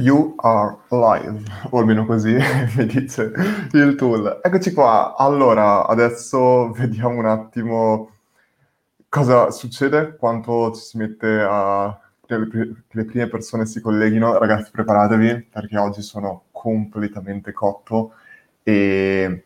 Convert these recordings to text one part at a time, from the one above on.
You are live, o almeno così mi dice il tool. Eccoci qua. Allora, adesso vediamo un attimo cosa succede, quanto ci si mette a che le prime persone si colleghino. Ragazzi, preparatevi perché oggi sono completamente cotto e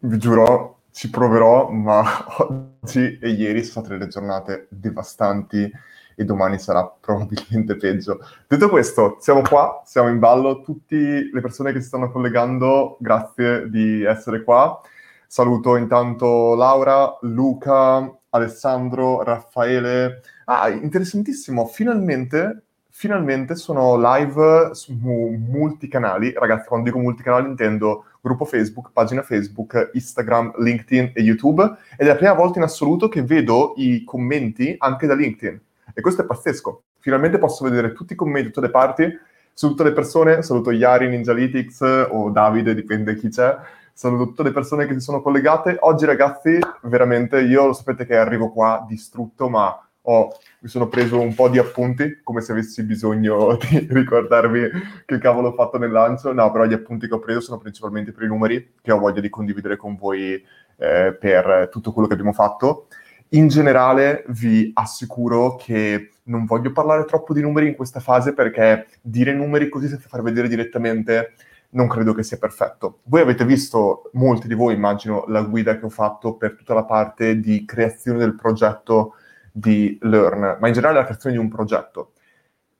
vi giuro, ci proverò, ma oggi e ieri sono state delle giornate devastanti e domani sarà probabilmente peggio. Detto questo, siamo qua, siamo in ballo, tutte le persone che si stanno collegando, grazie di essere qua. Saluto intanto Laura, Luca, Alessandro, Raffaele. Ah, interessantissimo, finalmente, finalmente sono live su multicanali. Ragazzi, quando dico multicanali intendo gruppo Facebook, pagina Facebook, Instagram, LinkedIn e YouTube. Ed è la prima volta in assoluto che vedo i commenti anche da LinkedIn. E questo è pazzesco. Finalmente posso vedere tutti i commenti, tutte le parti, su tutte le persone. Saluto Yari, Ninjalytics o Davide, dipende chi c'è. Saluto tutte le persone che si sono collegate. Oggi, ragazzi, veramente io lo sapete che arrivo qua distrutto, ma ho, mi sono preso un po' di appunti, come se avessi bisogno di ricordarvi che cavolo ho fatto nel lancio. No, però gli appunti che ho preso sono principalmente per i numeri che ho voglia di condividere con voi eh, per tutto quello che abbiamo fatto. In generale vi assicuro che non voglio parlare troppo di numeri in questa fase perché dire numeri così senza far vedere direttamente non credo che sia perfetto. Voi avete visto, molti di voi immagino, la guida che ho fatto per tutta la parte di creazione del progetto di Learn, ma in generale la creazione di un progetto.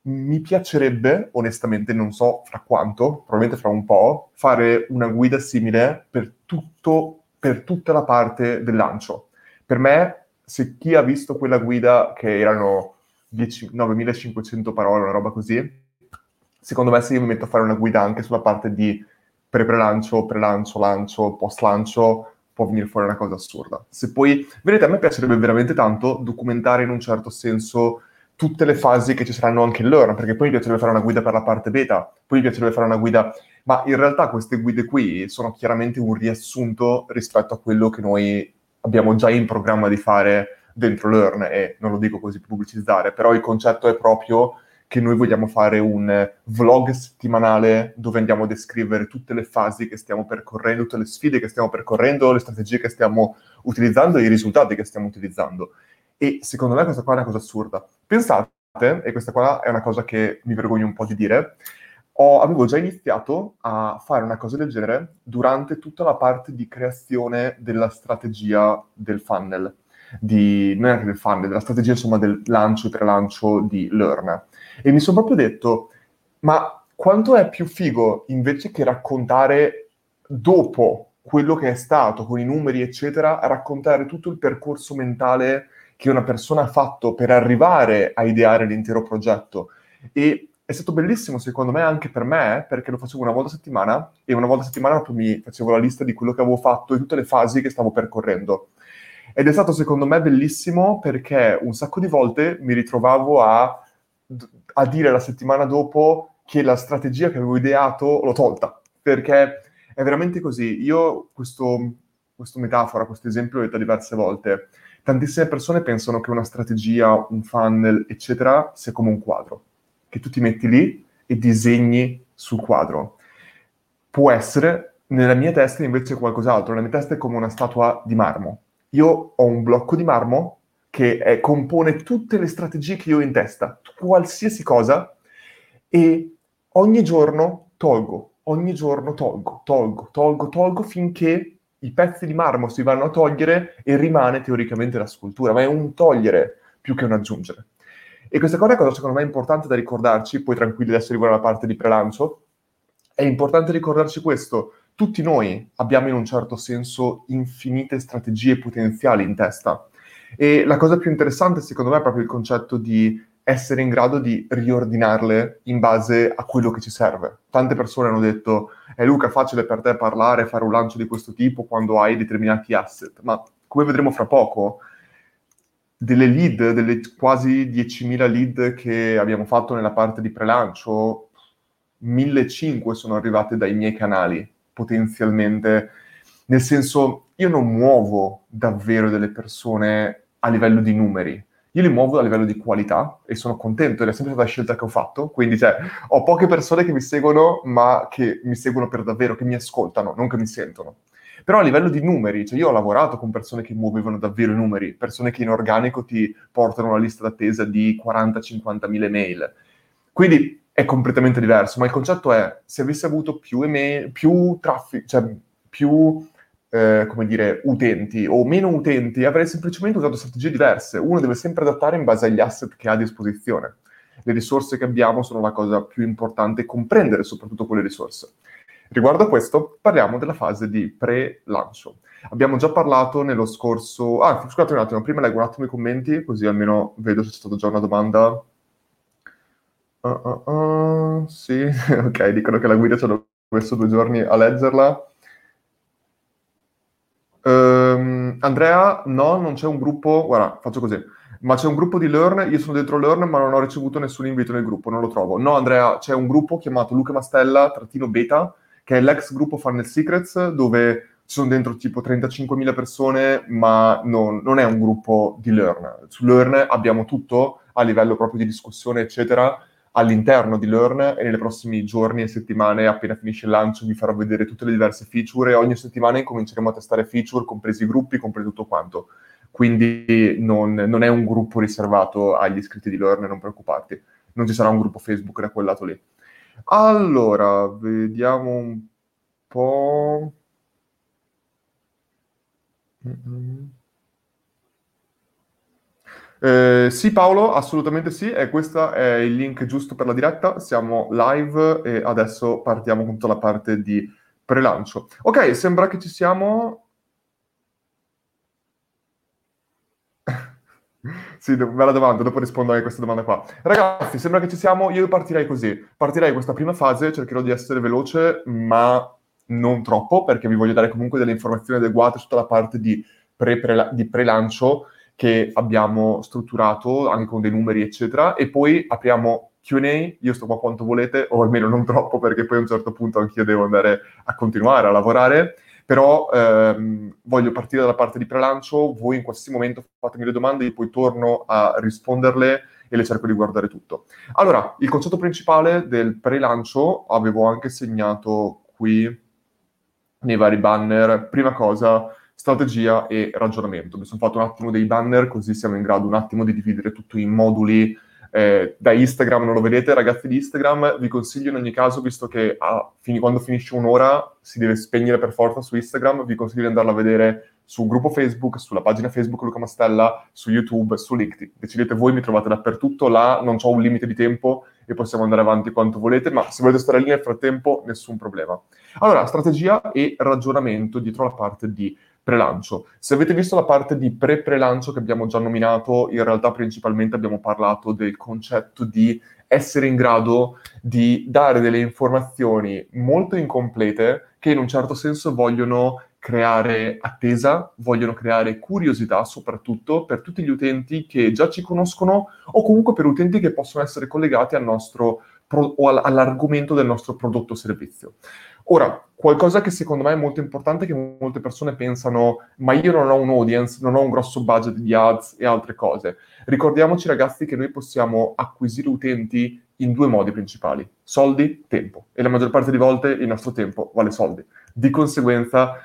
Mi piacerebbe, onestamente, non so fra quanto, probabilmente fra un po', fare una guida simile per, tutto, per tutta la parte del lancio. Per me se chi ha visto quella guida, che erano 10, 9500 parole, una roba così, secondo me se io mi metto a fare una guida anche sulla parte di pre-prelancio, pre-lancio, lancio, post-lancio, può venire fuori una cosa assurda. Se poi, vedete, a me piacerebbe veramente tanto documentare in un certo senso tutte le fasi che ci saranno anche Learn, perché poi mi piacerebbe fare una guida per la parte beta, poi mi piacerebbe fare una guida, ma in realtà queste guide qui sono chiaramente un riassunto rispetto a quello che noi abbiamo già in programma di fare dentro Learn e non lo dico così per pubblicizzare, però il concetto è proprio che noi vogliamo fare un vlog settimanale dove andiamo a descrivere tutte le fasi che stiamo percorrendo, tutte le sfide che stiamo percorrendo, le strategie che stiamo utilizzando e i risultati che stiamo utilizzando. E secondo me questa qua è una cosa assurda. Pensate, e questa qua è una cosa che mi vergogno un po' di dire, ho, avevo già iniziato a fare una cosa del genere durante tutta la parte di creazione della strategia del funnel, di, non anche del funnel, della strategia insomma del lancio e prelancio di Learn. E mi sono proprio detto, ma quanto è più figo invece che raccontare dopo quello che è stato, con i numeri eccetera, raccontare tutto il percorso mentale che una persona ha fatto per arrivare a ideare l'intero progetto. E è stato bellissimo secondo me anche per me, perché lo facevo una volta a settimana e una volta a settimana poi mi facevo la lista di quello che avevo fatto e tutte le fasi che stavo percorrendo. Ed è stato secondo me bellissimo perché un sacco di volte mi ritrovavo a, a dire la settimana dopo che la strategia che avevo ideato l'ho tolta, perché è veramente così. Io questo, questa metafora, questo esempio l'ho detto diverse volte. Tantissime persone pensano che una strategia, un funnel, eccetera, sia come un quadro che tu ti metti lì e disegni sul quadro. Può essere, nella mia testa invece qualcos'altro, la mia testa è come una statua di marmo. Io ho un blocco di marmo che è, compone tutte le strategie che io ho in testa, qualsiasi cosa, e ogni giorno tolgo, ogni giorno tolgo, tolgo, tolgo, tolgo finché i pezzi di marmo si vanno a togliere e rimane teoricamente la scultura, ma è un togliere più che un aggiungere. E questa cosa cosa secondo me è importante da ricordarci, poi tranquilli adesso riguarda la parte di prelancio, è importante ricordarci questo. Tutti noi abbiamo in un certo senso infinite strategie potenziali in testa. E la cosa più interessante secondo me è proprio il concetto di essere in grado di riordinarle in base a quello che ci serve. Tante persone hanno detto, è Luca, facile per te parlare, fare un lancio di questo tipo quando hai determinati asset, ma come vedremo fra poco, delle lead, delle quasi 10.000 lead che abbiamo fatto nella parte di prelancio, 1.500 sono arrivate dai miei canali, potenzialmente. Nel senso, io non muovo davvero delle persone a livello di numeri. io li muovo a livello di qualità e sono contento ed è sempre stata la scelta che ho fatto. Quindi, cioè, ho poche persone che mi seguono, ma che mi seguono per davvero, che mi ascoltano, non che mi sentono. Però a livello di numeri, cioè io ho lavorato con persone che muovevano davvero i numeri, persone che in organico ti portano una lista d'attesa di 40-50 mila email. Quindi è completamente diverso, ma il concetto è, se avessi avuto più email, più traffico, cioè più eh, come dire, utenti o meno utenti, avrei semplicemente usato strategie diverse. Uno deve sempre adattare in base agli asset che ha a disposizione. Le risorse che abbiamo sono la cosa più importante, comprendere soprattutto quelle risorse. Riguardo a questo, parliamo della fase di pre-lancio. Abbiamo già parlato nello scorso... Ah, scusate un attimo, prima leggo un attimo i commenti, così almeno vedo se c'è stata già una domanda. Uh, uh, uh, sì, ok, dicono che la guida ci hanno messo due giorni a leggerla. Um, Andrea, no, non c'è un gruppo, guarda, faccio così, ma c'è un gruppo di Learn, io sono dentro Learn, ma non ho ricevuto nessun invito nel gruppo, non lo trovo. No, Andrea, c'è un gruppo chiamato Luca Mastella, trattino beta, che è l'ex gruppo Funnel Secrets, dove ci sono dentro tipo 35.000 persone, ma non, non è un gruppo di Learn. Su Learn abbiamo tutto a livello proprio di discussione, eccetera, all'interno di Learn e nei prossimi giorni e settimane, appena finisce il lancio, vi farò vedere tutte le diverse feature e ogni settimana incominceremo a testare feature, compresi i gruppi, compresi tutto quanto. Quindi non, non, è un gruppo riservato agli iscritti di Learn, non preoccuparti. Non ci sarà un gruppo Facebook da quel lato lì. Allora, vediamo un po'. Mm-hmm. Eh, sì Paolo, assolutamente sì, e questo è il link giusto per la diretta, siamo live e adesso partiamo con tutta la parte di pre-lancio. Ok, sembra che ci siamo... sì, bella domanda, dopo rispondo anche a questa domanda qua. Ragazzi, sembra che ci siamo, io partirei così, partirei questa prima fase, cercherò di essere veloce, ma non troppo, perché vi voglio dare comunque delle informazioni adeguate su tutta la parte di, pre, pre, di pre-lancio che abbiamo strutturato anche con dei numeri, eccetera, e poi apriamo Q&A, io sto qua quanto volete, o almeno non troppo, perché poi a un certo punto anch'io devo andare a continuare a lavorare, però ehm, voglio partire dalla parte di pre-lancio, voi in qualsiasi momento fatemi le domande, io poi torno a risponderle e le cerco di guardare tutto. Allora, il concetto principale del pre-lancio avevo anche segnato qui nei vari banner. Prima cosa, strategia e ragionamento. Mi sono fatto un attimo dei banner così siamo in grado un attimo di dividere tutto in moduli. Eh, da Instagram non lo vedete, ragazzi di Instagram, vi consiglio in ogni caso, visto che ah, fin- quando finisce un'ora si deve spegnere per forza su Instagram, vi consiglio di andarla a vedere sul gruppo Facebook, sulla pagina Facebook Luca Mastella, su YouTube, su LinkedIn. Decidete voi, mi trovate dappertutto, là non ho un limite di tempo e possiamo andare avanti quanto volete, ma se volete stare lì nel frattempo, nessun problema. Allora, strategia e ragionamento dietro la parte di pre-lancio. Se avete visto la parte di pre-pre-lancio che abbiamo già nominato, in realtà principalmente abbiamo parlato del concetto di essere in grado di dare delle informazioni molto incomplete che in un certo senso vogliono creare attesa, vogliono creare curiosità soprattutto per tutti gli utenti che già ci conoscono o comunque per utenti che possono essere collegati al nostro o all'argomento del nostro prodotto o servizio. Ora, qualcosa che secondo me è molto importante, che molte persone pensano, ma io non ho un audience, non ho un grosso budget di ads e altre cose. Ricordiamoci ragazzi che noi possiamo acquisire utenti in due modi principali, soldi, tempo. E la maggior parte di volte il nostro tempo vale soldi. Di conseguenza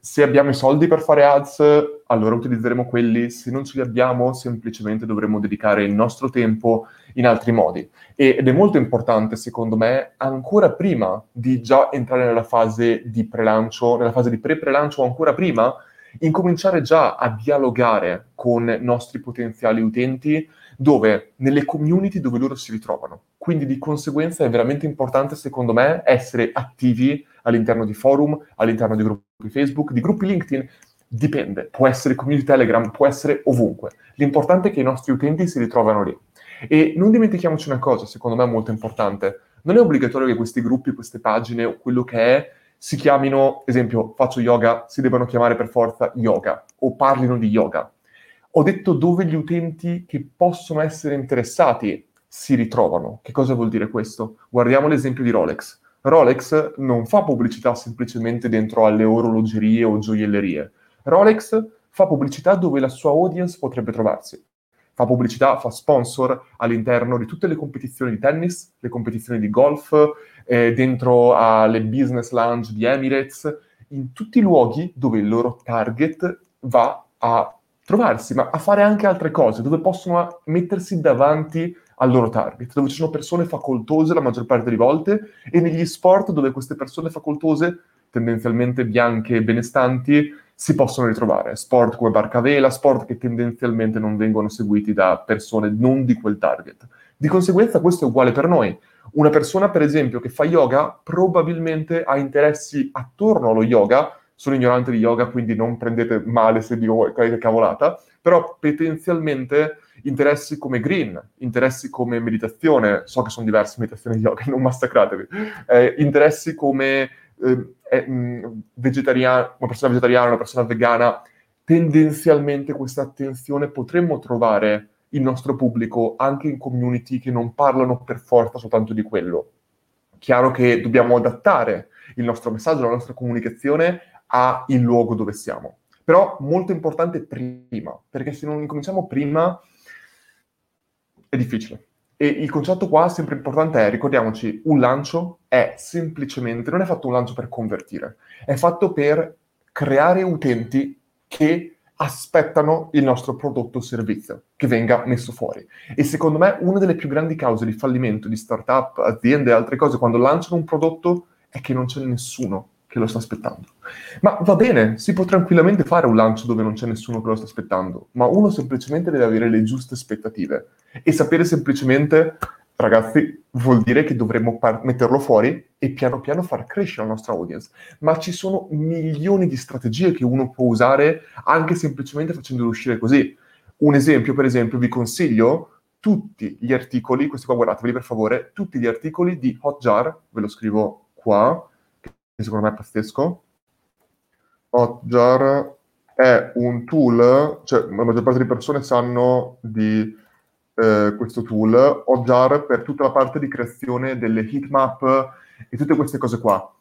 se abbiamo i soldi per fare ads, allora utilizzeremo quelli, se non ce li abbiamo, semplicemente dovremo dedicare il nostro tempo in altri modi. ed è molto importante, secondo me, ancora prima di già entrare nella fase di pre-lancio, nella fase di pre-pre-lancio ancora prima, incominciare già a dialogare con i nostri potenziali utenti dove nelle community dove loro si ritrovano. Quindi di conseguenza è veramente importante, secondo me, essere attivi all'interno di forum, all'interno di gruppi Facebook, di gruppi LinkedIn, dipende, può essere community Telegram, può essere ovunque. L'importante è che i nostri utenti si ritrovano lì. E non dimentichiamoci una cosa, secondo me molto importante, non è obbligatorio che questi gruppi, queste pagine o quello che è si chiamino, esempio, faccio yoga, si debbano chiamare per forza yoga o parlino di yoga. Ho detto dove gli utenti che possono essere interessati si ritrovano. Che cosa vuol dire questo? Guardiamo l'esempio di Rolex. Rolex non fa pubblicità semplicemente dentro alle orologerie o gioiellerie. Rolex fa pubblicità dove la sua audience potrebbe trovarsi. fa pubblicità, fa sponsor all'interno di tutte le competizioni di tennis, le competizioni di golf, eh, dentro alle business lounge di Emirates, in tutti i luoghi dove il loro target va a trovarsi, ma a fare anche altre cose, dove possono mettersi davanti al loro target, dove ci sono persone facoltose la maggior parte delle volte e negli sport dove queste persone facoltose, tendenzialmente bianche e benestanti, si possono ritrovare. Sport come barca vela, sport che tendenzialmente non vengono seguiti da persone non di quel target. Di conseguenza questo è uguale per noi. Una persona, per esempio, che fa yoga probabilmente ha interessi attorno allo yoga, sono ignorante di yoga, quindi non prendete male se dico qualche cavolata, però potenzialmente interessi come green, interessi come meditazione, so che sono diverse meditazioni di yoga, non massacratevi, eh, interessi come eh, eh, vegetariano, una persona vegetariana, una persona vegana, tendenzialmente questa attenzione potremmo trovare il nostro pubblico anche in community che non parlano per forza soltanto di quello. Chiaro che dobbiamo adattare il nostro messaggio, la nostra comunicazione al luogo dove siamo. Però molto importante prima, perché se non incominciamo prima è difficile. E il concetto qua sempre importante è, ricordiamoci, un lancio è semplicemente, non è fatto un lancio per convertire, è fatto per creare utenti che aspettano il nostro prodotto o servizio che venga messo fuori. E secondo me una delle più grandi cause di fallimento di startup, aziende e altre cose quando lanciano un prodotto è che non c'è nessuno che lo sta aspettando. Ma va bene, si può tranquillamente fare un lancio dove non c'è nessuno che lo sta aspettando, ma uno semplicemente deve avere le giuste aspettative e sapere semplicemente, ragazzi, vuol dire che dovremmo par- metterlo fuori e piano piano far crescere la nostra audience. Ma ci sono milioni di strategie che uno può usare anche semplicemente facendolo uscire così. Un esempio, per esempio, vi consiglio tutti gli articoli, questi qua guardateveli per favore, tutti gli articoli di Hotjar, ve lo scrivo qua, che secondo me è pazzesco. Hotjar è un tool, cioè la maggior parte delle persone sanno di eh, questo tool, Hotjar per tutta la parte di creazione delle heatmap e tutte queste cose qua.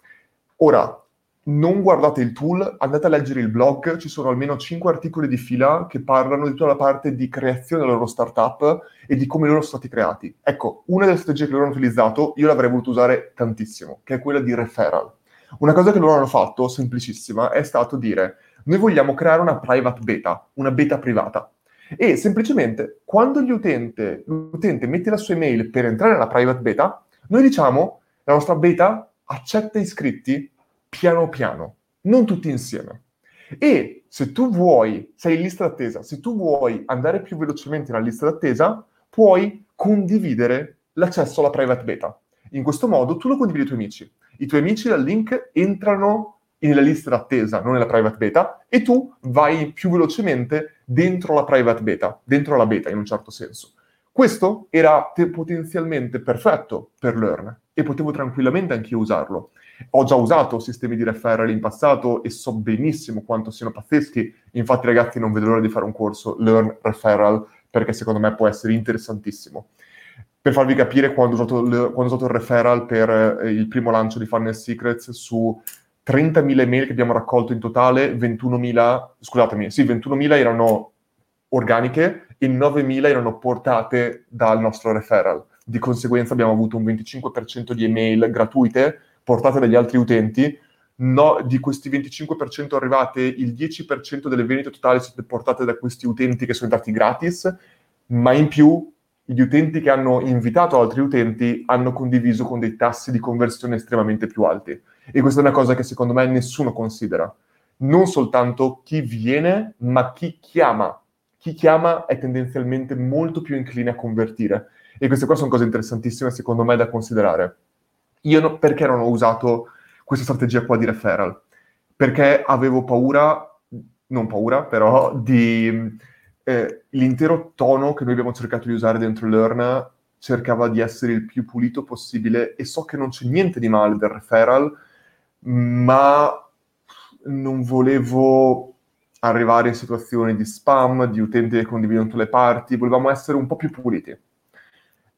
Ora, non guardate il tool, andate a leggere il blog, ci sono almeno 5 articoli di fila che parlano di tutta la parte di creazione della loro startup e di come loro sono stati creati. Ecco, una delle strategie che loro hanno utilizzato, io l'avrei voluto usare tantissimo, che è quella di referral. Una cosa che loro hanno fatto, semplicissima, è stato dire noi vogliamo creare una private beta, una beta privata. E semplicemente quando l'utente, l'utente mette la sua email per entrare nella private beta, noi diciamo la nostra beta accetta iscritti piano piano, non tutti insieme. E se tu vuoi, sei in lista d'attesa, se tu vuoi andare più velocemente nella lista d'attesa, puoi condividere l'accesso alla private beta. In questo modo tu lo condividi ai tuoi amici i tuoi amici dal link entrano nella lista d'attesa, non nella private beta, e tu vai più velocemente dentro la private beta, dentro la beta in un certo senso. Questo era te- potenzialmente perfetto per Learn e potevo tranquillamente anche io usarlo. Ho già usato sistemi di referral in passato e so benissimo quanto siano pazzeschi. Infatti, ragazzi, non vedo l'ora di fare un corso Learn Referral perché secondo me può essere interessantissimo per farvi capire, quando ho usato, le, quando ho usato il referral per eh, il primo lancio di Funnel Secrets, su 30.000 email che abbiamo raccolto in totale, 21.000, scusatemi, sì, 21.000 erano organiche e 9.000 erano portate dal nostro referral. Di conseguenza abbiamo avuto un 25% di email gratuite portate dagli altri utenti. No, di questi 25% arrivate, il 10% delle vendite totali sono portate da questi utenti che sono entrati gratis, ma in più gli utenti che hanno invitato altri utenti hanno condiviso con dei tassi di conversione estremamente più alti. E questa è una cosa che secondo me nessuno considera. Non soltanto chi viene, ma chi chiama. Chi chiama è tendenzialmente molto più incline a convertire. E queste qua sono cose interessantissime secondo me da considerare. Io no, perché non ho usato questa strategia qua di referral? Perché avevo paura, non paura, però di eh, l'intero tono che noi abbiamo cercato di usare dentro Learn cercava di essere il più pulito possibile e so che non c'è niente di male del referral, ma non volevo arrivare in situazioni di spam, di utenti che condividono tutte le parti, volevamo essere un po' più puliti.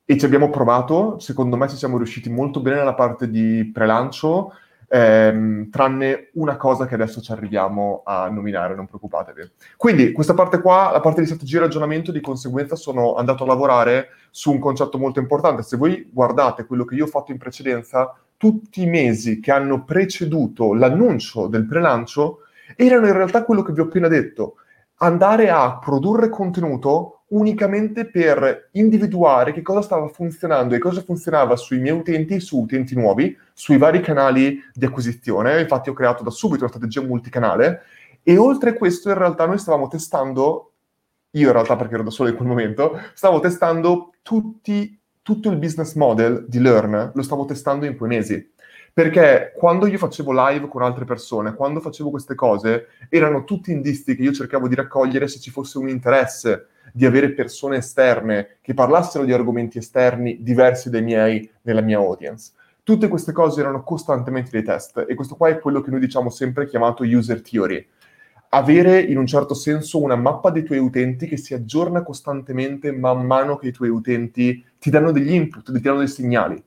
E ci abbiamo provato, secondo me ci siamo riusciti molto bene nella parte di pre-lancio, ehm, tranne una cosa che adesso ci arriviamo a nominare, non preoccupatevi. Quindi questa parte qua, la parte di strategia e ragionamento, di conseguenza sono andato a lavorare su un concetto molto importante. Se voi guardate quello che io ho fatto in precedenza, tutti i mesi che hanno preceduto l'annuncio del prelancio erano in realtà quello che vi ho appena detto, andare a produrre contenuto unicamente per individuare che cosa stava funzionando e cosa funzionava sui miei utenti, su utenti nuovi, sui vari canali di acquisizione. Infatti ho creato da subito una strategia multicanale e oltre a questo in realtà noi stavamo testando, io in realtà perché ero da solo in quel momento, stavo testando tutti, tutto il business model di Learn, lo stavo testando in quei mesi. Perché quando io facevo live con altre persone, quando facevo queste cose, erano tutti indizi che io cercavo di raccogliere se ci fosse un interesse di avere persone esterne che parlassero di argomenti esterni diversi dai miei nella mia audience. Tutte queste cose erano costantemente dei test e questo qua è quello che noi diciamo sempre chiamato user theory. Avere in un certo senso una mappa dei tuoi utenti che si aggiorna costantemente man mano che i tuoi utenti ti danno degli input, ti danno dei segnali.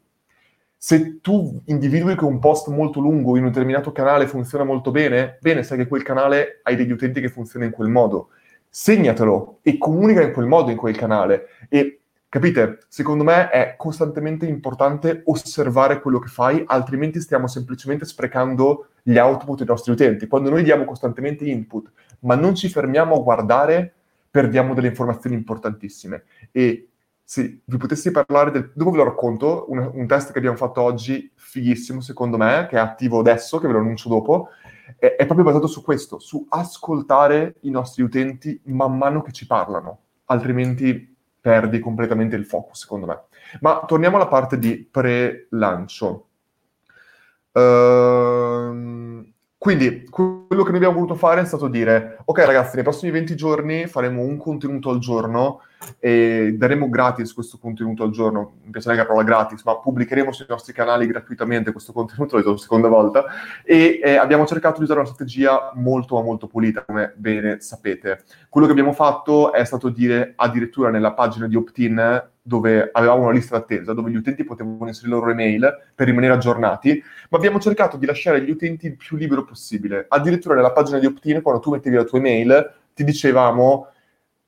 Se tu individui che un post molto lungo in un determinato canale funziona molto bene, bene, sai che quel canale hai degli utenti che funzionano in quel modo segnatelo e comunica in quel modo in quel canale. E capite, secondo me è costantemente importante osservare quello che fai, altrimenti stiamo semplicemente sprecando gli output dei nostri utenti. Quando noi diamo costantemente input, ma non ci fermiamo a guardare, perdiamo delle informazioni importantissime. E se vi potessi parlare del... Dopo ve lo racconto, un, un test che abbiamo fatto oggi, fighissimo secondo me, che è attivo adesso, che ve lo annuncio dopo, è, è proprio basato su questo, su ascoltare i nostri utenti man mano che ci parlano, altrimenti perdi completamente il focus, secondo me. Ma torniamo alla parte di pre-lancio. Uh, quindi quello che noi abbiamo voluto fare è stato dire, ok ragazzi, nei prossimi 20 giorni faremo un contenuto al giorno e daremo gratis questo contenuto al giorno, mi piace la parola gratis, ma pubblicheremo sui nostri canali gratuitamente questo contenuto, la seconda volta, e eh, abbiamo cercato di usare una strategia molto ma molto pulita, come bene sapete. Quello che abbiamo fatto è stato dire addirittura nella pagina di opt-in dove avevamo una lista d'attesa, dove gli utenti potevano inserire le loro email per rimanere aggiornati, ma abbiamo cercato di lasciare agli utenti il più libero possibile. Addirittura nella pagina di opt-in, quando tu mettevi la tua email, ti dicevamo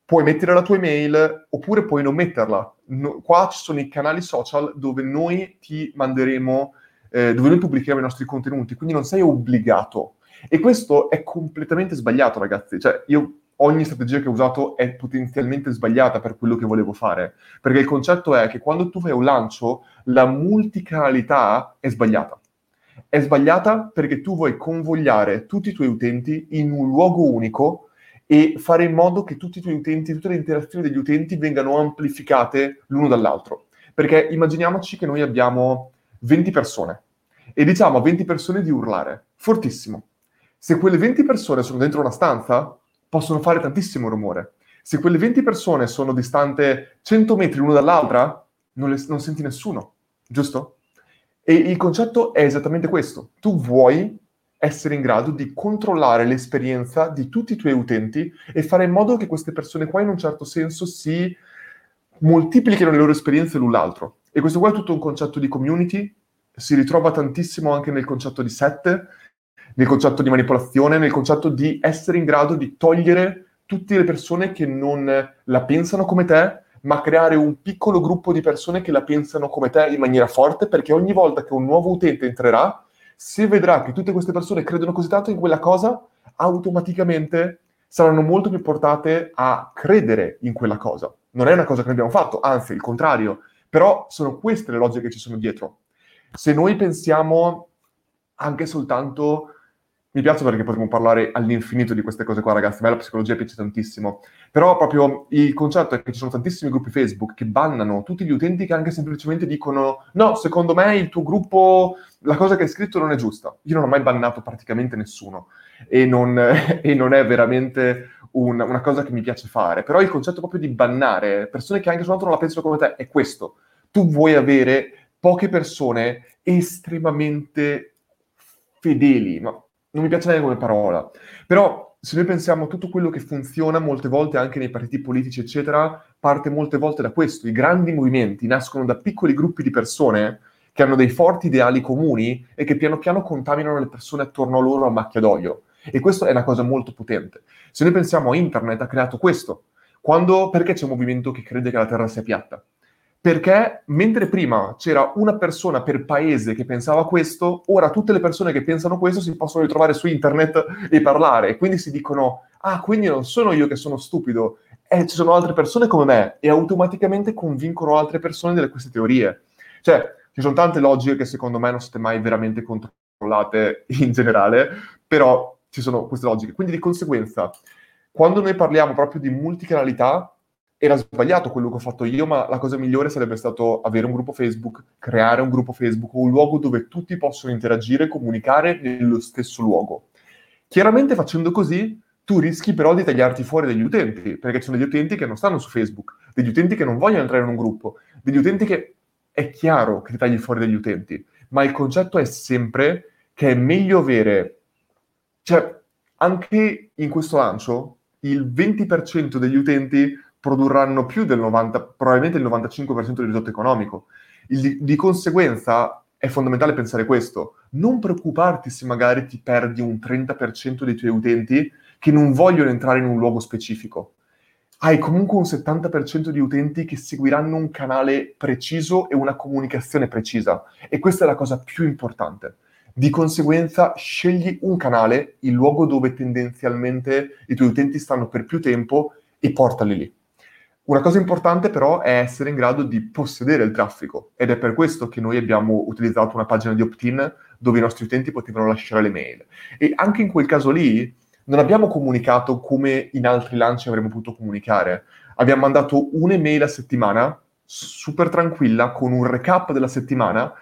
puoi mettere la tua email oppure puoi non metterla. No, qua ci sono i canali social dove noi ti manderemo, eh, dove noi pubblicheremo i nostri contenuti, quindi non sei obbligato. E questo è completamente sbagliato, ragazzi. Cioè, io ogni strategia che ho usato è potenzialmente sbagliata per quello che volevo fare. Perché il concetto è che quando tu fai un lancio, la multicanalità è sbagliata. È sbagliata perché tu vuoi convogliare tutti i tuoi utenti in un luogo unico e fare in modo che tutti i tuoi utenti, tutte le interazioni degli utenti vengano amplificate l'uno dall'altro. Perché immaginiamoci che noi abbiamo 20 persone e diciamo a 20 persone di urlare, fortissimo. Se quelle 20 persone sono dentro una stanza, possono fare tantissimo rumore. Se quelle 20 persone sono distante 100 metri l'una dall'altra, non, le, non senti nessuno, giusto? E il concetto è esattamente questo. Tu vuoi essere in grado di controllare l'esperienza di tutti i tuoi utenti e fare in modo che queste persone qua in un certo senso si moltiplichino le loro esperienze l'un l'altro. E questo qua è tutto un concetto di community, si ritrova tantissimo anche nel concetto di set, nel concetto di manipolazione, nel concetto di essere in grado di togliere tutte le persone che non la pensano come te, ma creare un piccolo gruppo di persone che la pensano come te in maniera forte, perché ogni volta che un nuovo utente entrerà, se vedrà che tutte queste persone credono così tanto in quella cosa, automaticamente saranno molto più portate a credere in quella cosa. Non è una cosa che abbiamo fatto, anzi, il contrario. Però sono queste le logiche che ci sono dietro. Se noi pensiamo anche soltanto mi piace perché potremmo parlare all'infinito di queste cose qua, ragazzi. A me la psicologia piace tantissimo. Però proprio il concetto è che ci sono tantissimi gruppi Facebook che bannano tutti gli utenti che anche semplicemente dicono no, secondo me il tuo gruppo, la cosa che hai scritto non è giusta. Io non ho mai bannato praticamente nessuno e non, e non è veramente un, una cosa che mi piace fare. Però il concetto proprio di bannare persone che anche soltanto non la pensano come te è questo. Tu vuoi avere poche persone estremamente fedeli, ma non mi piace neanche come parola, però se noi pensiamo a tutto quello che funziona molte volte anche nei partiti politici, eccetera, parte molte volte da questo. I grandi movimenti nascono da piccoli gruppi di persone che hanno dei forti ideali comuni e che piano piano contaminano le persone attorno a loro a macchia d'olio. E questo è una cosa molto potente. Se noi pensiamo a internet, ha creato questo. Quando, perché c'è un movimento che crede che la Terra sia piatta? Perché mentre prima c'era una persona per paese che pensava questo, ora tutte le persone che pensano questo si possono ritrovare su internet e parlare. E quindi si dicono, ah, quindi non sono io che sono stupido, eh, ci sono altre persone come me. E automaticamente convincono altre persone delle queste teorie. Cioè, ci sono tante logiche che secondo me non siete mai veramente controllate in generale, però ci sono queste logiche. Quindi di conseguenza, quando noi parliamo proprio di multicanalità, era sbagliato quello che ho fatto io, ma la cosa migliore sarebbe stato avere un gruppo Facebook, creare un gruppo Facebook, un luogo dove tutti possono interagire e comunicare nello stesso luogo. Chiaramente facendo così tu rischi però di tagliarti fuori dagli utenti, perché ci sono degli utenti che non stanno su Facebook, degli utenti che non vogliono entrare in un gruppo, degli utenti che è chiaro che ti tagli fuori dagli utenti, ma il concetto è sempre che è meglio avere, cioè anche in questo lancio il 20% degli utenti produrranno più del 90, probabilmente il 95% del risultato economico. Il, di, conseguenza è fondamentale pensare questo. Non preoccuparti se magari ti perdi un 30% dei tuoi utenti che non vogliono entrare in un luogo specifico. Hai comunque un 70% di utenti che seguiranno un canale preciso e una comunicazione precisa. E questa è la cosa più importante. Di conseguenza, scegli un canale, il luogo dove tendenzialmente i tuoi utenti stanno per più tempo e portali lì. Una cosa importante però è essere in grado di possedere il traffico ed è per questo che noi abbiamo utilizzato una pagina di opt-in dove i nostri utenti potevano lasciare le mail. E anche in quel caso lì non abbiamo comunicato come in altri lanci avremmo potuto comunicare. Abbiamo mandato un'email a settimana, super tranquilla, con un recap della settimana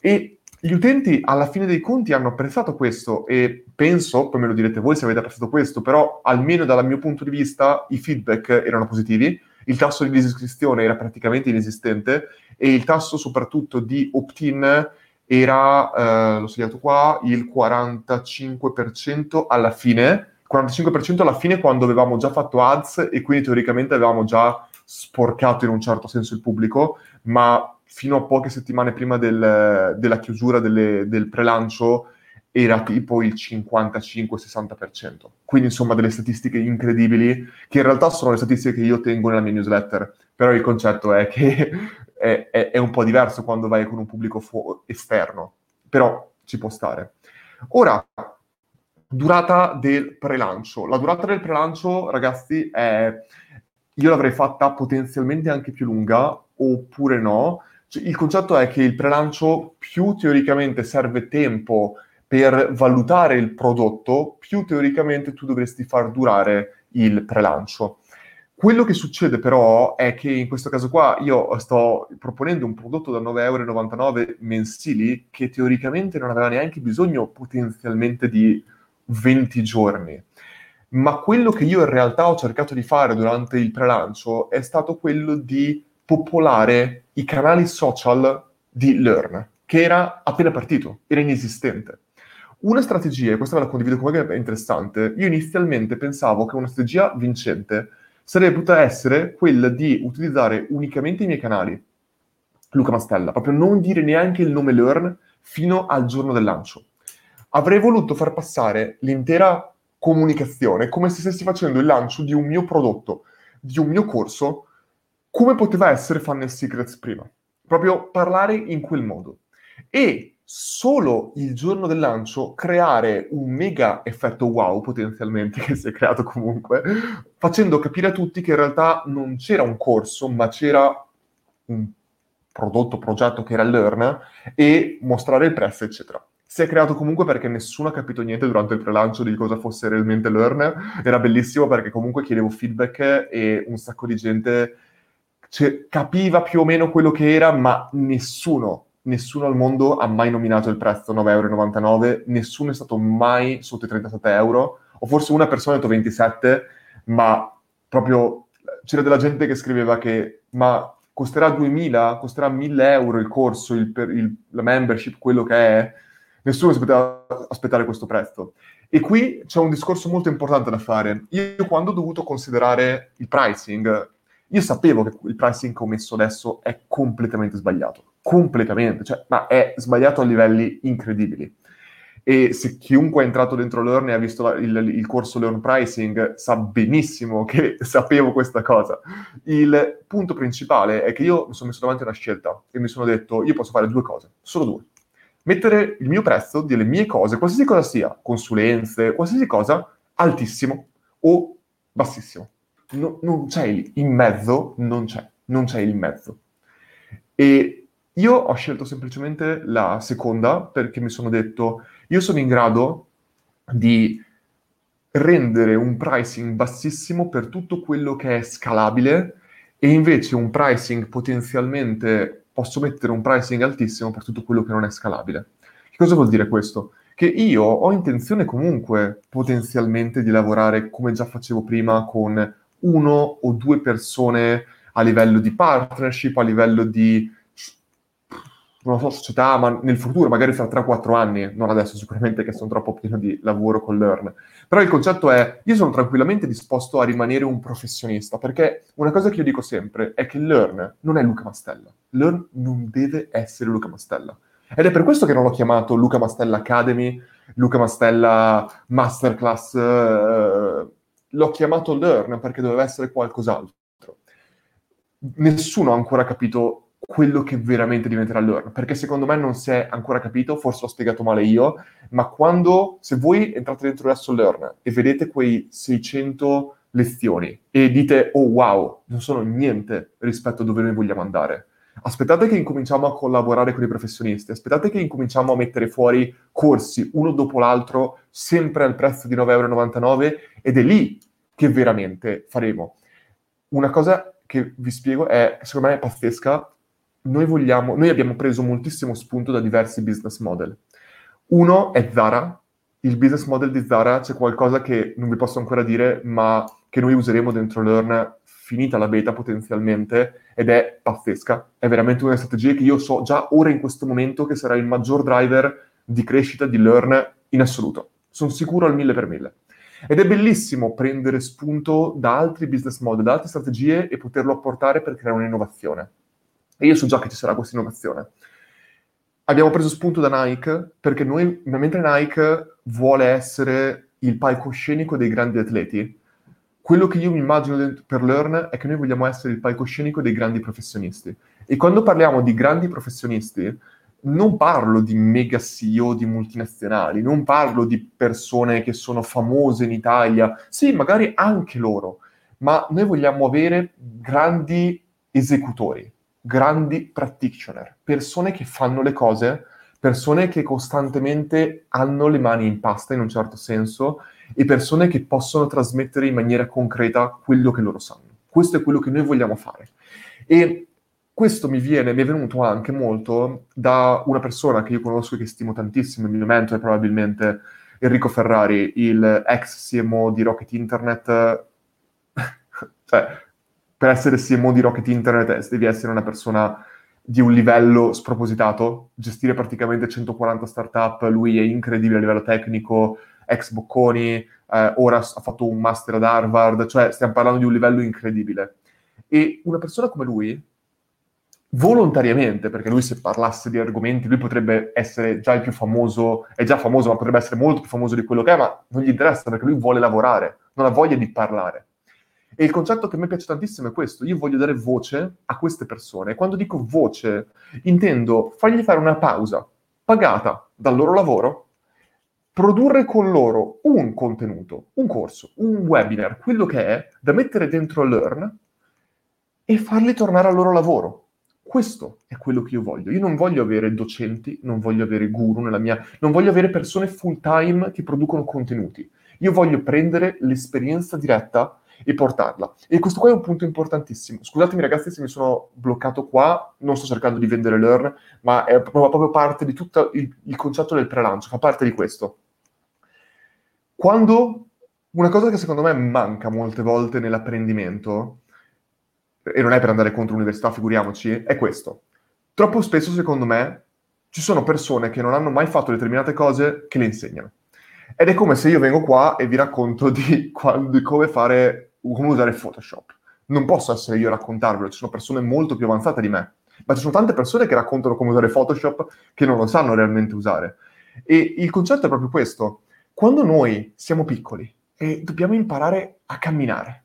e gli utenti alla fine dei conti hanno apprezzato questo e penso, poi me lo direte voi se avete apprezzato questo, però almeno dal mio punto di vista i feedback erano positivi il tasso di disiscrizione era praticamente inesistente e il tasso soprattutto di opt-in era, eh, l'ho segnato qua, il 45% alla fine, 45% alla fine quando avevamo già fatto ads e quindi teoricamente avevamo già sporcato in un certo senso il pubblico, ma fino a poche settimane prima del, della chiusura delle, del prelancio era tipo il 55-60%. Quindi insomma delle statistiche incredibili, che in realtà sono le statistiche che io tengo nella mia newsletter, però il concetto è che è, è, è un po' diverso quando vai con un pubblico fu- esterno, però ci può stare. Ora, durata del prelancio. La durata del prelancio, ragazzi, è... io l'avrei fatta potenzialmente anche più lunga, oppure no. Cioè, il concetto è che il prelancio più teoricamente serve tempo per valutare il prodotto, più teoricamente tu dovresti far durare il prelancio. Quello che succede però è che in questo caso qua io sto proponendo un prodotto da 9,99 euro mensili che teoricamente non aveva neanche bisogno potenzialmente di 20 giorni. Ma quello che io in realtà ho cercato di fare durante il prelancio è stato quello di popolare i canali social di Learn, che era appena partito, era inesistente. Una strategia, e questa ve la condivido con voi che è interessante, io inizialmente pensavo che una strategia vincente sarebbe potuta essere quella di utilizzare unicamente i miei canali, Luca Mastella, proprio non dire neanche il nome Learn fino al giorno del lancio. Avrei voluto far passare l'intera comunicazione come se stessi facendo il lancio di un mio prodotto, di un mio corso, come poteva essere Funnel Secrets prima. Proprio parlare in quel modo. E solo il giorno del lancio creare un mega effetto wow potenzialmente che si è creato comunque, facendo capire a tutti che in realtà non c'era un corso, ma c'era un prodotto, progetto che era Learn e mostrare il prezzo, eccetera. Si è creato comunque perché nessuno ha capito niente durante il prelancio di cosa fosse realmente Learn. Era bellissimo perché comunque chiedevo feedback e un sacco di gente capiva più o meno quello che era, ma nessuno nessuno al mondo ha mai nominato il prezzo 9,99 euro, nessuno è stato mai sotto i 37 euro, o forse una persona ha detto 27, ma proprio c'era della gente che scriveva che ma costerà 2000, costerà 1000 euro il corso, il, il, la membership, quello che è, nessuno si poteva aspettare questo prezzo. E qui c'è un discorso molto importante da fare. Io quando ho dovuto considerare il pricing, Io sapevo che il pricing che ho messo adesso è completamente sbagliato, completamente, cioè, ma è sbagliato a livelli incredibili. E se chiunque è entrato dentro Learn e ha visto la, il, il, corso Learn Pricing sa benissimo che sapevo questa cosa. Il punto principale è che io mi sono messo davanti a una scelta e mi sono detto io posso fare due cose, solo due. Mettere il mio prezzo delle mie cose, qualsiasi cosa sia, consulenze, qualsiasi cosa, altissimo o bassissimo. No, non c'è il in mezzo, non c'è, non c'è il mezzo. E io ho scelto semplicemente la seconda perché mi sono detto io sono in grado di rendere un pricing bassissimo per tutto quello che è scalabile e invece un pricing potenzialmente posso mettere un pricing altissimo per tutto quello che non è scalabile. Che cosa vuol dire questo? Che io ho intenzione comunque potenzialmente di lavorare come già facevo prima con uno o due persone a livello di partnership, a livello di non so, società, ma nel futuro, magari fra 3-4 anni, non adesso sicuramente che sono troppo pieno di lavoro con Learn. Però il concetto è, io sono tranquillamente disposto a rimanere un professionista, perché una cosa che io dico sempre è che Learn non è Luca Mastella. Learn non deve essere Luca Mastella. Ed è per questo che non l'ho chiamato Luca Mastella Academy, Luca Mastella Masterclass, eh, l'ho chiamato Learn perché doveva essere qualcos'altro. Nessuno ha ancora capito quello che veramente diventerà Learn, perché secondo me non si è ancora capito, forse l'ho spiegato male io, ma quando, se voi entrate dentro adesso Learn e vedete quei 600 lezioni e dite, oh wow, non sono niente rispetto a dove noi vogliamo andare, aspettate che incominciamo a collaborare con i professionisti, aspettate che incominciamo a mettere fuori corsi uno dopo l'altro, sempre al prezzo di 9,99 euro, ed è lì che veramente faremo. Una cosa che vi spiego è, secondo me è pazzesca, noi, vogliamo, noi abbiamo preso moltissimo spunto da diversi business model. Uno è Zara. Il business model di Zara c'è qualcosa che non vi posso ancora dire, ma che noi useremo dentro Learn finita la beta potenzialmente ed è pazzesca. È veramente una strategia che io so già ora in questo momento che sarà il maggior driver di crescita di Learn in assoluto. Sono sicuro al mille per mille. Ed è bellissimo prendere spunto da altri business model, da altre strategie e poterlo apportare per creare un'innovazione. E io so già che ci sarà questa innovazione. Abbiamo preso spunto da Nike perché noi, mentre Nike vuole essere il palcoscenico dei grandi atleti, quello che io mi immagino per Learn è che noi vogliamo essere il palcoscenico dei grandi professionisti. E quando parliamo di grandi professionisti, non parlo di mega CEO di multinazionali, non parlo di persone che sono famose in Italia, sì, magari anche loro, ma noi vogliamo avere grandi esecutori, grandi practitioner, persone che fanno le cose, persone che costantemente hanno le mani in pasta in un certo senso e persone che possono trasmettere in maniera concreta quello che loro sanno. Questo è quello che noi vogliamo fare. E questo mi, viene, mi è venuto anche molto da una persona che io conosco e che stimo tantissimo, il mio mentore probabilmente Enrico Ferrari, il ex CMO di Rocket Internet. cioè, per essere CMO di Rocket Internet devi essere una persona di un livello spropositato, gestire praticamente 140 startup, lui è incredibile a livello tecnico, ex Bocconi, eh, ora ha fatto un master ad Harvard, cioè stiamo parlando di un livello incredibile. E una persona come lui, volontariamente, perché lui se parlasse di argomenti, lui potrebbe essere già il più famoso, è già famoso, ma potrebbe essere molto più famoso di quello che è, ma non gli interessa perché lui vuole lavorare, non ha voglia di parlare. E il concetto che a me piace tantissimo è questo, io voglio dare voce a queste persone. E quando dico voce, intendo fargli fare una pausa pagata dal loro lavoro, produrre con loro un contenuto, un corso, un webinar, quello che è, da mettere dentro Learn e farli tornare al loro lavoro. Questo è quello che io voglio. Io non voglio avere docenti, non voglio avere guru nella mia... non voglio avere persone full time che producono contenuti. Io voglio prendere l'esperienza diretta e portarla. E questo qua è un punto importantissimo. Scusatemi ragazzi se mi sono bloccato qua, non sto cercando di vendere Learn, ma è proprio parte di tutto il, il concetto del pre-lancio, fa parte di questo. Quando una cosa che secondo me manca molte volte nell'apprendimento, e non è per andare contro l'università, figuriamoci, è questo. Troppo spesso, secondo me, ci sono persone che non hanno mai fatto determinate cose che le insegnano. Ed è come se io vengo qua e vi racconto di, quando, di come fare come usare Photoshop. Non posso essere io a raccontarvelo, ci sono persone molto più avanzate di me, ma ci sono tante persone che raccontano come usare Photoshop che non lo sanno realmente usare. E il concetto è proprio questo. Quando noi siamo piccoli e dobbiamo imparare a camminare,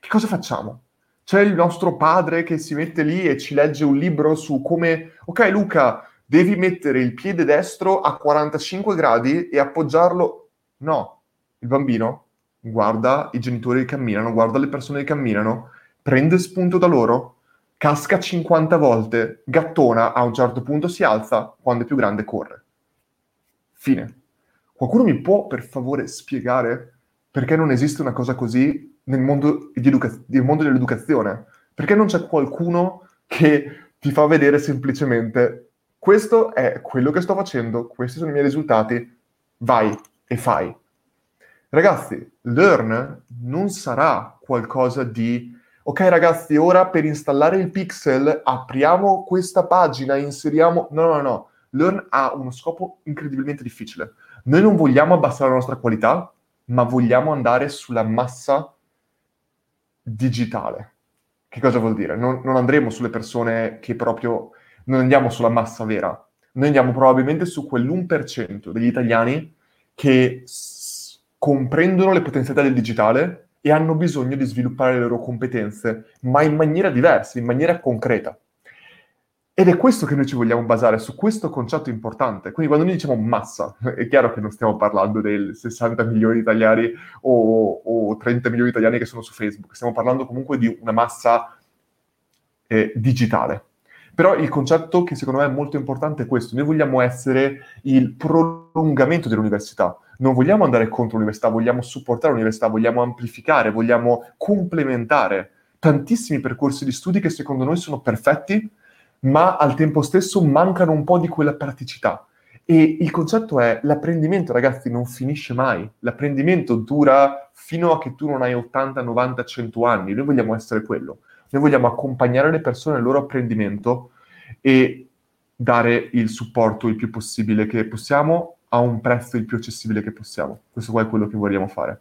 che cosa facciamo? C'è il nostro padre che si mette lì e ci legge un libro su come, ok Luca, devi mettere il piede destro a 45 gradi e appoggiarlo. No, il bambino guarda i genitori che camminano, guarda le persone che camminano, prende spunto da loro, casca 50 volte, gattona, a un certo punto si alza, quando è più grande corre. Fine. Qualcuno mi può per favore spiegare perché non esiste una cosa così nel mondo, educa- nel mondo dell'educazione? Perché non c'è qualcuno che ti fa vedere semplicemente questo è quello che sto facendo, questi sono i miei risultati, vai e fai. Ragazzi, learn non sarà qualcosa di ok ragazzi, ora per installare il pixel apriamo questa pagina, inseriamo... No, no, no. Learn ha uno scopo incredibilmente difficile. Noi non vogliamo abbassare la nostra qualità, ma vogliamo andare sulla massa digitale. Che cosa vuol dire? Non, non andremo sulle persone che proprio... Non andiamo sulla massa vera. Noi andiamo probabilmente su quell'1% degli italiani che s- comprendono le potenzialità del digitale e hanno bisogno di sviluppare le loro competenze, ma in maniera diversa, in maniera concreta. Ed è questo che noi ci vogliamo basare, su questo concetto importante. Quindi quando noi diciamo massa, è chiaro che non stiamo parlando dei 60 milioni di italiani o, o 30 milioni di italiani che sono su Facebook, stiamo parlando comunque di una massa eh, digitale. Però il concetto che secondo me è molto importante è questo, noi vogliamo essere il prolungamento dell'università, non vogliamo andare contro l'università, vogliamo supportare l'università, vogliamo amplificare, vogliamo complementare tantissimi percorsi di studi che secondo noi sono perfetti, ma al tempo stesso mancano un po' di quella praticità. E il concetto è l'apprendimento, ragazzi, non finisce mai. L'apprendimento dura fino a che tu non hai 80, 90, 100 anni. Noi vogliamo essere quello. Noi vogliamo accompagnare le persone nel loro apprendimento e dare il supporto il più possibile che possiamo a un prezzo il più accessibile che possiamo. Questo qua è quello che vogliamo fare.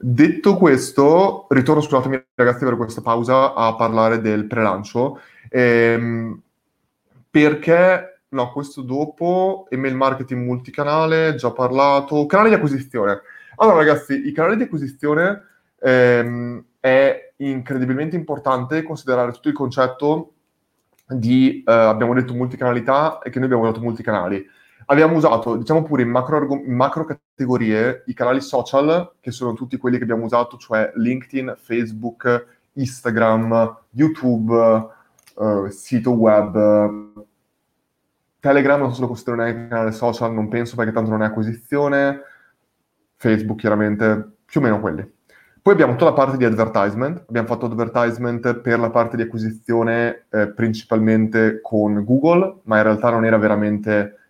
Detto questo, ritorno, scusatemi ragazzi per questa pausa, a parlare del pre-lancio, ehm, perché, no, questo dopo, email marketing multicanale, già parlato, canali di acquisizione. Allora ragazzi, i canali di acquisizione ehm, è incredibilmente importante considerare tutto il concetto di, eh, abbiamo detto multicanalità e che noi abbiamo usato multicanali abbiamo usato, diciamo pure in macro, in macro, categorie, i canali social, che sono tutti quelli che abbiamo usato, cioè LinkedIn, Facebook, Instagram, YouTube, uh, sito web, Telegram non so se lo considero neanche canale social, non penso perché tanto non è acquisizione, Facebook chiaramente, più o meno quelli. Poi abbiamo tutta la parte di advertisement, abbiamo fatto advertisement per la parte di acquisizione eh, principalmente con Google, ma in realtà non era veramente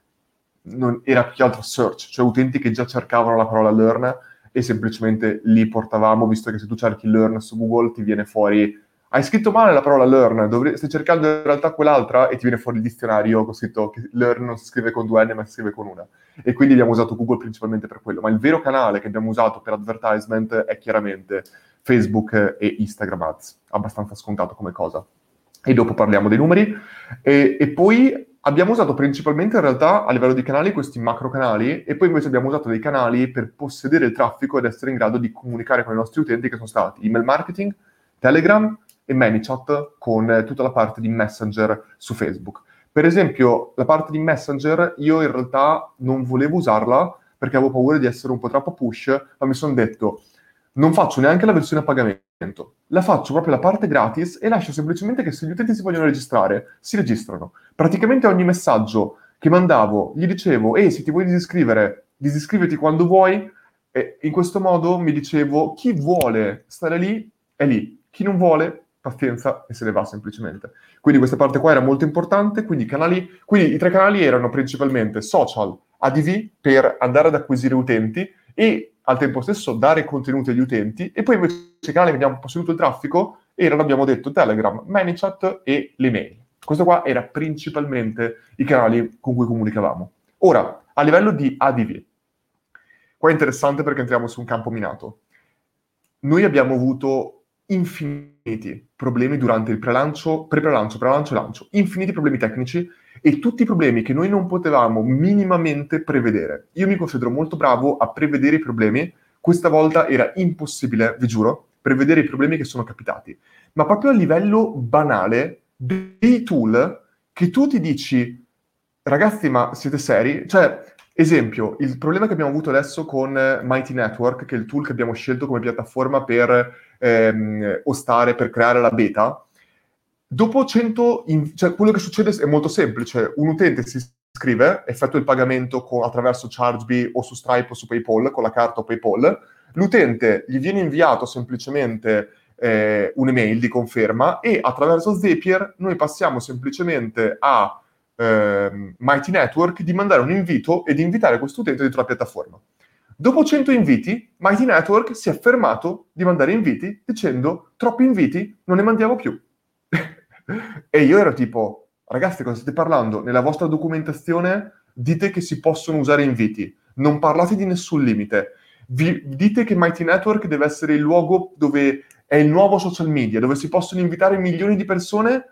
non, era più che altro search, cioè utenti che già cercavano la parola learn e semplicemente li portavamo, visto che se tu cerchi learn su Google ti viene fuori hai scritto male la parola learn, dovre- stai cercando in realtà quell'altra e ti viene fuori il dizionario con scritto che learn non si scrive con due N ma si scrive con una. E quindi abbiamo usato Google principalmente per quello. Ma il vero canale che abbiamo usato per advertisement è chiaramente Facebook e Instagram Ads, abbastanza scontato come cosa. E dopo parliamo dei numeri. E, e poi abbiamo usato principalmente in realtà a livello di canali questi macro canali e poi invece abbiamo usato dei canali per possedere il traffico ed essere in grado di comunicare con i nostri utenti che sono stati email marketing, Telegram e ManyChat con tutta la parte di Messenger su Facebook. Per esempio, la parte di Messenger io in realtà non volevo usarla perché avevo paura di essere un po' troppo push, ma mi sono detto non faccio neanche la versione a pagamento, la faccio proprio la parte gratis e lascio semplicemente che se gli utenti si vogliono registrare, si registrano. Praticamente ogni messaggio che mandavo gli dicevo, ehi, se ti vuoi disiscrivere, disiscriviti quando vuoi, e in questo modo mi dicevo, chi vuole stare lì, è lì, chi non vuole, pazienza e se ne va semplicemente. Quindi questa parte qua era molto importante, quindi, canali, quindi i tre canali erano principalmente social, ADV per andare ad acquisire utenti e al tempo stesso dare contenuti agli utenti e poi invece i canali che abbiamo posseduto il traffico erano, abbiamo detto, Telegram, ManyChat e l'email. Questo qua era principalmente i canali con cui comunicavamo. Ora, a livello di ADV, qua è interessante perché entriamo su un campo minato. Noi abbiamo avuto infiniti problemi durante il pre-lancio, pre-prelancio, pre-lancio e lancio, infiniti problemi tecnici e tutti i problemi che noi non potevamo minimamente prevedere. Io mi considero molto bravo a prevedere i problemi, questa volta era impossibile, vi giuro, prevedere i problemi che sono capitati, ma proprio a livello banale dei tool che tu ti dici, ragazzi, ma siete seri? Cioè, esempio, il problema che abbiamo avuto adesso con Mighty Network, che è il tool che abbiamo scelto come piattaforma per ehm, ostare, per creare la beta, dopo 100, in, cioè quello che succede è molto semplice, un utente si iscrive, effettua il pagamento con, attraverso ChargeBee o su Stripe o su PayPal, con la carta o PayPal, l'utente gli viene inviato semplicemente eh, un'email di conferma e attraverso Zapier noi passiamo semplicemente a eh, Mighty Network di mandare un invito e di invitare questo utente dentro la piattaforma. Dopo 100 inviti, Mighty Network si è fermato di mandare inviti dicendo troppi inviti, non ne mandiamo più. E io ero tipo, ragazzi, cosa state parlando? Nella vostra documentazione dite che si possono usare inviti, non parlate di nessun limite. Vi, dite che Mighty Network deve essere il luogo dove è il nuovo social media, dove si possono invitare milioni di persone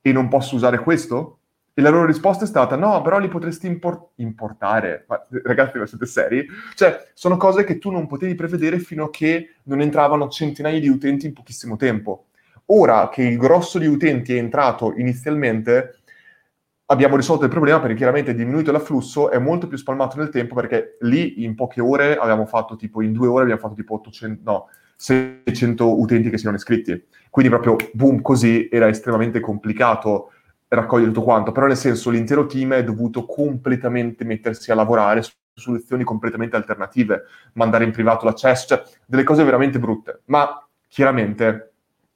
e non posso usare questo? E la loro risposta è stata: no, però li potresti import- importare. Ma ragazzi, ma siete seri? Cioè, sono cose che tu non potevi prevedere fino a che non entravano centinaia di utenti in pochissimo tempo. Ora che il grosso di utenti è entrato inizialmente, abbiamo risolto il problema perché chiaramente è diminuito l'afflusso, è molto più spalmato nel tempo perché lì in poche ore abbiamo fatto tipo, in due ore abbiamo fatto tipo 800, no, 600 utenti che si erano iscritti. Quindi proprio boom, così era estremamente complicato raccogliere tutto quanto, però nel senso l'intero team è dovuto completamente mettersi a lavorare su soluzioni completamente alternative, mandare in privato l'accesso, cioè delle cose veramente brutte. Ma chiaramente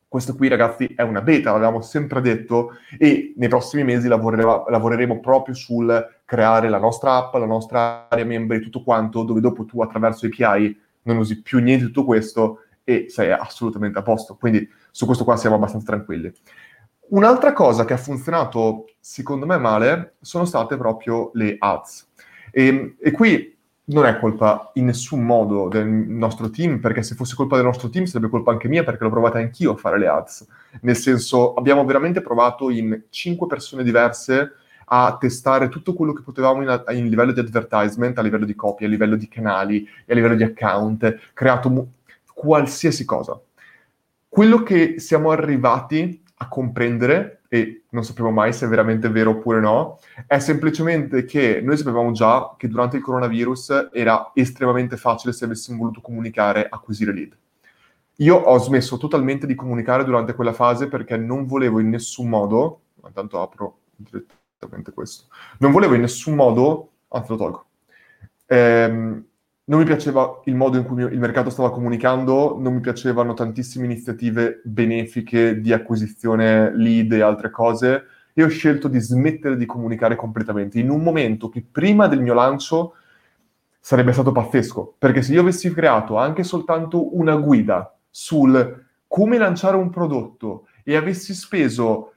questo qui ragazzi è una beta, l'avevamo sempre detto, e nei prossimi mesi lavoreremo, lavoreremo proprio sul creare la nostra app, la nostra area membri, tutto quanto, dove dopo tu attraverso API non usi più niente di tutto questo e sei assolutamente a posto. Quindi su questo qua siamo abbastanza tranquilli. Un'altra cosa che ha funzionato secondo me male sono state proprio le ads. E, e, qui non è colpa in nessun modo del nostro team, perché se fosse colpa del nostro team sarebbe colpa anche mia, perché l'ho provata anch'io a fare le ads. Nel senso, abbiamo veramente provato in cinque persone diverse a testare tutto quello che potevamo in, in livello di advertisement, a livello di copie, a livello di canali a livello di account, creato mu- qualsiasi cosa. Quello che siamo arrivati a comprendere, e non sapevo mai se è veramente vero oppure no, è semplicemente che noi sapevamo già che durante il coronavirus era estremamente facile se avessimo voluto comunicare, acquisire lead. Io ho smesso totalmente di comunicare durante quella fase perché non volevo in nessun modo, intanto apro direttamente questo, non volevo in nessun modo, anzi lo tolgo, ehm, non mi piaceva il modo in cui il mercato stava comunicando, non mi piacevano tantissime iniziative benefiche di acquisizione lead e altre cose e ho scelto di smettere di comunicare completamente in un momento che prima del mio lancio sarebbe stato pazzesco, perché se io avessi creato anche soltanto una guida sul come lanciare un prodotto e avessi speso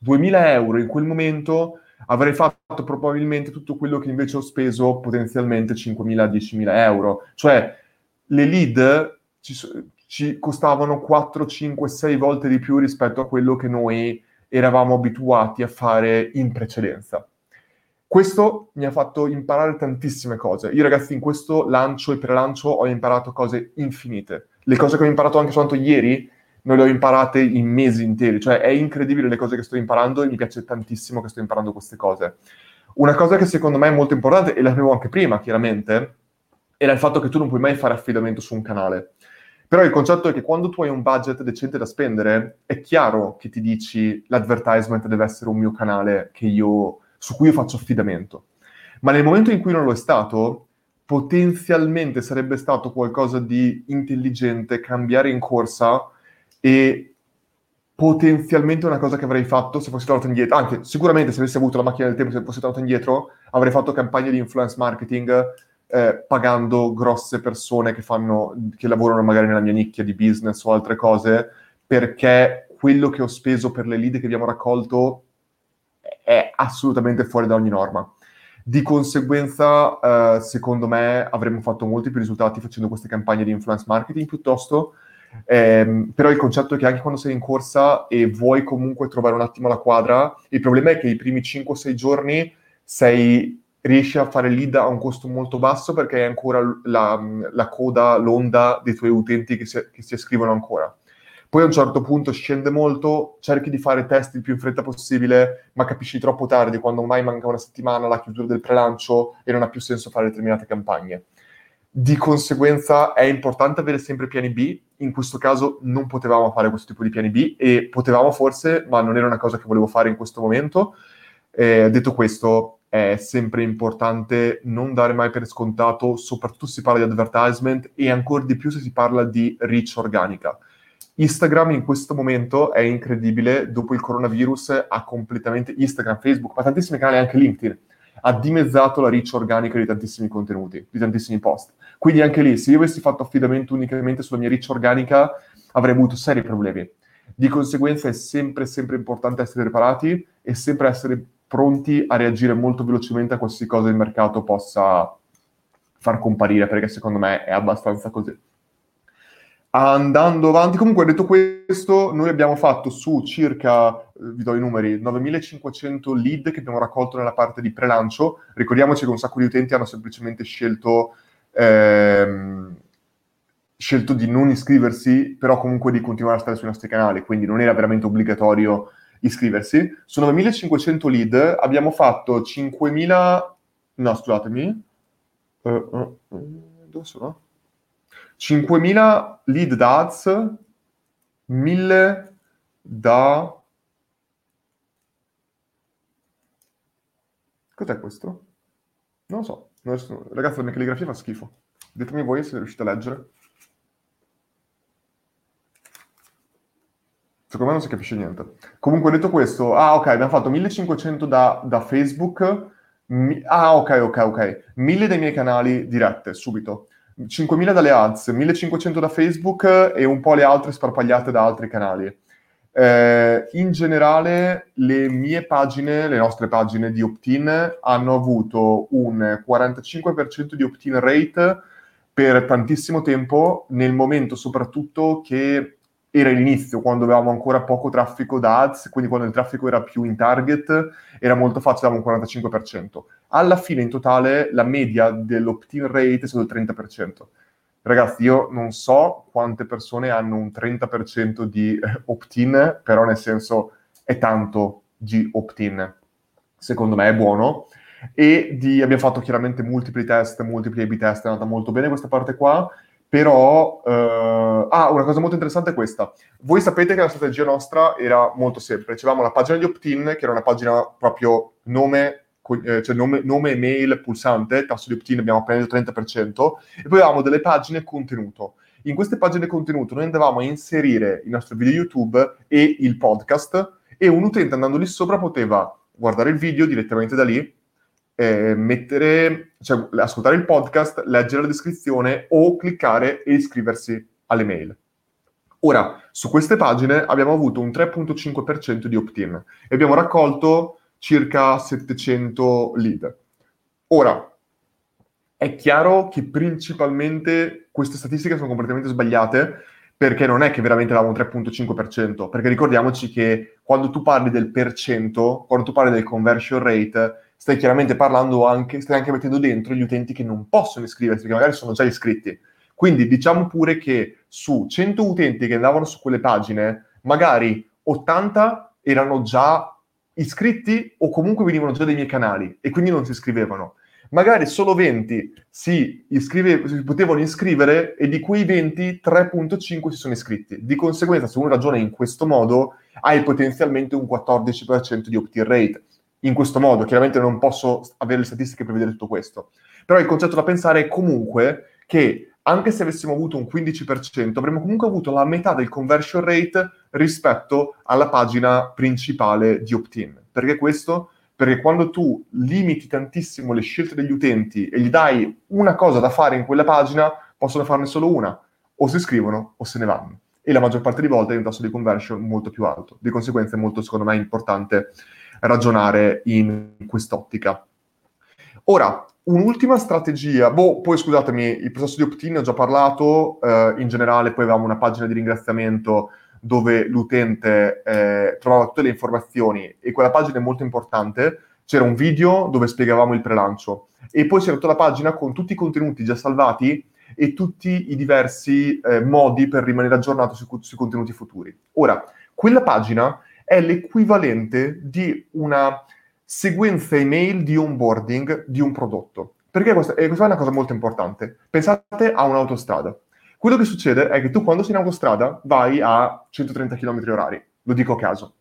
2000 euro in quel momento, avrei fatto probabilmente tutto quello che invece ho speso potenzialmente 5.000-10.000 euro. Cioè, le lead ci, ci, costavano 4, 5, 6 volte di più rispetto a quello che noi eravamo abituati a fare in precedenza. Questo mi ha fatto imparare tantissime cose. Io ragazzi in questo lancio e pre-lancio ho imparato cose infinite. Le cose che ho imparato anche soltanto ieri non le ho imparate in mesi interi, cioè è incredibile le cose che sto imparando e mi piace tantissimo che sto imparando queste cose. Una cosa che secondo me è molto importante, e la sapevo anche prima chiaramente, era il fatto che tu non puoi mai fare affidamento su un canale. Però il concetto è che quando tu hai un budget decente da spendere, è chiaro che ti dici l'advertisement deve essere un mio canale io, su cui io faccio affidamento. Ma nel momento in cui non lo è stato, potenzialmente sarebbe stato qualcosa di intelligente cambiare in corsa e potenzialmente una cosa che avrei fatto se fossi tornato indietro, anche sicuramente se avessi avuto la macchina del tempo, se fossi tornato indietro, avrei fatto campagne di influence marketing eh, pagando grosse persone che, fanno, che lavorano magari nella mia nicchia di business o altre cose, perché quello che ho speso per le lead che abbiamo raccolto è assolutamente fuori da ogni norma. Di conseguenza, eh, secondo me, avremmo fatto molti più risultati facendo queste campagne di influence marketing piuttosto Eh, però il concetto è che anche quando sei in corsa e vuoi comunque trovare un attimo la quadra, il problema è che i primi 5-6 giorni sei, riesci a fare lead a un costo molto basso perché hai ancora la, la coda, l'onda dei tuoi utenti che si, che si iscrivono ancora. Poi a un certo punto scende molto, cerchi di fare test il più in fretta possibile, ma capisci troppo tardi, quando ormai manca una settimana alla chiusura del prelancio e non ha più senso fare determinate campagne. Di conseguenza è importante avere sempre piani B, in questo caso non potevamo fare questo tipo di piani B e potevamo forse, ma non era una cosa che volevo fare in questo momento. Eh, detto questo, è sempre importante non dare mai per scontato, soprattutto se si parla di advertisement e ancora di più se si parla di reach organica. Instagram in questo momento è incredibile, dopo il coronavirus ha completamente Instagram, Facebook, ma tantissimi canali, anche LinkedIn, ha dimezzato la reach organica di tantissimi contenuti, di tantissimi post. Quindi anche lì, se io avessi fatto affidamento unicamente sulla mia reach organica, avrei avuto seri problemi. Di conseguenza è sempre, sempre importante essere preparati e sempre essere pronti a reagire molto velocemente a qualsiasi cosa il mercato possa far comparire, perché secondo me è abbastanza così. Andando avanti, comunque detto questo, noi abbiamo fatto su circa, eh, vi do i numeri, 9500 lead che abbiamo raccolto nella parte di prelancio. Ricordiamoci che un sacco di utenti hanno semplicemente scelto, ehm, scelto di non iscriversi, però comunque di continuare a stare sui nostri canali, quindi non era veramente obbligatorio iscriversi. Su 9500 lead abbiamo fatto 5000... No, scusatemi. Uh, uh, dove sono? 5.000 lead da ads, 1.000 da... Cos'è questo? Non lo so. Ragazzi, la mia calligrafia fa schifo. Ditemi voi se riuscite a leggere. Secondo me non si capisce niente. Comunque, detto questo, ah, ok, abbiamo fatto 1500 da, da Facebook. Mi, ah, ok, ok, ok. 1000 dei miei canali dirette, subito. 5.000 dalle ads, 1.500 da Facebook e un po' le altre sparpagliate da altri canali. Eh, in generale, le mie pagine, le nostre pagine di opt-in, hanno avuto un 45% di opt-in rate per tantissimo tempo, nel momento soprattutto che era l'inizio, quando avevamo ancora poco traffico da ads, quindi quando il traffico era più in target, era molto facile, avevamo un 45%. Alla fine, in totale, la media dell'opt-in rate è stato il 30%. Ragazzi, io non so quante persone hanno un 30% di eh, opt-in, però nel senso è tanto di opt-in. Secondo me è buono. E di, abbiamo fatto chiaramente multipli test, multipli A-B test, è andata molto bene questa parte qua però, eh, ah, una cosa molto interessante è questa. Voi sapete che la strategia nostra era molto semplice. Avevamo la pagina di opt-in, che era una pagina proprio nome, cioè nome, nome e mail pulsante, tasso di opt-in abbiamo appena il 30%, e poi avevamo delle pagine contenuto. In queste pagine contenuto noi andavamo a inserire il nostro video YouTube e il podcast, e un utente andando lì sopra poteva guardare il video direttamente da lì, eh, mettere, cioè, ascoltare il podcast, leggere la descrizione o cliccare e iscriversi alle mail. Ora, su queste pagine abbiamo avuto un 3.5% di opt-in e abbiamo raccolto circa 700 lead. Ora, è chiaro che principalmente queste statistiche sono completamente sbagliate perché non è che veramente avevamo un 3.5%, perché ricordiamoci che quando tu parli del percento, quando tu parli del conversion rate, stai chiaramente parlando anche, stai anche mettendo dentro gli utenti che non possono iscriversi, perché magari sono già iscritti. Quindi diciamo pure che su 100 utenti che andavano su quelle pagine, magari 80 erano già iscritti o comunque venivano già dai miei canali e quindi non si iscrivevano. Magari solo 20 si, iscrive, si potevano iscrivere e di quei 20 3.5 si sono iscritti. Di conseguenza, se uno ragiona in questo modo, hai potenzialmente un 14% di opt-in rate in questo modo. Chiaramente non posso avere le statistiche per vedere tutto questo. Però il concetto da pensare è comunque che anche se avessimo avuto un 15%, avremmo comunque avuto la metà del conversion rate rispetto alla pagina principale di opt-in. Perché questo? Perché quando tu limiti tantissimo le scelte degli utenti e gli dai una cosa da fare in quella pagina, possono farne solo una. O si iscrivono o se ne vanno. E la maggior parte delle volte hai un tasso di conversion molto più alto. Di conseguenza è molto, secondo me, importante ragionare in quest'ottica. Ora, un'ultima strategia, boh, poi scusatemi, il processo di opt-in ho già parlato, eh, in generale poi avevamo una pagina di ringraziamento dove l'utente eh, trovava tutte le informazioni e quella pagina è molto importante, c'era un video dove spiegavamo il prelancio e poi c'era tutta la pagina con tutti i contenuti già salvati e tutti i diversi eh, modi per rimanere aggiornato su, sui contenuti futuri. Ora, quella pagina è l'equivalente di una sequenza email di onboarding di un prodotto. Perché questa, e questa è una cosa molto importante. Pensate a un'autostrada. Quello che succede è che tu quando sei in autostrada vai a 130 km h lo dico a caso.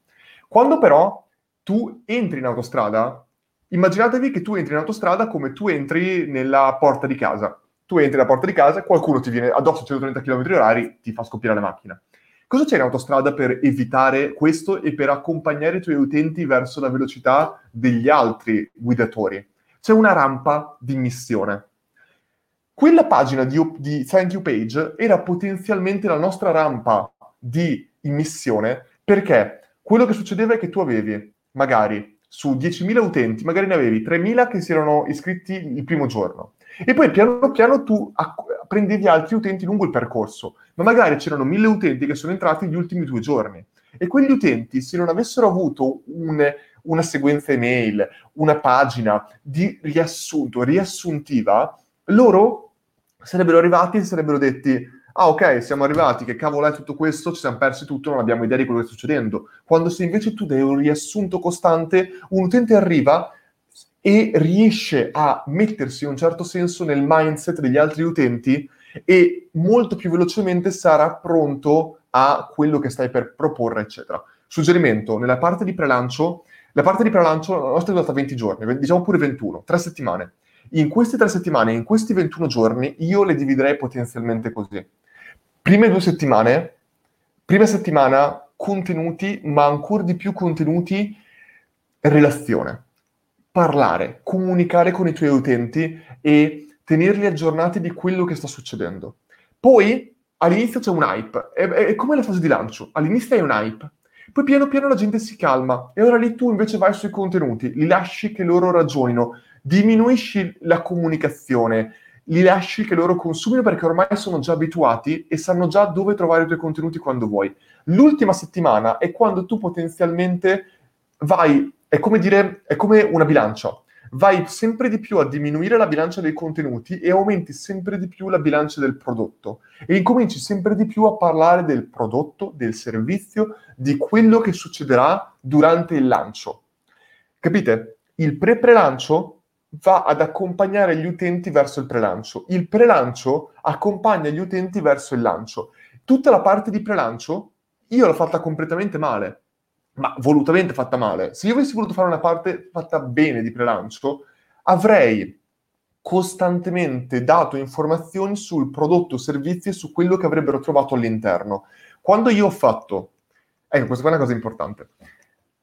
Quando però tu entri in autostrada, immaginatevi che tu entri in autostrada come tu entri nella porta di casa. Tu entri nella porta di casa qualcuno ti viene addosso a 130 km h ti fa scoppiare la macchina. Cosa c'è in autostrada per evitare questo e per accompagnare i tuoi utenti verso la velocità degli altri guidatori? C'è una rampa di missione. Quella pagina di, di Thank You Page era potenzialmente la nostra rampa di immissione perché quello che succedeva è che tu avevi magari su 10.000 utenti, magari ne avevi 3.000 che si erano iscritti il primo giorno. E poi piano piano tu acc- prendevi altri utenti lungo il percorso, ma magari c'erano 1.000 utenti che sono entrati gli ultimi due giorni. E quegli utenti, se non avessero avuto un, una sequenza email, una pagina di riassunto, riassuntiva, loro sarebbero arrivati e sarebbero detti ah ok, siamo arrivati, che cavolo è tutto questo, ci siamo persi tutto, non abbiamo idea di quello che sta succedendo. Quando se invece tu dai un riassunto costante, un utente arriva e riesce a mettersi in un certo senso nel mindset degli altri utenti e molto più velocemente sarà pronto a quello che stai per proporre, eccetera. Suggerimento, nella parte di prelancio, la parte di prelancio la nostra è durata 20 giorni, diciamo pure 21, 3 settimane. In queste 3 settimane, in questi 21 giorni, io le dividerei potenzialmente così prime due settimane, prima settimana contenuti, ma ancora di più contenuti relazione. Parlare, comunicare con i tuoi utenti e tenerli aggiornati di quello che sta succedendo. Poi all'inizio c'è un hype, è, è come la fase di lancio, all'inizio è un hype, poi piano piano la gente si calma e ora lì tu invece vai sui contenuti, li lasci che loro ragionino, diminuisci la comunicazione, li lasci che loro consumino perché ormai sono già abituati e sanno già dove trovare i tuoi contenuti quando vuoi. L'ultima settimana è quando tu potenzialmente vai, è come dire, è come una bilancia. Vai sempre di più a diminuire la bilancia dei contenuti e aumenti sempre di più la bilancia del prodotto. E incominci sempre di più a parlare del prodotto, del servizio, di quello che succederà durante il lancio. Capite? Il pre-prelancio va ad accompagnare gli utenti verso il prelancio. Il prelancio accompagna gli utenti verso il lancio. Tutta la parte di prelancio io l'ho fatta completamente male, ma volutamente fatta male. Se io avessi voluto fare una parte fatta bene di prelancio, avrei costantemente dato informazioni sul prodotto o servizi e su quello che avrebbero trovato all'interno. Quando io ho fatto, ecco, questa è una cosa importante,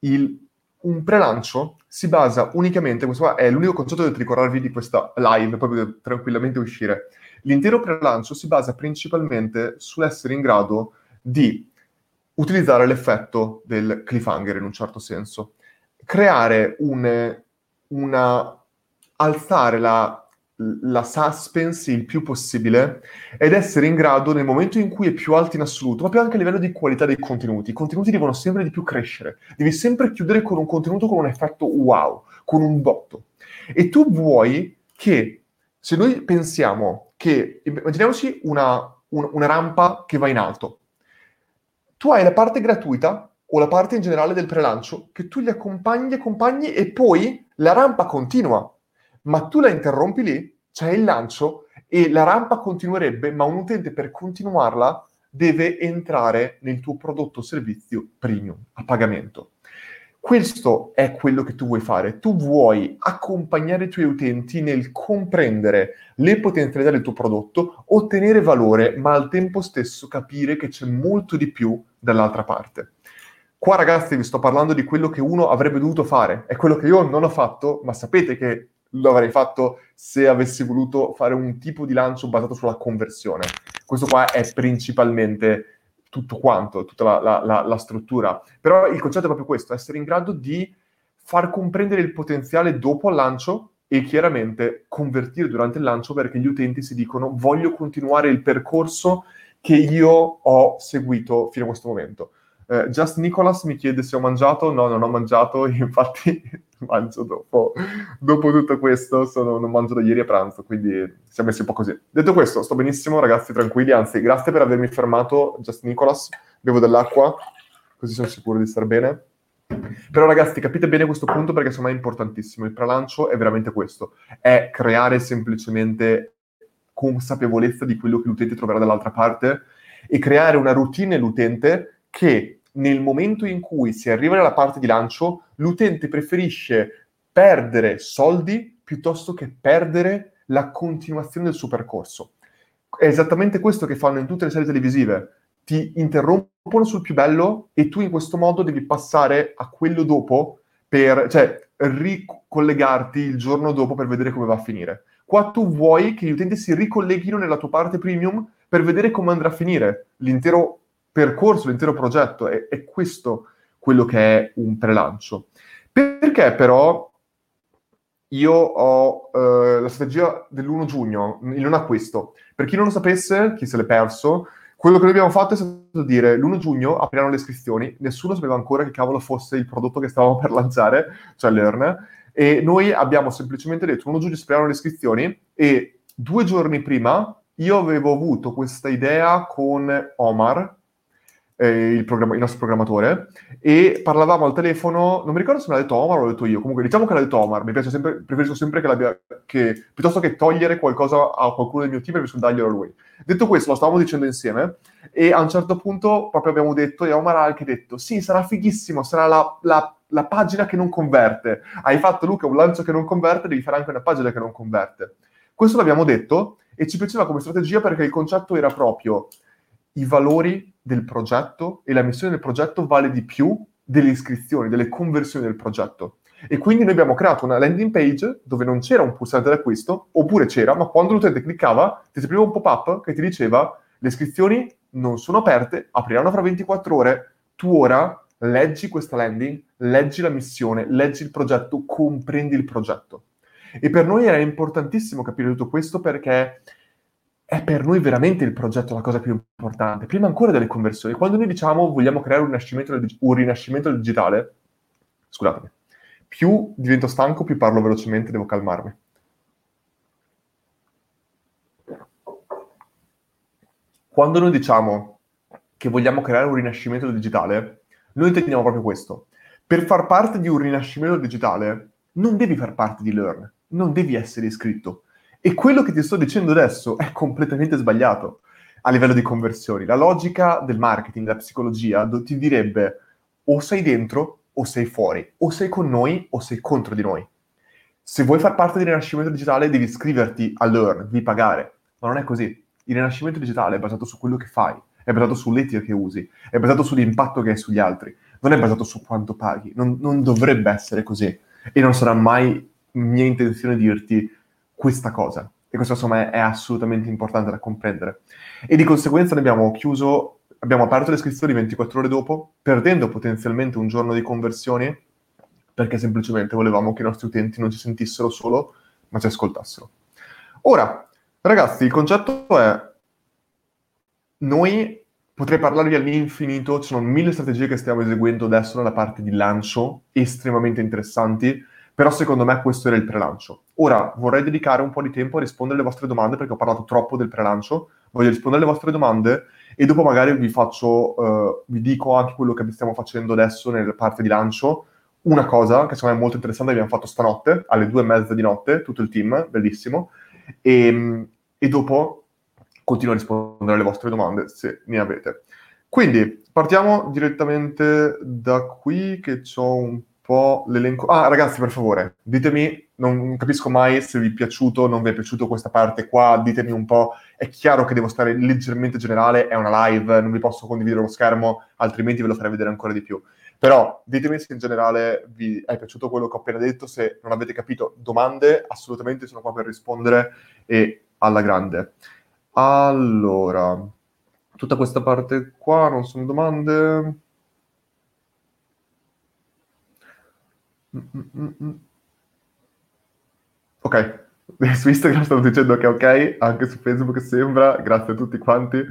il un prelancio si basa unicamente, questo è l'unico concetto che dovete ricordarvi di questa live, poi tranquillamente uscire. L'intero prelancio si basa principalmente sull'essere in grado di utilizzare l'effetto del cliffhanger in un certo senso. Creare un, una... alzare la la suspense il più possibile ed essere in grado, nel momento in cui è più alto in assoluto, più anche a livello di qualità dei contenuti, i contenuti devono sempre di più crescere, devi sempre chiudere con un contenuto con un effetto wow, con un botto. E tu vuoi che, se noi pensiamo che, immaginiamoci una, un, una rampa che va in alto, tu hai la parte gratuita o la parte in generale del prelancio che tu gli accompagni, accompagni e poi la rampa continua ma tu la interrompi lì, c'è il lancio e la rampa continuerebbe, ma un utente per continuarla deve entrare nel tuo prodotto o servizio premium a pagamento. Questo è quello che tu vuoi fare. Tu vuoi accompagnare i tuoi utenti nel comprendere le potenzialità del tuo prodotto, ottenere valore, ma al tempo stesso capire che c'è molto di più dall'altra parte. Qua ragazzi vi sto parlando di quello che uno avrebbe dovuto fare, è quello che io non ho fatto, ma sapete che lo avrei fatto se avessi voluto fare un tipo di lancio basato sulla conversione. Questo qua è principalmente tutto quanto, tutta la, la, la, la struttura. Però il concetto è proprio questo, essere in grado di far comprendere il potenziale dopo il lancio e chiaramente convertire durante il lancio perché gli utenti si dicono voglio continuare il percorso che io ho seguito fino a questo momento. Uh, Just Nicholas mi chiede se ho mangiato, no, non ho mangiato, infatti mangio dopo, dopo tutto questo, sono, non mangio da ieri a pranzo, quindi siamo messi un po' così. Detto questo, sto benissimo, ragazzi, tranquilli, anzi, grazie per avermi fermato, Just Nicholas, bevo dell'acqua, così sono sicuro di star bene. Però ragazzi, capite bene questo punto perché secondo me è importantissimo. Il prelancio è veramente questo, è creare semplicemente consapevolezza di quello che l'utente troverà dall'altra parte e creare una routine nell'utente che nel momento in cui si arriva nella parte di lancio, l'utente preferisce perdere soldi piuttosto che perdere la continuazione del suo percorso. È esattamente questo che fanno in tutte le serie televisive ti interrompono sul più bello e tu in questo modo devi passare a quello dopo per, cioè, ricollegarti il giorno dopo per vedere come va a finire. Qua tu vuoi che gli utenti si ricolleghino nella tua parte premium per vedere come andrà a finire l'intero percorso, l'intero progetto. È, è questo quello che è un prelancio. Perché però io ho eh, la strategia dell'1 giugno, il non acquisto. Per chi non lo sapesse, chi se l'è perso, quello che noi abbiamo fatto è stato dire l'1 giugno apriranno le iscrizioni, nessuno sapeva ancora che cavolo fosse il prodotto che stavamo per lanciare, cioè Learn, e noi abbiamo semplicemente detto l'1 giugno si apriranno le iscrizioni e due giorni prima io avevo avuto questa idea con Omar, eh, il, il, nostro programmatore, e parlavamo al telefono, non mi ricordo se l'ha detto Omar o l'ho detto io, comunque diciamo che l'ha detto Omar, mi piace sempre, preferisco sempre che l'abbia, che piuttosto che togliere qualcosa a qualcuno del mio team, preferisco darglielo a lui. Detto questo, lo stavamo dicendo insieme, e a un certo punto proprio abbiamo detto, e Omar ha anche detto, sì, sarà fighissimo, sarà la, la, la pagina che non converte. Hai fatto, Luca, un lancio che non converte, devi fare anche una pagina che non converte. Questo l'abbiamo detto, e ci piaceva come strategia perché il concetto era proprio i valori del progetto e la missione del progetto vale di più delle iscrizioni, delle conversioni del progetto. E quindi noi abbiamo creato una landing page dove non c'era un pulsante d'acquisto, oppure c'era, ma quando l'utente cliccava ti apriva un pop-up che ti diceva le iscrizioni non sono aperte, apriranno fra 24 ore, tu ora leggi questa landing, leggi la missione, leggi il progetto, comprendi il progetto. E per noi era importantissimo capire tutto questo perché è per noi veramente il progetto la cosa più importante, prima ancora delle conversioni. Quando noi diciamo vogliamo creare un rinascimento un rinascimento digitale, scusatemi, più divento stanco, più parlo velocemente, devo calmarmi. Quando noi diciamo che vogliamo creare un rinascimento digitale, noi intendiamo proprio questo. Per far parte di un rinascimento digitale, non devi far parte di Learn, non devi essere iscritto e quello che ti sto dicendo adesso è completamente sbagliato a livello di conversioni. La logica del marketing, della psicologia, ti direbbe o sei dentro o sei fuori, o sei con noi o sei contro di noi. Se vuoi far parte del rinascimento digitale devi iscriverti a Learn, devi pagare, ma non è così. Il rinascimento digitale è basato su quello che fai, è basato sull'etica che usi, è basato sull'impatto che hai sugli altri, non è basato su quanto paghi, non, non dovrebbe essere così e non sarà mai mia intenzione dirti questa cosa. E questo insomma è, è assolutamente importante da comprendere. E di conseguenza noi abbiamo chiuso, abbiamo aperto le iscrizioni 24 ore dopo, perdendo potenzialmente un giorno di conversioni, perché semplicemente volevamo che i nostri utenti non ci sentissero solo, ma ci ascoltassero. Ora, ragazzi, il concetto è, noi potrei parlarvi all'infinito, ci sono mille strategie che stiamo eseguendo adesso nella parte di lancio, estremamente interessanti, però secondo me questo era il prelancio. Ora vorrei dedicare un po' di tempo a rispondere alle vostre domande perché ho parlato troppo del prelancio. Voglio rispondere alle vostre domande e dopo magari vi faccio, uh, vi dico anche quello che stiamo facendo adesso nella parte di lancio. Una cosa che secondo me è molto interessante abbiamo fatto stanotte, alle due e mezza di notte, tutto il team, bellissimo. E, e dopo continuo a rispondere alle vostre domande se ne avete. Quindi partiamo direttamente da qui che ho un po' l'elenco. Ah, ragazzi, per favore, ditemi, non capisco mai se vi è piaciuto o non vi è piaciuto questa parte qua, ditemi un po'. È chiaro che devo stare leggermente generale, è una live, non vi posso condividere lo schermo, altrimenti ve lo farei vedere ancora di più. Però ditemi se in generale vi è piaciuto quello che ho appena detto, se non avete capito domande, assolutamente sono qua per rispondere e alla grande. Allora, tutta questa parte qua non sono domande. Ok, su Instagram stanno dicendo che è ok, anche su Facebook sembra, grazie a tutti quanti.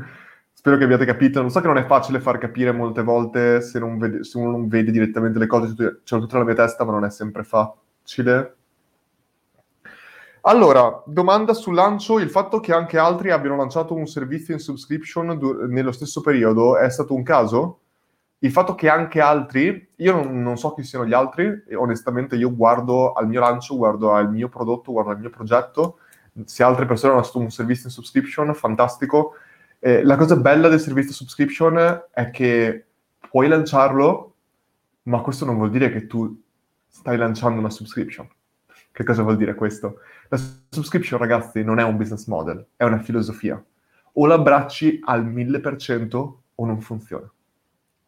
Spero che abbiate capito. Non so che non è facile far capire molte volte se, vede, se uno non vede direttamente le cose, c'è tutta la mia testa, ma non è sempre facile. Allora, domanda sul lancio, il fatto che anche altri abbiano lanciato un servizio in subscription du- nello stesso periodo è stato un caso? Il fatto che anche altri, io non, non, so chi siano gli altri, onestamente io guardo al mio lancio, guardo al mio prodotto, guardo al mio progetto, se altre persone hanno un servizio in subscription, fantastico. Eh, la cosa bella del servizio subscription è che puoi lanciarlo, ma questo non vuol dire che tu stai lanciando una subscription. Che cosa vuol dire questo? La subscription, ragazzi, non è un business model, è una filosofia. O l'abbracci al 1000% o non funziona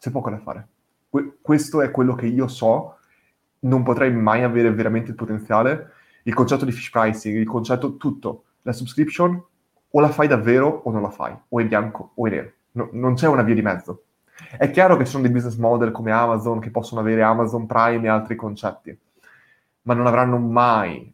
c'è poco da fare. Que- questo è quello che io so, non potrei mai avere veramente il potenziale. Il concetto di fish pricing, il concetto tutto, la subscription o la fai davvero o non la fai, o è bianco o è nero. No, non c'è una via di mezzo. È chiaro che ci sono dei business model come Amazon che possono avere Amazon Prime e altri concetti, ma non avranno mai,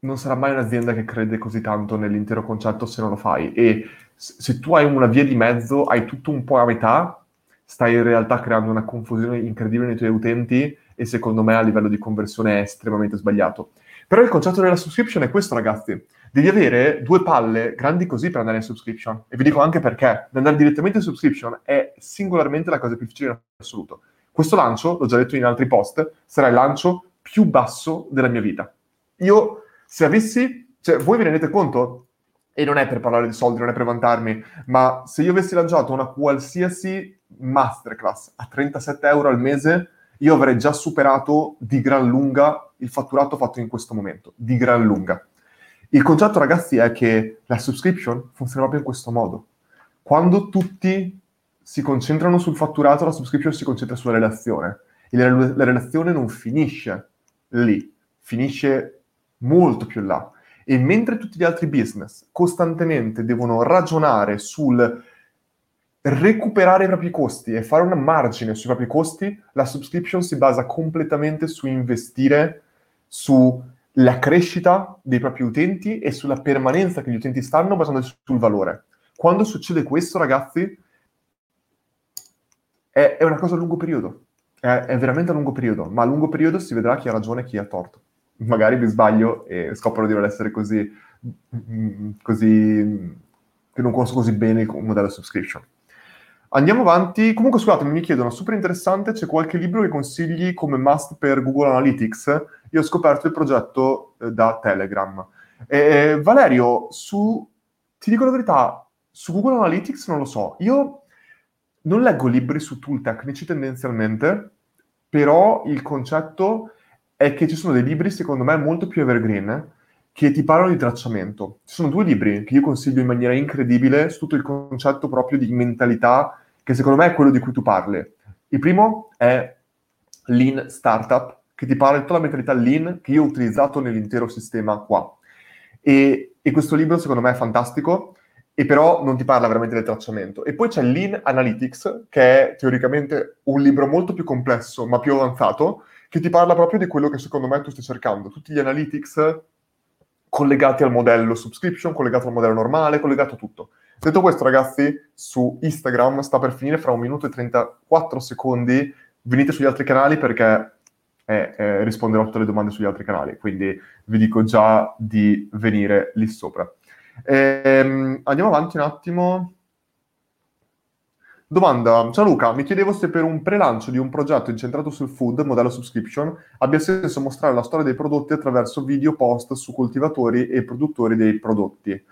non sarà mai un'azienda che crede così tanto nell'intero concetto se non lo fai. E se tu hai una via di mezzo, hai tutto un po' a metà, stai in realtà creando una confusione incredibile nei tuoi utenti e secondo me a livello di conversione è estremamente sbagliato. Però il concetto della subscription è questo, ragazzi. Devi avere due palle grandi così per andare in subscription. E vi dico anche perché. Andare direttamente in subscription è singolarmente la cosa più difficile in assoluto. Questo lancio, l'ho già detto in altri post, sarà il lancio più basso della mia vita. Io, se avessi... Cioè, voi vi rendete conto? E non è per parlare di soldi, non è per vantarmi, ma se io avessi lanciato una qualsiasi masterclass a 37 euro al mese, io avrei già superato di gran lunga il fatturato fatto in questo momento, di gran lunga. Il concetto, ragazzi, è che la subscription funziona proprio in questo modo. Quando tutti si concentrano sul fatturato, la subscription si concentra sulla relazione. E la, la relazione non finisce lì, finisce molto più là. E mentre tutti gli altri business costantemente devono ragionare sul recuperare i propri costi e fare un margine sui propri costi, la subscription si basa completamente su investire sulla crescita dei propri utenti e sulla permanenza che gli utenti stanno basandosi sul valore. Quando succede questo, ragazzi, è, è una cosa a lungo periodo. È, è veramente a lungo periodo, ma a lungo periodo si vedrà chi ha ragione e chi ha torto magari mi sbaglio e scopro di non essere così, così che non conosco così bene il modello subscription. Andiamo avanti. Comunque, scusate, mi chiedono, super interessante, c'è qualche libro che consigli come must per Google Analytics? Io ho scoperto il progetto eh, da Telegram. Eh, Valerio, su, ti dico la verità, su Google Analytics non lo so. Io non leggo libri su tool tecnici tendenzialmente, però il concetto è che ci sono dei libri, secondo me, molto più evergreen che ti parlano di tracciamento. Ci sono due libri che io consiglio in maniera incredibile su tutto il concetto proprio di mentalità, che secondo me è quello di cui tu parli. Il primo è Lean Startup, che ti parla di tutta la mentalità Lean che io ho utilizzato nell'intero sistema qua. E, e questo libro secondo me è fantastico, e però non ti parla veramente del tracciamento. E poi c'è Lean Analytics, che è teoricamente un libro molto più complesso, ma più avanzato, che ti parla proprio di quello che secondo me tu stai cercando. Tutti gli analytics collegati al modello subscription, collegato al modello normale, collegato a tutto. Detto questo, ragazzi, su Instagram sta per finire fra un minuto e 34 secondi. Venite sugli altri canali perché eh, eh, risponderò a tutte le domande sugli altri canali, quindi vi dico già di venire lì sopra. Ehm, andiamo avanti un attimo. Domanda, ciao Luca, mi chiedevo se per un pre-lancio di un progetto incentrato sul food, modello subscription, abbia senso mostrare la storia dei prodotti attraverso video post su coltivatori e produttori dei prodotti.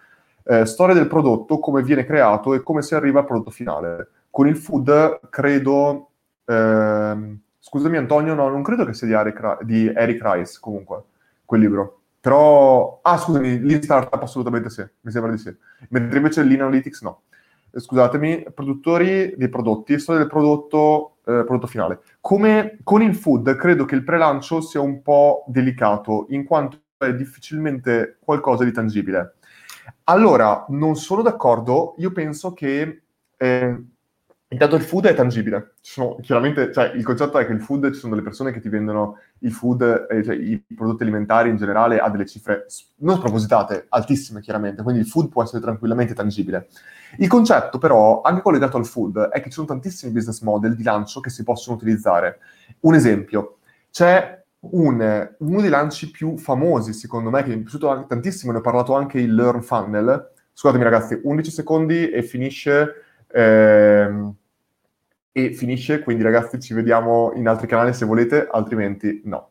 Eh, storia del prodotto, come viene creato e come si arriva al prodotto finale. Con il food credo... Eh, scusami Antonio, no, non credo che sia di Eric, di Eric Rice comunque, quel libro. Però... Ah, scusami, Lean Startup assolutamente sì, mi sembra di sì. Mentre invece Lean Analytics no scusatemi, produttori dei prodotti, storia del prodotto, eh, prodotto finale. Come con il food, credo che il pre-lancio sia un po' delicato, in quanto è difficilmente qualcosa di tangibile. Allora, non sono d'accordo, io penso che eh, Intanto il food è tangibile. Sono, chiaramente, cioè, il concetto è che il food, ci sono delle persone che ti vendono il food, eh, cioè i prodotti alimentari in generale, a delle cifre non spropositate, altissime chiaramente, quindi il food può essere tranquillamente tangibile. Il concetto però, anche collegato al food, è che ci sono tantissimi business model di lancio che si possono utilizzare. Un esempio, c'è un, uno dei lanci più famosi, secondo me, che mi è piaciuto tantissimo, ne ho parlato anche il Learn Funnel. Scusatemi ragazzi, 11 secondi e finisce... Ehm, e finisce, quindi ragazzi ci vediamo in altri canali se volete, altrimenti no.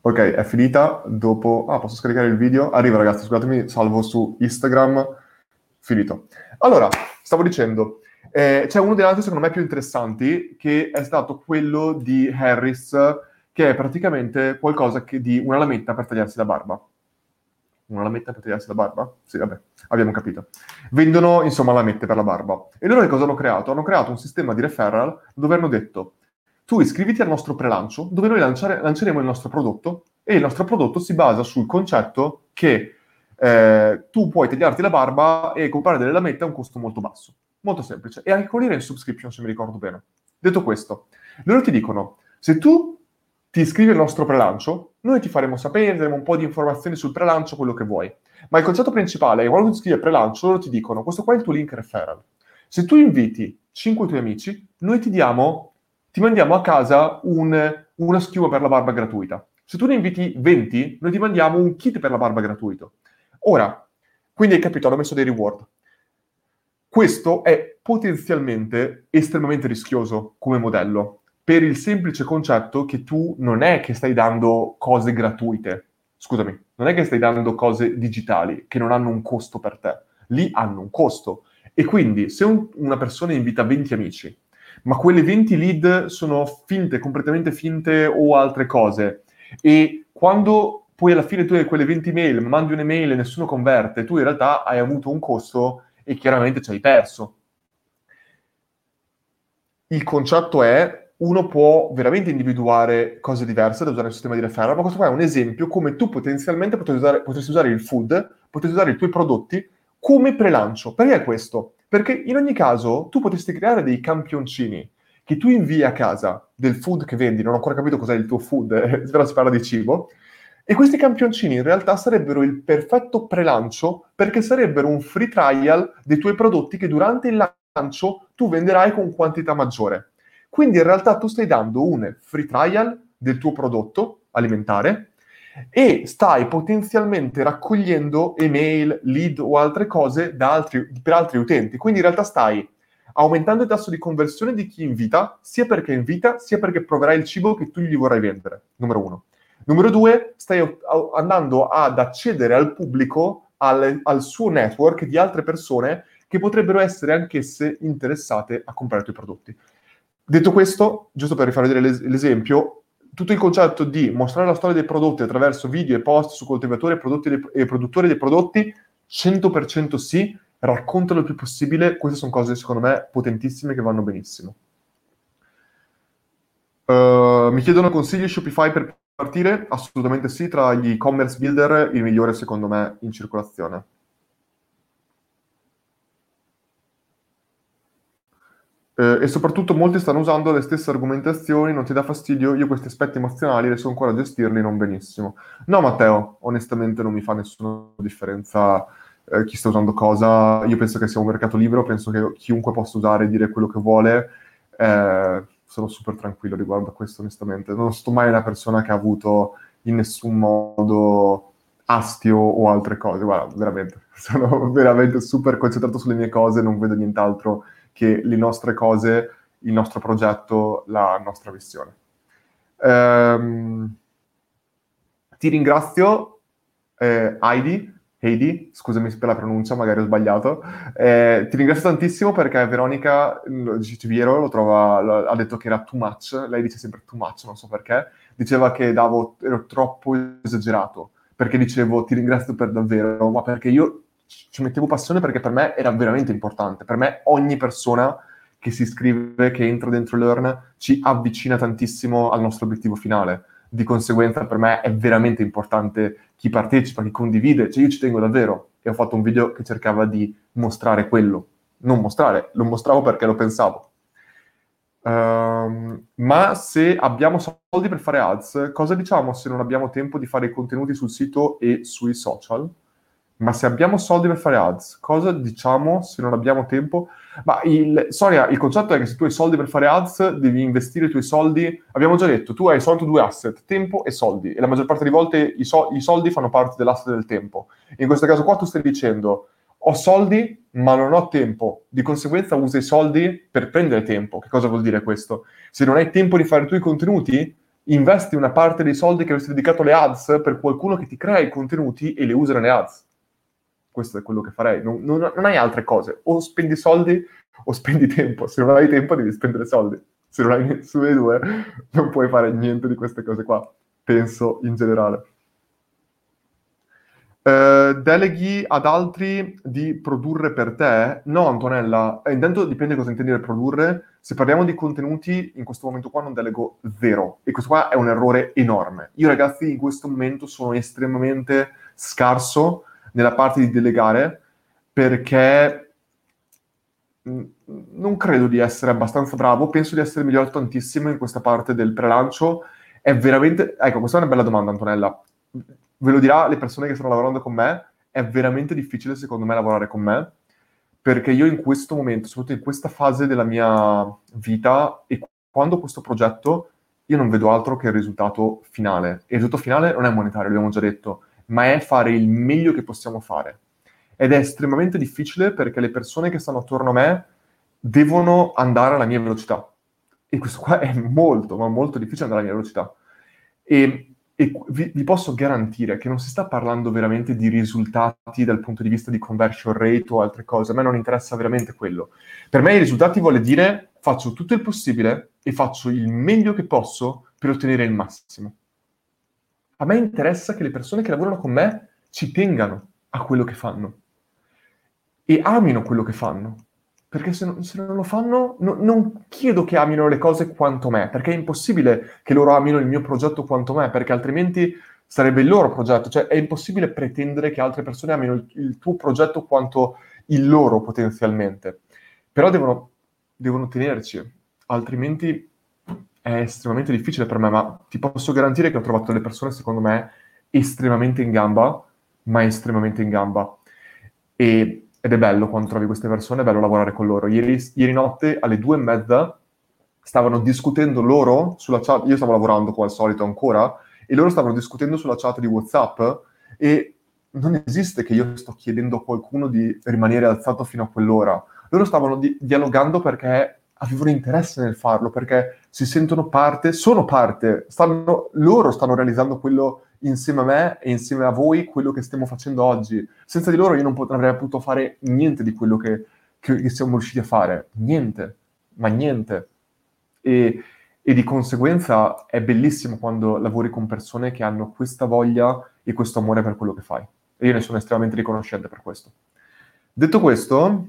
Ok, è finita, dopo... Ah, posso scaricare il video? Arriva ragazzi, scusatemi, salvo su Instagram, finito. Allora, stavo dicendo, eh, c'è uno dei altri secondo me più interessanti, che è stato quello di Harris, che è praticamente qualcosa che di una lametta per tagliarsi la barba una lametta per tagliarsi la barba? Sì, vabbè, abbiamo capito. Vendono, insomma, lamette per la barba. E loro che cosa hanno creato? Hanno creato un sistema di referral dove hanno detto tu iscriviti al nostro prelancio dove noi lanciare, lanceremo il nostro prodotto e il nostro prodotto si basa sul concetto che eh, tu puoi tagliarti la barba e comprare delle lamette a un costo molto basso. Molto semplice. E anche era in subscription, se mi ricordo bene. Detto questo, loro ti dicono, se tu ti iscrivi al nostro prelancio, noi ti faremo sapere, daremo un po' di informazioni sul prelancio, quello che vuoi. Ma il concetto principale è che quando ti iscrivi al prelancio, loro ti dicono, questo qua è il tuo link referral. Se tu inviti 5 tuoi amici, noi ti diamo, ti mandiamo a casa un, una schiuma per la barba gratuita. Se tu ne inviti 20, noi ti mandiamo un kit per la barba gratuito. Ora, quindi hai capito, hanno messo dei reward. Questo è potenzialmente estremamente rischioso come modello, per il semplice concetto che tu non è che stai dando cose gratuite, scusami, non è che stai dando cose digitali che non hanno un costo per te, lì hanno un costo. E quindi se un, una persona invita 20 amici, ma quelle 20 lead sono finte, completamente finte o altre cose, e quando poi alla fine tu hai quelle 20 mail, mandi un'email e nessuno converte, tu in realtà hai avuto un costo e chiaramente ci hai perso. Il concetto è uno può veramente individuare cose diverse da usare il sistema di referral, ma questo qua è un esempio come tu potenzialmente potresti usare, potresti usare il food, potresti usare i tuoi prodotti come prelancio. Perché è questo? Perché in ogni caso tu potresti creare dei campioncini che tu invii a casa del food che vendi, non ho ancora capito cos'è il tuo food, però si parla di cibo, e questi campioncini in realtà sarebbero il perfetto prelancio perché sarebbero un free trial dei tuoi prodotti che durante il lancio tu venderai con quantità maggiore. Quindi in realtà tu stai dando un free trial del tuo prodotto alimentare e stai potenzialmente raccogliendo email, lead o altre cose altri, per altri utenti. Quindi in realtà stai aumentando il tasso di conversione di chi invita, sia perché invita, sia perché proverai il cibo che tu gli vorrai vendere. Numero uno. Numero due, stai andando ad accedere al pubblico, al, al suo network di altre persone che potrebbero essere anch'esse interessate a comprare i tuoi prodotti. Detto questo, giusto per rifare l'es- l'esempio, tutto il concetto di mostrare la storia dei prodotti attraverso video e post su coltivatori e produttori dei prodotti, 100% sì, raccontalo il più possibile, queste sono cose secondo me potentissime che vanno benissimo. Uh, mi chiedono consigli Shopify per partire? Assolutamente sì, tra gli e-commerce builder il migliore secondo me in circolazione. Eh, e soprattutto molti stanno usando le stesse argomentazioni, non ti dà fastidio, io questi aspetti emozionali riesco ancora a gestirli non benissimo. No Matteo, onestamente non mi fa nessuna differenza eh, chi sta usando cosa, io penso che sia un mercato libero, penso che chiunque possa usare e dire quello che vuole, eh, sono super tranquillo riguardo a questo onestamente, non sto mai una persona che ha avuto in nessun modo astio o altre cose, guarda, veramente, sono veramente super concentrato sulle mie cose, non vedo nient'altro che le nostre cose, il nostro progetto, la nostra missione. Um, ti ringrazio, eh, Heidi, Heidi, scusami per la pronuncia, magari ho sbagliato. Eh, ti ringrazio tantissimo perché Veronica Civiero lo trova, lo, ha detto che era too much, lei dice sempre too much, non so perché, diceva che davo, ero troppo esagerato, perché dicevo ti ringrazio per davvero, ma perché io ci mettevo passione perché per me era veramente importante. Per me ogni persona che si iscrive, che entra dentro Learn, ci avvicina tantissimo al nostro obiettivo finale. Di conseguenza per me è veramente importante chi partecipa, chi condivide, cioè io ci tengo davvero e ho fatto un video che cercava di mostrare quello, non mostrare, lo mostravo perché lo pensavo. Um, ma se abbiamo soldi per fare ads, cosa diciamo se non abbiamo tempo di fare i contenuti sul sito e sui social? Ma se abbiamo soldi per fare ads, cosa diciamo se non abbiamo tempo? Ma il, Sonia, il concetto è che se tu hai soldi per fare ads, devi investire i tuoi soldi. Abbiamo già detto, tu hai soltanto due asset, tempo e soldi. E la maggior parte delle volte i, so- i soldi fanno parte dell'asset del tempo. In questo caso qua tu stai dicendo, ho soldi ma non ho tempo, di conseguenza usa i soldi per prendere tempo. Che cosa vuol dire questo? Se non hai tempo di fare i tuoi contenuti, investi una parte dei soldi che avresti dedicato alle ads per qualcuno che ti crea i contenuti e le usa nelle ads questo è quello che farei. Non, non, non, hai altre cose. O spendi soldi o spendi tempo. Se non hai tempo devi spendere soldi. Se non hai nessuna dei due non puoi fare niente di queste cose qua. Penso in generale. Uh, deleghi ad altri di produrre per te? No, Antonella. Eh, intanto dipende cosa intendi per produrre. Se parliamo di contenuti, in questo momento qua non delego zero. E questo qua è un errore enorme. Io, ragazzi, in questo momento sono estremamente scarso nella parte di delegare perché non credo di essere abbastanza bravo, penso di essere migliorato tantissimo in questa parte del prelancio. È veramente... Ecco, questa è una bella domanda, Antonella. Ve lo dirà le persone che stanno lavorando con me, è veramente difficile secondo me lavorare con me, perché io in questo momento, soprattutto in questa fase della mia vita e quando questo progetto, io non vedo altro che il risultato finale. E il risultato finale non è monetario, l'abbiamo già detto ma è fare il meglio che possiamo fare. Ed è estremamente difficile perché le persone che stanno attorno a me devono andare alla mia velocità. E questo qua è molto, ma molto difficile andare alla mia velocità. E, e vi, vi, posso garantire che non si sta parlando veramente di risultati dal punto di vista di conversion rate o altre cose. A me non interessa veramente quello. Per me i risultati vuole dire faccio tutto il possibile e faccio il meglio che posso per ottenere il massimo a me interessa che le persone che lavorano con me ci tengano a quello che fanno e amino quello che fanno. Perché se non, se non lo fanno, no, non chiedo che amino le cose quanto me, perché è impossibile che loro amino il mio progetto quanto me, perché altrimenti sarebbe il loro progetto. Cioè, è impossibile pretendere che altre persone amino il, il tuo progetto quanto il loro potenzialmente. Però devono, devono tenerci, altrimenti è estremamente difficile per me, ma ti posso garantire che ho trovato delle persone, secondo me, estremamente in gamba, ma estremamente in gamba. E, ed è bello quando trovi queste persone, è bello lavorare con loro. Ieri, ieri notte alle due e mezza stavano discutendo loro sulla chat, io stavo lavorando come al solito ancora, e loro stavano discutendo sulla chat di WhatsApp e non esiste che io sto chiedendo a qualcuno di rimanere alzato fino a quell'ora. Loro stavano di- dialogando perché avevano interesse nel farlo perché si sentono parte, sono parte, stanno, loro stanno realizzando quello insieme a me e insieme a voi, quello che stiamo facendo oggi. Senza di loro io non avrei potuto fare niente di quello che, che, che, siamo riusciti a fare, niente, ma niente. E, e di conseguenza è bellissimo quando lavori con persone che hanno questa voglia e questo amore per quello che fai. E io ne sono estremamente riconoscente per questo. Detto questo,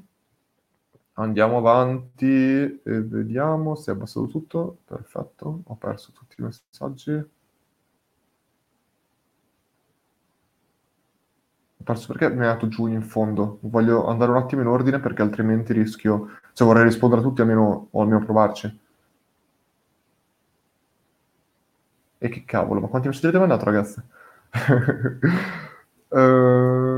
Andiamo avanti e vediamo se è abbassato tutto. Perfetto, ho perso tutti i messaggi. Ho perso perché mi è dato giù in fondo. Voglio andare un attimo in ordine perché altrimenti rischio... Cioè vorrei rispondere a tutti almeno, o almeno provarci. E che cavolo, ma quanti messaggi avete mandato ragazzi? uh...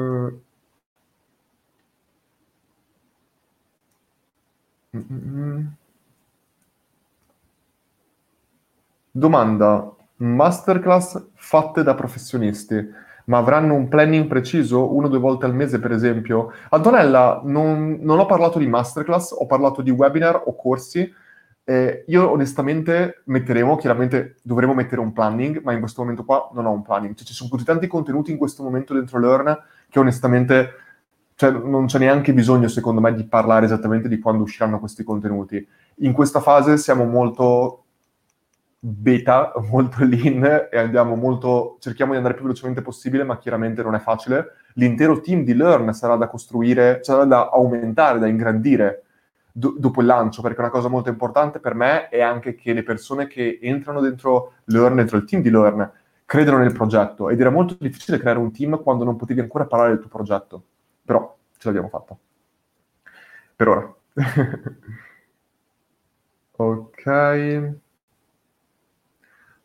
Domanda: masterclass fatte da professionisti, ma avranno un planning preciso, uno o due volte al mese per esempio? Antonella, non, non ho parlato di masterclass, ho parlato di webinar o corsi. Eh, io onestamente metteremo, chiaramente dovremo mettere un planning, ma in questo momento qua non ho un planning. Cioè, ci sono così tanti contenuti in questo momento dentro Learn che onestamente cioè, non c'è neanche bisogno, secondo me, di parlare esattamente di quando usciranno questi contenuti. In questa fase siamo molto beta, molto lean e andiamo molto, cerchiamo di andare più velocemente possibile, ma chiaramente non è facile. L'intero team di Learn sarà da costruire, sarà da aumentare, da ingrandire do- dopo il lancio, perché una cosa molto importante per me è anche che le persone che entrano dentro Learn, dentro il team di Learn, credano nel progetto ed era molto difficile creare un team quando non potevi ancora parlare del tuo progetto però ce l'abbiamo fatta. per ora. ok.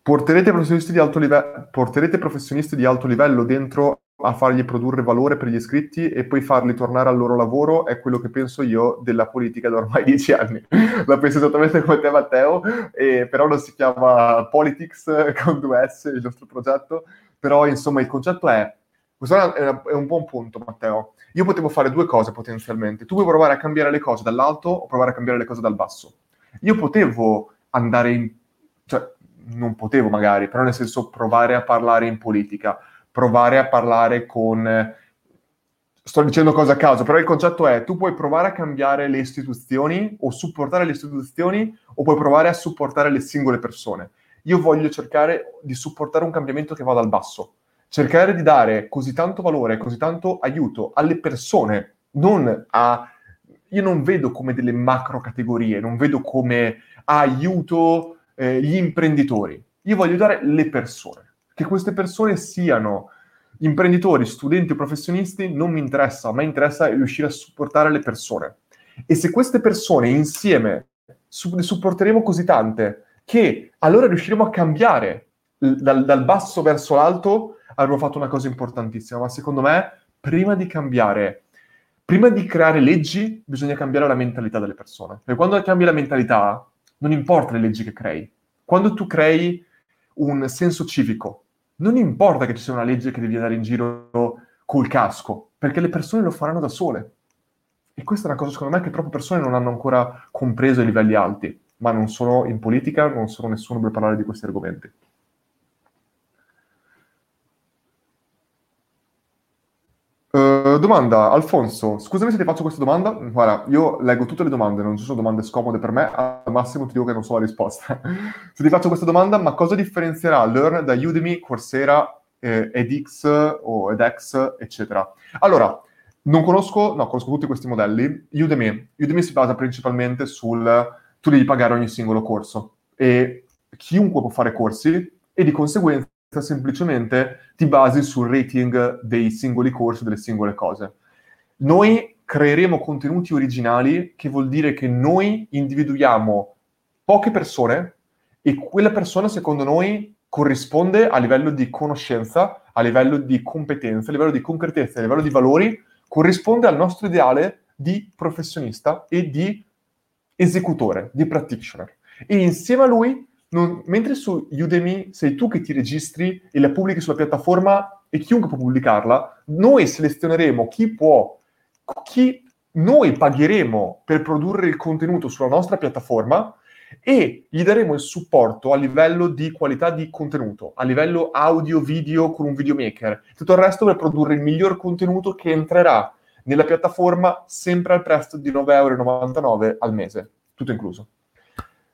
Porterete professionisti, di alto live- porterete professionisti di alto livello dentro a fargli produrre valore per gli iscritti e poi farli tornare al loro lavoro è quello che penso io della politica da ormai dieci anni. La penso esattamente come te Matteo, e, però non si chiama Politics con due S il nostro progetto, però insomma il concetto è, questo è un buon punto Matteo, io potevo fare due cose potenzialmente, tu vuoi provare a cambiare le cose dall'alto o provare a cambiare le cose dal basso. Io potevo andare in... cioè non potevo magari, però nel senso provare a parlare in politica, provare a parlare con... Sto dicendo cose a caso, però il concetto è tu puoi provare a cambiare le istituzioni o supportare le istituzioni o puoi provare a supportare le singole persone. Io voglio cercare di supportare un cambiamento che va dal basso, cercare di dare così tanto valore, così tanto aiuto alle persone, non a... Io non vedo come delle macro categorie, non vedo come aiuto eh, gli imprenditori. Io voglio aiutare le persone che queste persone siano imprenditori, studenti o professionisti non mi interessa, a me interessa riuscire a supportare le persone. E se queste persone insieme ne supporteremo così tante che allora riusciremo a cambiare dal-, dal basso verso l'alto, avremo fatto una cosa importantissima. Ma secondo me, prima di cambiare, prima di creare leggi, bisogna cambiare la mentalità delle persone. Perché quando cambi la mentalità, non importa le leggi che crei. Quando tu crei un senso civico, non importa che ci sia una legge che devi andare in giro col casco, perché le persone lo faranno da sole. E questa è una cosa, secondo me, che troppe persone non hanno ancora compreso ai livelli alti, ma non sono in politica, non sono nessuno per parlare di questi argomenti. Uh, domanda, Alfonso, scusami se ti faccio questa domanda. Guarda, io leggo tutte le domande, non ci sono domande scomode per me, al massimo ti dico che non so la risposta. se ti faccio questa domanda, ma cosa differenzierà Learn da Udemy, Coursera, eh, edX o edX, eccetera? Allora, non conosco, no, conosco tutti questi modelli. Udemy, Udemy si basa principalmente sul tu devi pagare ogni singolo corso e chiunque può fare corsi e di conseguenza semplicemente ti basi sul rating dei singoli corsi, delle singole cose. Noi creeremo contenuti originali, che vuol dire che noi individuiamo poche persone e quella persona, secondo noi, corrisponde a livello di conoscenza, a livello di competenza, a livello di concretezza, a livello di valori, corrisponde al nostro ideale di professionista e di esecutore, di practitioner. E insieme a lui non, mentre su Udemy sei tu che ti registri e la pubblichi sulla piattaforma e chiunque può pubblicarla, noi selezioneremo chi può, chi noi pagheremo per produrre il contenuto sulla nostra piattaforma e gli daremo il supporto a livello di qualità di contenuto, a livello audio, video con un videomaker, tutto il resto per produrre il miglior contenuto che entrerà nella piattaforma sempre al prezzo di 9,99 euro al mese, tutto incluso.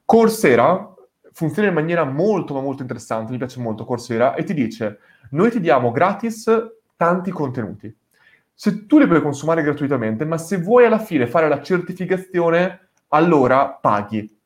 Coursera funziona in maniera molto ma molto interessante, mi piace molto Coursera, e ti dice, noi ti diamo gratis tanti contenuti. Se tu li puoi consumare gratuitamente, ma se vuoi alla fine fare la certificazione, allora paghi.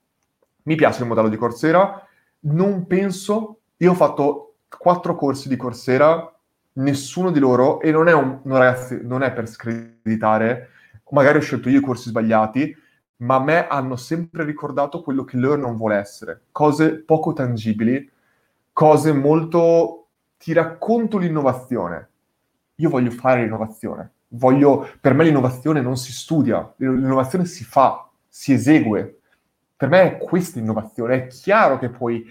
Mi piace il modello di Coursera, non penso, io ho fatto quattro corsi di Coursera, nessuno di loro, e non è, un, no, ragazzi, non è per screditare, magari ho scelto io i corsi sbagliati, ma a me hanno sempre ricordato quello che Learn non vuole essere. Cose poco tangibili, cose molto... ti racconto l'innovazione. Io voglio fare l'innovazione. Voglio... Per me l'innovazione non si studia, l'innovazione si fa, si esegue. Per me è questa innovazione. È chiaro che puoi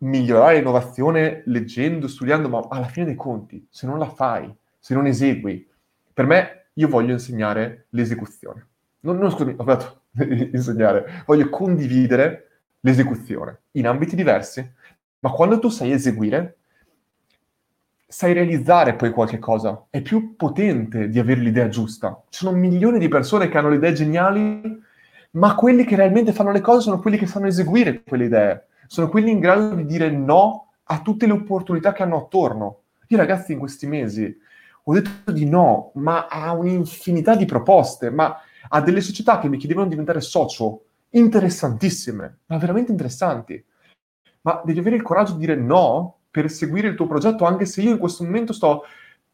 migliorare l'innovazione leggendo, studiando, ma alla fine dei conti, se non la fai, se non esegui, per me io voglio insegnare l'esecuzione non, non scusami, ho sbagliato insegnare, voglio condividere l'esecuzione in ambiti diversi, ma quando tu sai eseguire, sai realizzare poi qualche cosa, è più potente di avere l'idea giusta. Ci sono milioni di persone che hanno le idee geniali, ma quelli che realmente fanno le cose sono quelli che sanno eseguire quelle idee, sono quelli in grado di dire no a tutte le opportunità che hanno attorno. Io ragazzi in questi mesi ho detto di no, ma a un'infinità di proposte, ma a delle società che mi chiedevano di diventare socio, interessantissime, ma veramente interessanti. Ma devi avere il coraggio di dire no per seguire il tuo progetto, anche se io in questo momento sto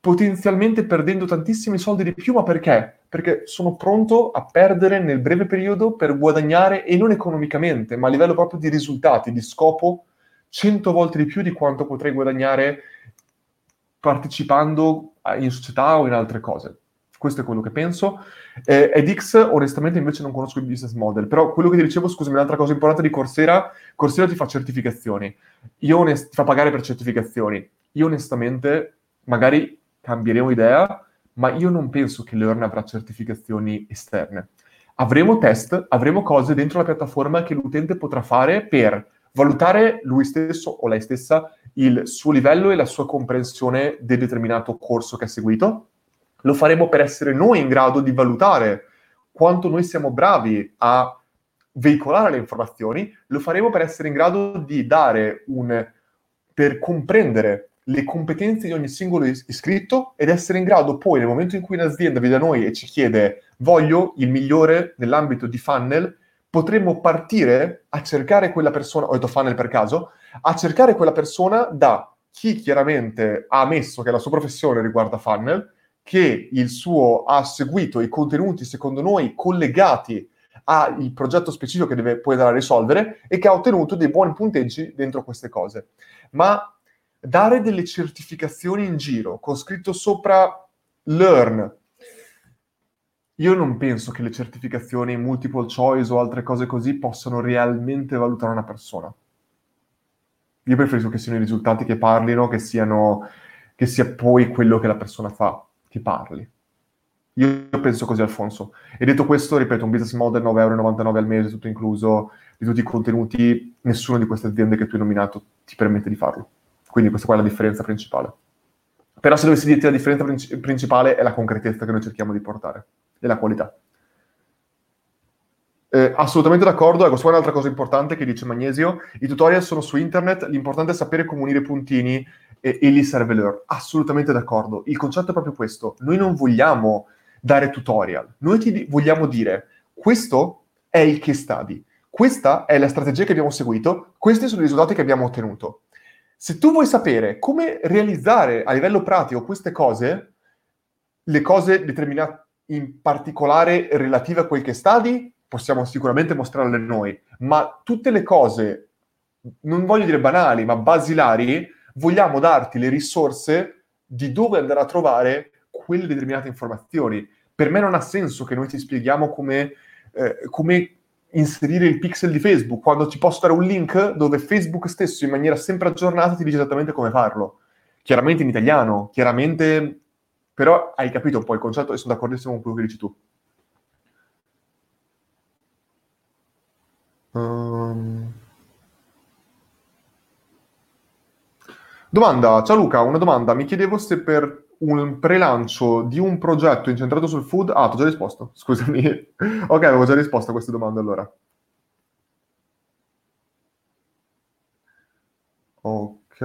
potenzialmente perdendo tantissimi soldi di più, ma perché? Perché sono pronto a perdere nel breve periodo per guadagnare, e non economicamente, ma a livello proprio di risultati, di scopo, 100 volte di più di quanto potrei guadagnare partecipando in società o in altre cose. Questo è quello che penso. Eh, edX, onestamente, invece non conosco il business model, però quello che ti dicevo, scusami, un'altra cosa importante di Coursera, Coursera ti fa certificazioni, Io onest- ti fa pagare per certificazioni. Io onestamente, magari cambieremo idea, ma io non penso che Learn avrà certificazioni esterne. Avremo test, avremo cose dentro la piattaforma che l'utente potrà fare per valutare lui stesso o lei stessa il suo livello e la sua comprensione del determinato corso che ha seguito. Lo faremo per essere noi in grado di valutare quanto noi siamo bravi a veicolare le informazioni, lo faremo per essere in grado di dare un per comprendere le competenze di ogni singolo is- iscritto ed essere in grado poi nel momento in cui un'azienda viene da noi e ci chiede voglio il migliore nell'ambito di funnel, potremmo partire a cercare quella persona, ho detto funnel per caso, a cercare quella persona da chi chiaramente ha ammesso che la sua professione riguarda funnel, che il suo ha seguito i contenuti secondo noi collegati al progetto specifico che deve poi andare a risolvere e che ha ottenuto dei buoni punteggi dentro queste cose. Ma dare delle certificazioni in giro con scritto sopra learn io non penso che le certificazioni multiple choice o altre cose così possano realmente valutare una persona. Io preferisco che siano i risultati che parlino, che, siano, che sia poi quello che la persona fa, che parli. Io penso così, Alfonso. E detto questo, ripeto, un business model 9,99 euro al mese, tutto incluso, di tutti i contenuti, nessuna di queste aziende che tu hai nominato ti permette di farlo. Quindi questa qua è la differenza principale. Però se dovessi dirti la differenza princi- principale è la concretezza che noi cerchiamo di portare e la qualità. Eh, assolutamente d'accordo, ecco, è un'altra cosa importante che dice Magnesio, i tutorial sono su internet, l'importante è sapere come unire puntini e, e lì serve l'EAR. Assolutamente d'accordo, il concetto è proprio questo, noi non vogliamo dare tutorial, noi ti vogliamo dire, questo è il case study, questa è la strategia che abbiamo seguito, questi sono i risultati che abbiamo ottenuto. Se tu vuoi sapere come realizzare a livello pratico queste cose, le cose determinate in particolare relative a quel che stadi, possiamo sicuramente mostrarle noi, ma tutte le cose, non voglio dire banali, ma basilari, vogliamo darti le risorse di dove andare a trovare quelle determinate informazioni. Per me non ha senso che noi ti spieghiamo come, eh, come inserire il pixel di Facebook, quando ti posso dare un link dove Facebook stesso in maniera sempre aggiornata ti dice esattamente come farlo. Chiaramente in italiano, chiaramente però hai capito un po' il concetto e sono d'accordissimo con quello che dici tu. Um... Domanda, ciao Luca, una domanda. Mi chiedevo se per un prelancio di un progetto incentrato sul food... Ah, ti ho già risposto, scusami. ok, avevo già risposto a queste domande allora. Ok.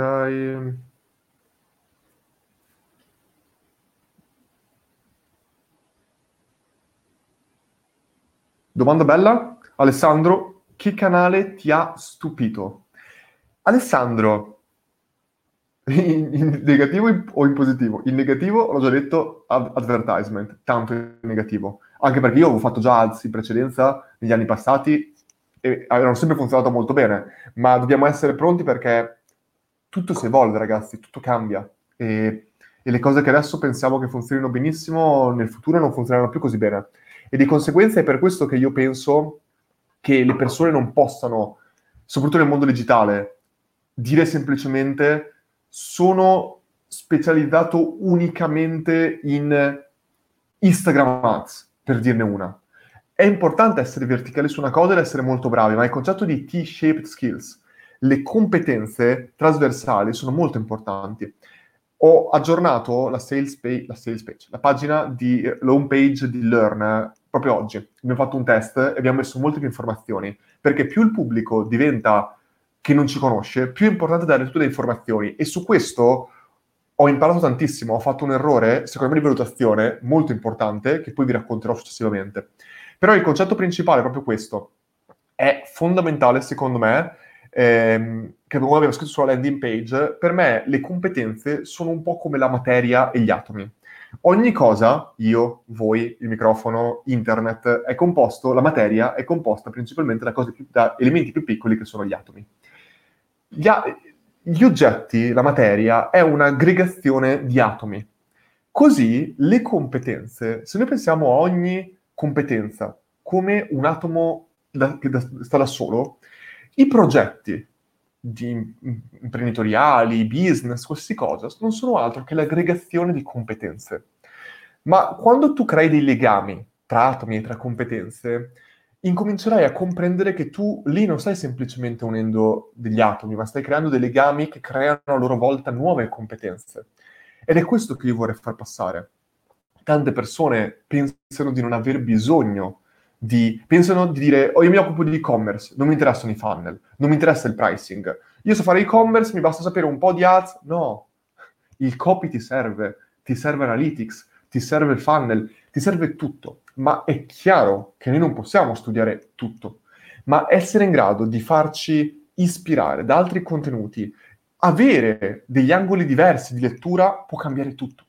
Domanda bella. Alessandro, che canale ti ha stupito? Alessandro, in, in negativo o in positivo? In negativo, l'ho già detto, ad- advertisement, tanto in negativo. Anche perché io avevo fatto già ads in precedenza, negli anni passati, e avevano sempre funzionato molto bene, ma dobbiamo essere pronti perché tutto si evolve, ragazzi, tutto cambia. E, e le cose che adesso pensiamo che funzionino benissimo, nel futuro non funzioneranno più così bene. E di conseguenza è per questo che io penso che le persone non possano, soprattutto nel mondo digitale, dire semplicemente sono specializzato unicamente in Instagram Ads, per dirne una. È importante essere verticali su una cosa ed essere molto bravi, ma il concetto di T-shaped skills, le competenze trasversali sono molto importanti ho aggiornato la sales, page, la sales page, la pagina di home page di Learn proprio oggi. Abbiamo fatto un test e abbiamo messo molte più informazioni, perché più il pubblico diventa che non ci conosce, più è importante dare tutte le informazioni. E su questo ho imparato tantissimo, ho fatto un errore, secondo me di valutazione, molto importante, che poi vi racconterò successivamente. Però il concetto principale è proprio questo. È fondamentale, secondo me, ehm, che abbiamo scritto sulla landing page, per me le competenze sono un po' come la materia e gli atomi. Ogni cosa, io, voi, il microfono, internet, è composto, la materia è composta principalmente da, più, da elementi più piccoli che sono gli atomi. Gli, gli oggetti, la materia, è un'aggregazione di atomi. Così le competenze, se noi pensiamo a ogni competenza come un atomo da, che da, sta da solo, i progetti di, imprenditoriali, business, qualsiasi cosa, non sono altro che l'aggregazione di competenze. Ma quando tu crei dei legami tra atomi e tra competenze, incomincerai a comprendere che tu lì non stai semplicemente unendo degli atomi, ma stai creando dei legami che creano a loro volta nuove competenze. Ed è questo che io vorrei far passare. Tante persone pensano di non aver bisogno di... pensano di dire, oh io mi occupo di e-commerce, non mi interessano i funnel, non mi interessa il pricing. Io so fare e-commerce, mi basta sapere un po' di ads. No, il copy ti serve, ti serve analytics, ti serve il funnel, ti serve tutto. Ma è chiaro che noi non possiamo studiare tutto, ma essere in grado di farci ispirare da altri contenuti, avere degli angoli diversi di lettura può cambiare tutto.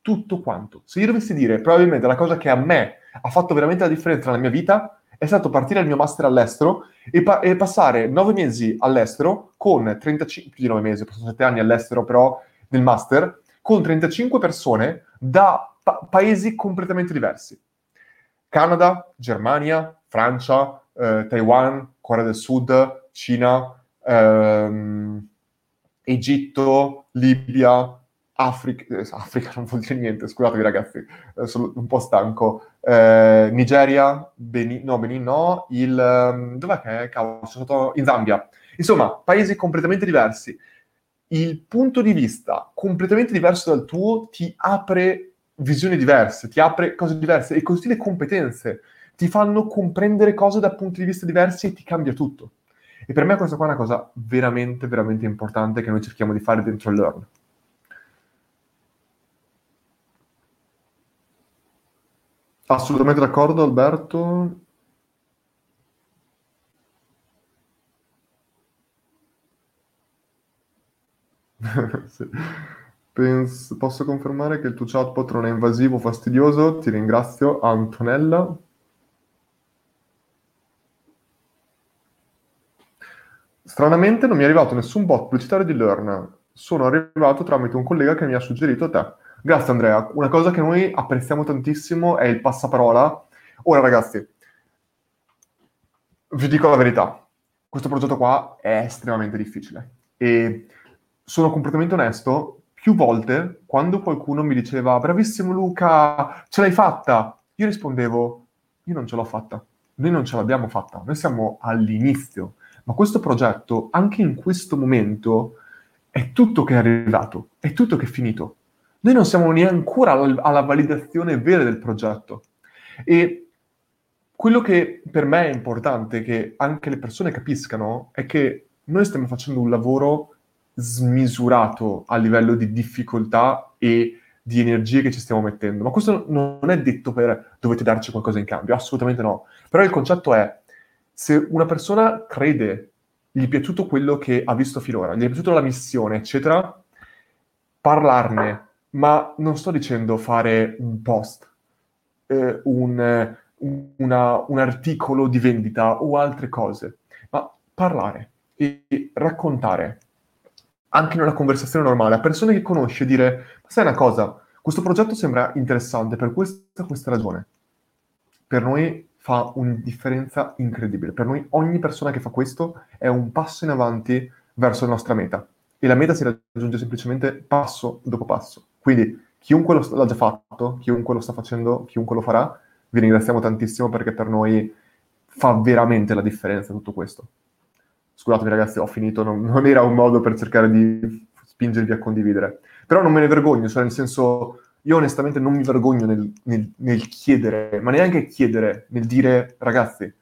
Tutto quanto. Se io dovessi dire probabilmente la cosa che a me ha fatto veramente la differenza nella mia vita è stato partire il mio master all'estero e, pa- e passare nove mesi all'estero con 35, più di nove mesi, ho passato sette anni all'estero però nel master, con 35 persone da pa- paesi completamente diversi. Canada, Germania, Francia, eh, Taiwan, Corea del Sud, Cina, ehm, Egitto, Libia, Africa, eh, Africa non vuol dire niente, scusatemi ragazzi, eh, sono un po' stanco. Eh, Nigeria, Benin, no, Benin no, il... Um, dov'è che è? Cavolo, sono stato in Zambia. Insomma, paesi completamente diversi. Il punto di vista completamente diverso dal tuo ti apre visioni diverse, ti apre cose diverse e così le competenze ti fanno comprendere cose da punti di vista diversi e ti cambia tutto. E per me questa qua è una cosa veramente, veramente importante che noi cerchiamo di fare dentro Learn. Assolutamente d'accordo, Alberto. sì. Penso, posso confermare che il tuo chatbot non è invasivo, fastidioso. Ti ringrazio, Antonella. Stranamente non mi è arrivato nessun bot pubblicitario di Learn. Sono arrivato tramite un collega che mi ha suggerito te. Grazie Andrea. Una cosa che noi apprezziamo tantissimo è il passaparola. Ora ragazzi, vi dico la verità. Questo progetto qua è estremamente difficile e sono completamente onesto. Più volte, quando qualcuno mi diceva bravissimo Luca, ce l'hai fatta, io rispondevo io non ce l'ho fatta. Noi non ce l'abbiamo fatta, noi siamo all'inizio. Ma questo progetto, anche in questo momento, è tutto che è arrivato, è tutto che è finito noi non siamo neanche ancora alla validazione vera del progetto. E quello che per me è importante che anche le persone capiscano è che noi stiamo facendo un lavoro smisurato a livello di difficoltà e di energie che ci stiamo mettendo. Ma questo non è detto per dovete darci qualcosa in cambio, assolutamente no. Però il concetto è, se una persona crede, gli è piaciuto quello che ha visto finora, gli è piaciuta la missione, eccetera, parlarne, ma non sto dicendo fare un post, eh, un, una, un articolo di vendita o altre cose, ma parlare e raccontare anche in una conversazione normale a persone che conosci dire, sai una cosa, questo progetto sembra interessante per questa questa ragione. Per noi fa una differenza incredibile. Per noi ogni persona che fa questo è un passo in avanti verso la nostra meta. E la meta si raggiunge semplicemente passo dopo passo. Quindi chiunque lo, l'ha già fatto, chiunque lo sta facendo, chiunque lo farà, vi ringraziamo tantissimo perché per noi fa veramente la differenza tutto questo. Scusatemi ragazzi, ho finito, non, non era un modo per cercare di spingervi a condividere. Però non me ne vergogno, cioè nel senso, io onestamente non mi vergogno nel, nel, nel chiedere, ma neanche chiedere, nel dire ragazzi,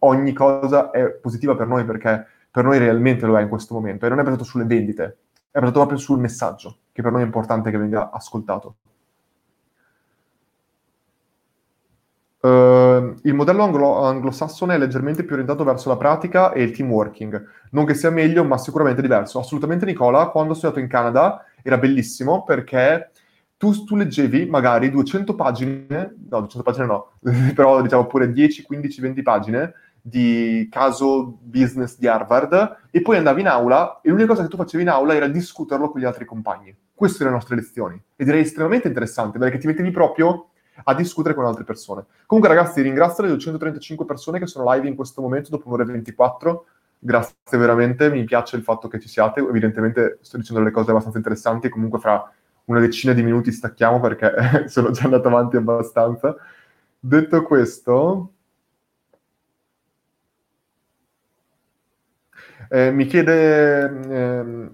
ogni cosa è positiva per noi perché per noi realmente lo è in questo momento e non è basato sulle vendite, è basato proprio sul messaggio, che per noi è importante che venga ascoltato. Uh, il modello anglo- anglosassone è leggermente più orientato verso la pratica e il team working. Non che sia meglio, ma sicuramente diverso. Assolutamente, Nicola, quando ho studiato in Canada era bellissimo perché tu, tu, leggevi magari 200 pagine, no, 200 pagine no, però diciamo pure 10, 15, 20 pagine di caso business di Harvard e poi andavi in aula e l'unica cosa che tu facevi in aula era discuterlo con gli altri compagni. Queste erano le nostre lezioni e direi estremamente interessante perché ti mettevi proprio a discutere con altre persone. Comunque ragazzi ringrazio le 235 persone che sono live in questo momento dopo un'ora e 24 grazie veramente, mi piace il fatto che ci siate, evidentemente sto dicendo delle cose abbastanza interessanti, comunque fra una decina di minuti stacchiamo perché sono già andato avanti abbastanza. Detto questo, eh, mi chiede eh,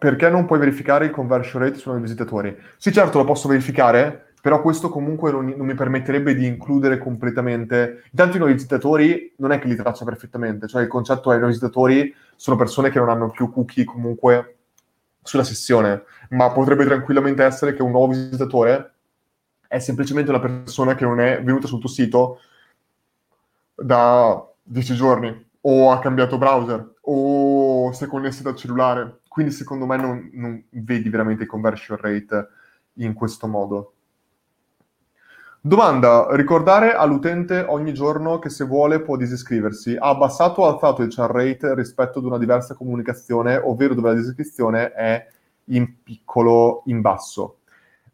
perché non puoi verificare il conversion rate sui nuovi visitatori. Sì, certo, lo posso verificare, però questo comunque non, non, mi permetterebbe di includere completamente... Intanto i nuovi visitatori non è che li traccia perfettamente, cioè il concetto è che i nuovi visitatori sono persone che non hanno più cookie comunque sulla sessione, ma potrebbe tranquillamente essere che un nuovo visitatore è semplicemente una persona che non è venuta sul tuo sito da 10 giorni, o ha cambiato browser, o si è connesso dal cellulare. Quindi secondo me non, non vedi veramente il conversion rate in questo modo. Domanda, ricordare all'utente ogni giorno che se vuole può disiscriversi. Ha abbassato o alzato il churn rate rispetto ad una diversa comunicazione, ovvero dove la disiscrizione è in piccolo, in basso.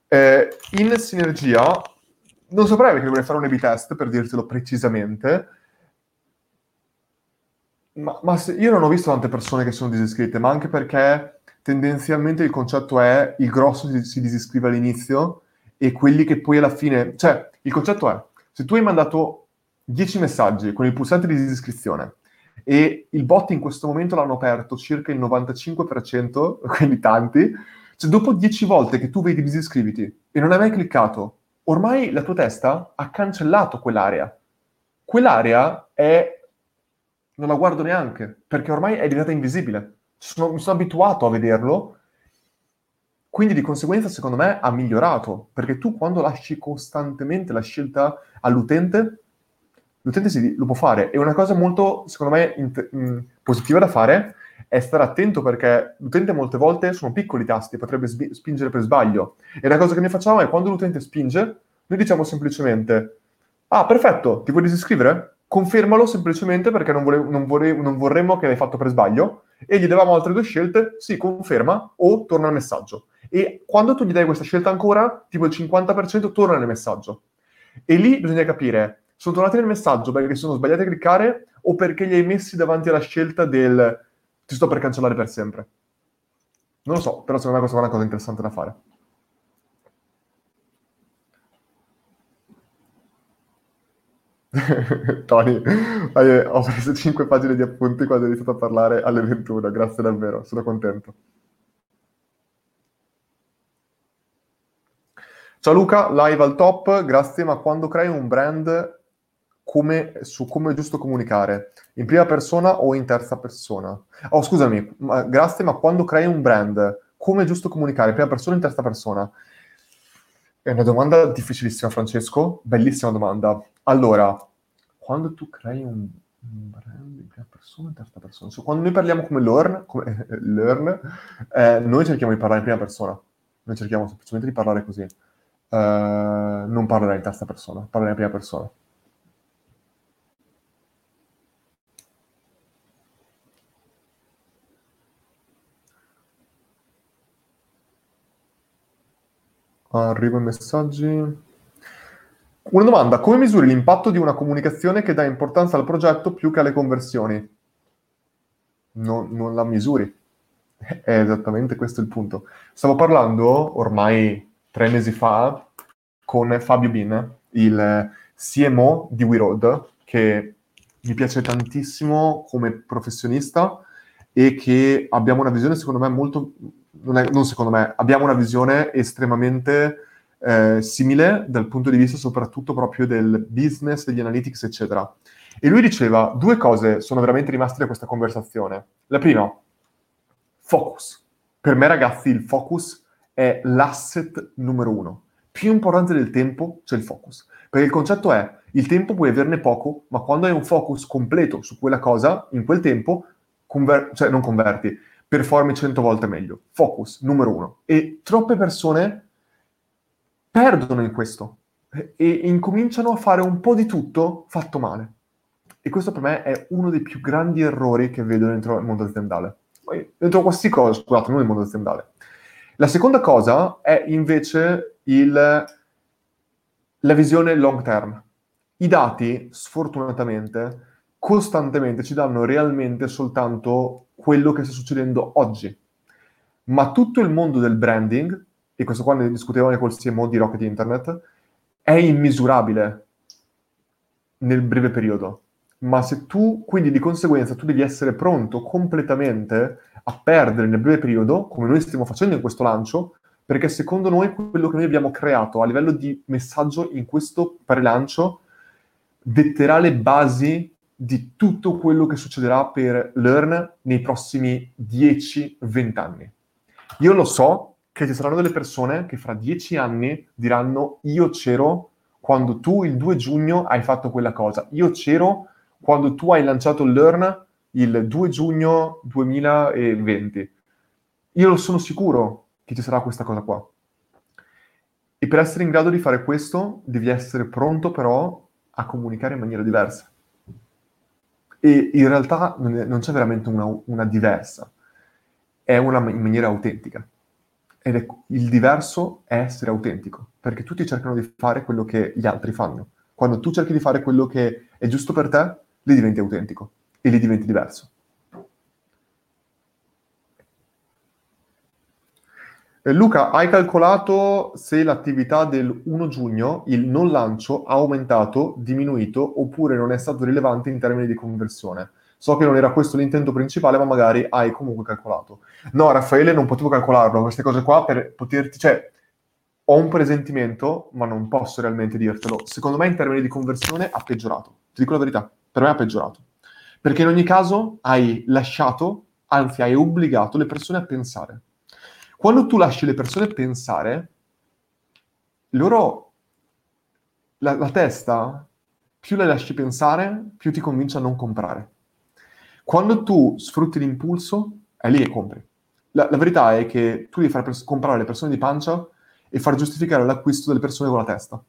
Eh, in sinergia, non saprei perché dovrei fare un A-B test per dirtelo precisamente, ma, ma io non ho visto tante persone che sono disiscritte, ma anche perché tendenzialmente il concetto è il grosso si, si disiscrive all'inizio e quelli che poi alla fine... Cioè, il concetto è, se tu hai mandato 10 messaggi con il pulsante di disiscrizione e il bot in questo momento l'hanno aperto circa il 95%, quindi tanti, cioè dopo 10 volte che tu vedi disiscriviti e non hai mai cliccato, ormai la tua testa ha cancellato quell'area. Quell'area è... non la guardo neanche, perché ormai è diventata invisibile. Sono, mi sono abituato a vederlo quindi di conseguenza, secondo me, ha migliorato, perché tu quando lasci costantemente la scelta all'utente, l'utente si, lo può fare. E una cosa molto, secondo me, int- mh, positiva da fare è stare attento perché l'utente molte volte sono piccoli tasti, potrebbe sbi- spingere per sbaglio. E la cosa che noi facciamo è quando l'utente spinge, noi diciamo semplicemente, ah, perfetto, ti vuoi disiscrivere? Confermalo semplicemente perché non, vole- non, vole- non vorremmo che l'hai fatto per sbaglio e gli davamo altre due scelte, sì, conferma o torna il messaggio. E quando tu gli dai questa scelta ancora, tipo il 50% torna nel messaggio. E lì bisogna capire, sono tornati nel messaggio perché sono sbagliati a cliccare o perché li hai messi davanti alla scelta del ti sto per cancellare per sempre. Non lo so, però secondo me questa è una cosa interessante da fare. Tony, ho preso 5 pagine di appunti quando ho iniziato a parlare alle 21, grazie davvero, sono contento. Ciao Luca, live al top, grazie, ma quando crei un brand come, su come è giusto comunicare, in prima persona o in terza persona? Oh, scusami, ma, grazie, ma quando crei un brand, come è giusto comunicare, in prima persona o in terza persona? È una domanda difficilissima, Francesco, bellissima domanda. Allora, quando tu crei un, un brand in prima persona in terza persona? Cioè, quando noi parliamo come learn, come, learn eh, noi cerchiamo di parlare in prima persona, noi cerchiamo semplicemente di parlare così. Uh, non parlerei in terza persona, parlerei in prima persona. Arrivo i messaggi. Una domanda, come misuri l'impatto di una comunicazione che dà importanza al progetto più che alle conversioni? No, non la misuri. È esattamente questo il punto. Stavo parlando ormai tre mesi fa con Fabio Bin, il CMO di WeRoad, che mi piace tantissimo come professionista e che abbiamo una visione, secondo me, molto... Non, è, non secondo me, abbiamo una visione estremamente eh, simile dal punto di vista soprattutto proprio del business, degli analytics, eccetera. E lui diceva, due cose sono veramente rimaste da questa conversazione. La prima, focus. Per me, ragazzi, il focus è l'asset numero uno. più importante del tempo c'è il focus. Perché il concetto è, il tempo puoi averne poco, ma quando hai un focus completo su quella cosa, in quel tempo, conver- cioè non converti, performi 100 volte meglio. Focus, numero uno. E troppe persone perdono in questo e incominciano a fare un po' di tutto fatto male. E questo per me è uno dei più grandi errori che vedo dentro il mondo aziendale. Dentro qualsiasi cosa, scusate, non il mondo aziendale. La seconda cosa è invece il, la visione long term. I dati, sfortunatamente, costantemente ci danno realmente soltanto quello che sta succedendo oggi. Ma tutto il mondo del branding, e questo qua ne discutevo anche col CMO di Rocket Internet, è immisurabile nel breve periodo. Ma se tu, quindi di conseguenza, tu devi essere pronto completamente a perdere nel breve periodo, come noi stiamo facendo in questo lancio, perché secondo noi quello che noi abbiamo creato a livello di messaggio in questo pre-lancio detterà le basi di tutto quello che succederà per Learn nei prossimi 10-20 anni. Io lo so che ci saranno delle persone che fra 10 anni diranno io c'ero quando tu il 2 giugno hai fatto quella cosa, io c'ero quando tu hai lanciato Learn il 2 giugno 2020. Io sono sicuro che ci sarà questa cosa qua. E per essere in grado di fare questo devi essere pronto però a comunicare in maniera diversa. E in realtà non, è, non c'è veramente una, una, diversa, è una in maniera autentica. Ed è, il diverso è essere autentico, perché tutti cercano di fare quello che gli altri fanno. Quando tu cerchi di fare quello che è giusto per te, lì diventi autentico e lì diventi diverso. Eh, Luca, hai calcolato se l'attività del 1 giugno, il non lancio, ha aumentato, diminuito oppure non è stato rilevante in termini di conversione? So che non era questo l'intento principale, ma magari hai comunque calcolato. No, Raffaele, non potevo calcolarlo, queste cose qua per poterti... Cioè, ho un presentimento, ma non posso realmente dirtelo. Secondo me in termini di conversione ha peggiorato. Ti dico la verità, per me ha peggiorato. Perché in ogni caso hai lasciato, anzi hai obbligato le persone a pensare. Quando tu lasci le persone pensare, loro, la, la testa, più le lasci pensare, più ti convince a non comprare. Quando tu sfrutti l'impulso, è lì che compri. La, la verità è che tu devi far pers- comprare le persone di pancia e far giustificare l'acquisto delle persone con la testa.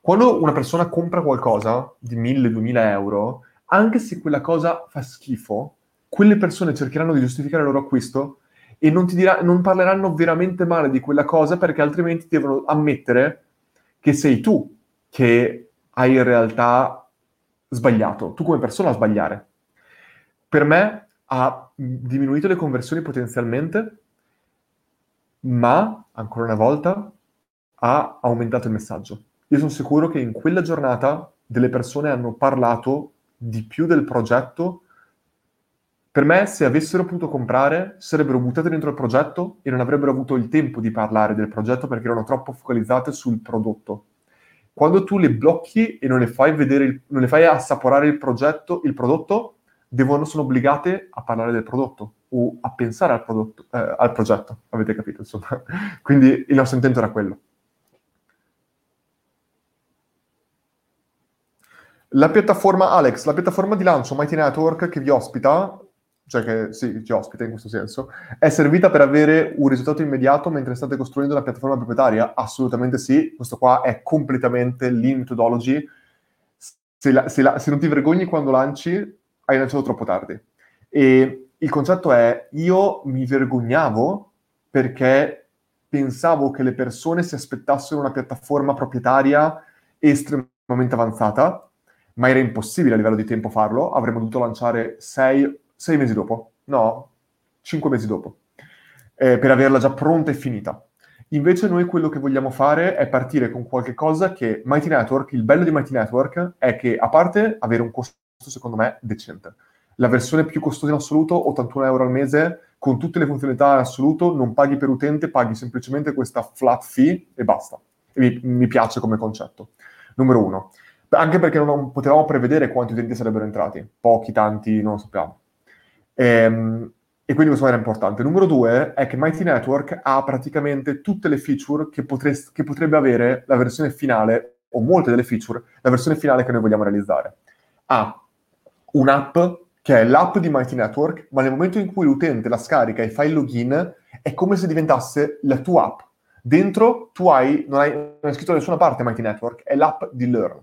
Quando una persona compra qualcosa di 1000-2000 euro, anche se quella cosa fa schifo, quelle persone cercheranno di giustificare il loro acquisto e non, dirà, non parleranno veramente male di quella cosa perché altrimenti devono ammettere che sei tu che hai in realtà sbagliato, tu come persona a sbagliare. Per me ha diminuito le conversioni potenzialmente, ma ancora una volta ha aumentato il messaggio. Io sono sicuro che in quella giornata delle persone hanno parlato di più del progetto, per me se avessero potuto comprare sarebbero buttate dentro il progetto e non avrebbero avuto il tempo di parlare del progetto perché erano troppo focalizzate sul prodotto. Quando tu le blocchi e non le fai vedere, il, non le fai assaporare il progetto, il prodotto, devono, sono obbligate a parlare del prodotto o a pensare al, prodotto, eh, al progetto, avete capito insomma. Quindi il nostro intento era quello. La piattaforma Alex, la piattaforma di lancio Mighty Network che vi ospita, cioè che sì, ci ospita in questo senso, è servita per avere un risultato immediato mentre state costruendo una piattaforma proprietaria? Assolutamente sì, questo qua è completamente lean methodology. Se, la, se, la, se non ti vergogni quando lanci, hai lanciato troppo tardi. E il concetto è, io mi vergognavo perché pensavo che le persone si aspettassero una piattaforma proprietaria estremamente avanzata, ma era impossibile a livello di tempo farlo, avremmo dovuto lanciare sei, sei mesi dopo, no, cinque mesi dopo, eh, per averla già pronta e finita. Invece noi quello che vogliamo fare è partire con qualche cosa che Mighty Network, il bello di Mighty Network è che a parte avere un costo secondo me decente, la versione più costosa in assoluto, 81 euro al mese, con tutte le funzionalità in assoluto, non paghi per utente, paghi semplicemente questa flat fee e basta. E mi, mi piace come concetto. Numero uno anche perché non potevamo prevedere quanti utenti sarebbero entrati, pochi, tanti, non lo sappiamo. Ehm, e quindi questo era importante. Numero due è che Mighty Network ha praticamente tutte le feature che, potrest- che potrebbe avere la versione finale, o molte delle feature, la versione finale che noi vogliamo realizzare. Ha un'app che è l'app di Mighty Network, ma nel momento in cui l'utente la scarica e fa il login, è come se diventasse la tua app. Dentro tu hai, non hai, non hai scritto da nessuna parte Mighty Network, è l'app di Learn.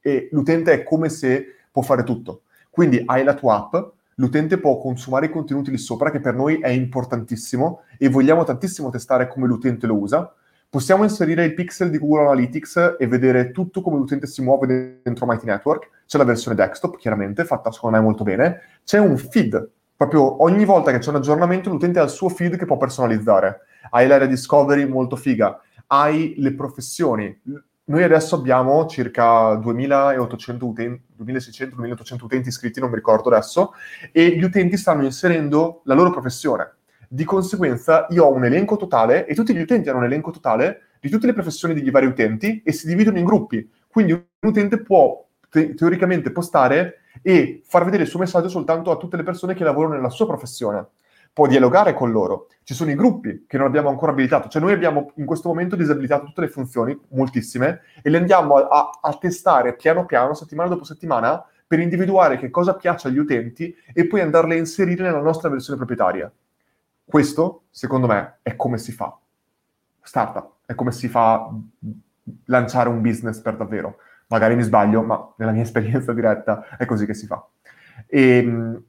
E l'utente è come se può fare tutto. Quindi hai la tua app, l'utente può consumare i contenuti lì sopra, che per noi è importantissimo e vogliamo tantissimo testare come l'utente lo usa. Possiamo inserire il pixel di Google Analytics e vedere tutto come l'utente si muove dentro Mighty Network. C'è la versione desktop, chiaramente, fatta secondo me molto bene. C'è un feed, proprio ogni volta che c'è un aggiornamento l'utente ha il suo feed che può personalizzare. Hai l'area discovery molto figa, hai le professioni. Noi adesso abbiamo circa 2800 utenti, 2600-2800 utenti iscritti, non mi ricordo adesso, e gli utenti stanno inserendo la loro professione di conseguenza io ho un elenco totale e tutti gli utenti hanno un elenco totale di tutte le professioni degli vari utenti e si dividono in gruppi. Quindi un utente può te- teoricamente postare e far vedere il suo messaggio soltanto a tutte le persone che lavorano nella sua professione. Può dialogare con loro. Ci sono i gruppi che non abbiamo ancora abilitato. Cioè noi abbiamo in questo momento disabilitato tutte le funzioni, moltissime, e le andiamo a, a testare piano piano, settimana dopo settimana, per individuare che cosa piace agli utenti e poi andarle a inserire nella nostra versione proprietaria. Questo, secondo me, è come si fa startup, è come si fa lanciare un business per davvero. Magari mi sbaglio, ma nella mia esperienza diretta è così che si fa. E, ehm,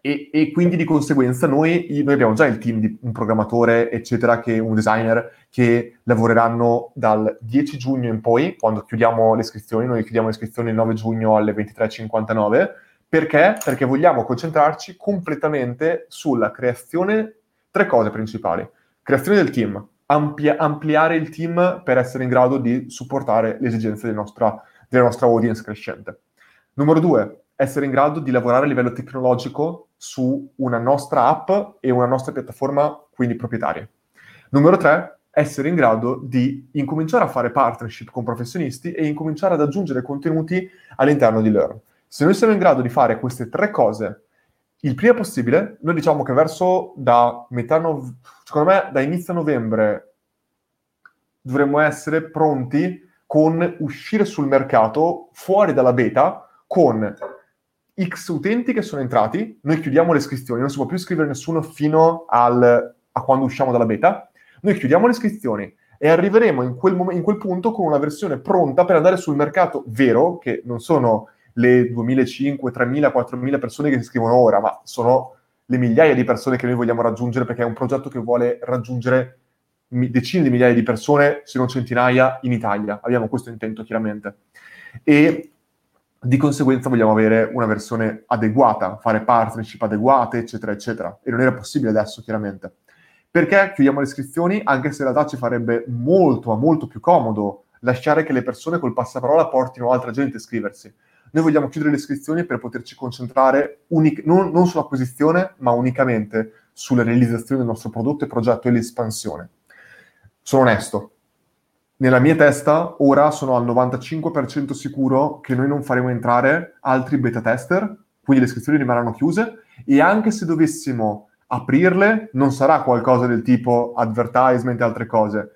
e, e quindi di conseguenza noi, noi, abbiamo già il team di un programmatore, eccetera, che un designer che lavoreranno dal 10 giugno in poi, quando chiudiamo le iscrizioni, noi chiudiamo le iscrizioni il 9 giugno alle 23.59, perché? Perché vogliamo concentrarci completamente sulla creazione tre cose principali. Creazione del team, amplia- ampliare il team per essere in grado di supportare le esigenze del nostra, della nostra audience crescente. Numero due, essere in grado di lavorare a livello tecnologico su una nostra app e una nostra piattaforma, quindi proprietaria. Numero tre, essere in grado di incominciare a fare partnership con professionisti e incominciare ad aggiungere contenuti all'interno di Learn. Se noi siamo in grado di fare queste tre cose il prima possibile, noi diciamo che verso da metà novembre, secondo me da inizio novembre dovremmo essere pronti con uscire sul mercato fuori dalla beta con X utenti che sono entrati, noi chiudiamo le iscrizioni, non si può più iscrivere nessuno fino al, a quando usciamo dalla beta, noi chiudiamo le iscrizioni e arriveremo in quel, mom- in quel punto con una versione pronta per andare sul mercato vero, che non sono le 2.500, 3.000, 4.000 persone che si iscrivono ora, ma sono le migliaia di persone che noi vogliamo raggiungere perché è un progetto che vuole raggiungere decine di migliaia di persone, se non centinaia, in Italia. Abbiamo questo intento chiaramente. E di conseguenza vogliamo avere una versione adeguata, fare partnership adeguate, eccetera, eccetera. E non era possibile adesso, chiaramente. Perché chiudiamo le iscrizioni, anche se in realtà ci farebbe molto, ma molto più comodo lasciare che le persone col passaparola portino altra gente a iscriversi. Noi vogliamo chiudere le iscrizioni per poterci concentrare unic- non, non sull'acquisizione, ma unicamente sulla realizzazione del nostro prodotto e progetto e l'espansione. Sono onesto, nella mia testa ora sono al 95% sicuro che noi non faremo entrare altri beta tester, quindi le iscrizioni rimarranno chiuse e anche se dovessimo aprirle non sarà qualcosa del tipo advertisement e altre cose.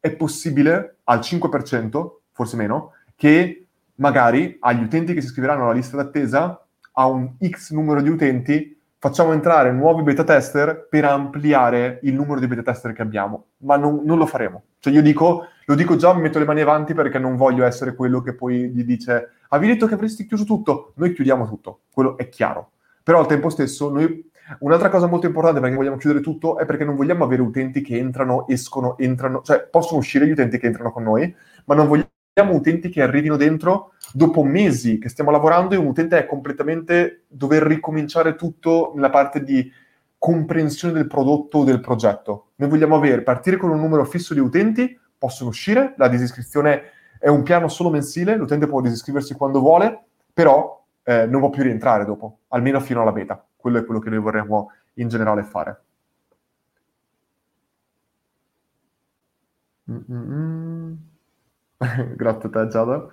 È possibile al 5%, forse meno, che magari agli utenti che si iscriveranno alla lista d'attesa, a un X numero di utenti, facciamo entrare nuovi beta tester per ampliare il numero di beta tester che abbiamo, ma non, non lo faremo. Cioè io dico, lo dico già, mi metto le mani avanti perché non voglio essere quello che poi gli dice avevi detto che avresti chiuso tutto, noi chiudiamo tutto, quello è chiaro. Però al tempo stesso noi Un'altra cosa molto importante perché vogliamo chiudere tutto è perché non vogliamo avere utenti che entrano, escono, entrano, cioè possono uscire gli utenti che entrano con noi, ma non vogliamo abbiamo utenti che arrivino dentro dopo mesi che stiamo lavorando e un utente è completamente dover ricominciare tutto nella parte di comprensione del prodotto o del progetto. Noi vogliamo avere, partire con un numero fisso di utenti, possono uscire, la disiscrizione è un piano solo mensile, l'utente può disiscriversi quando vuole, però eh, non può più rientrare dopo, almeno fino alla beta. Quello è quello che noi vorremmo in generale fare. Mm-mm. Grazie a te, Giada.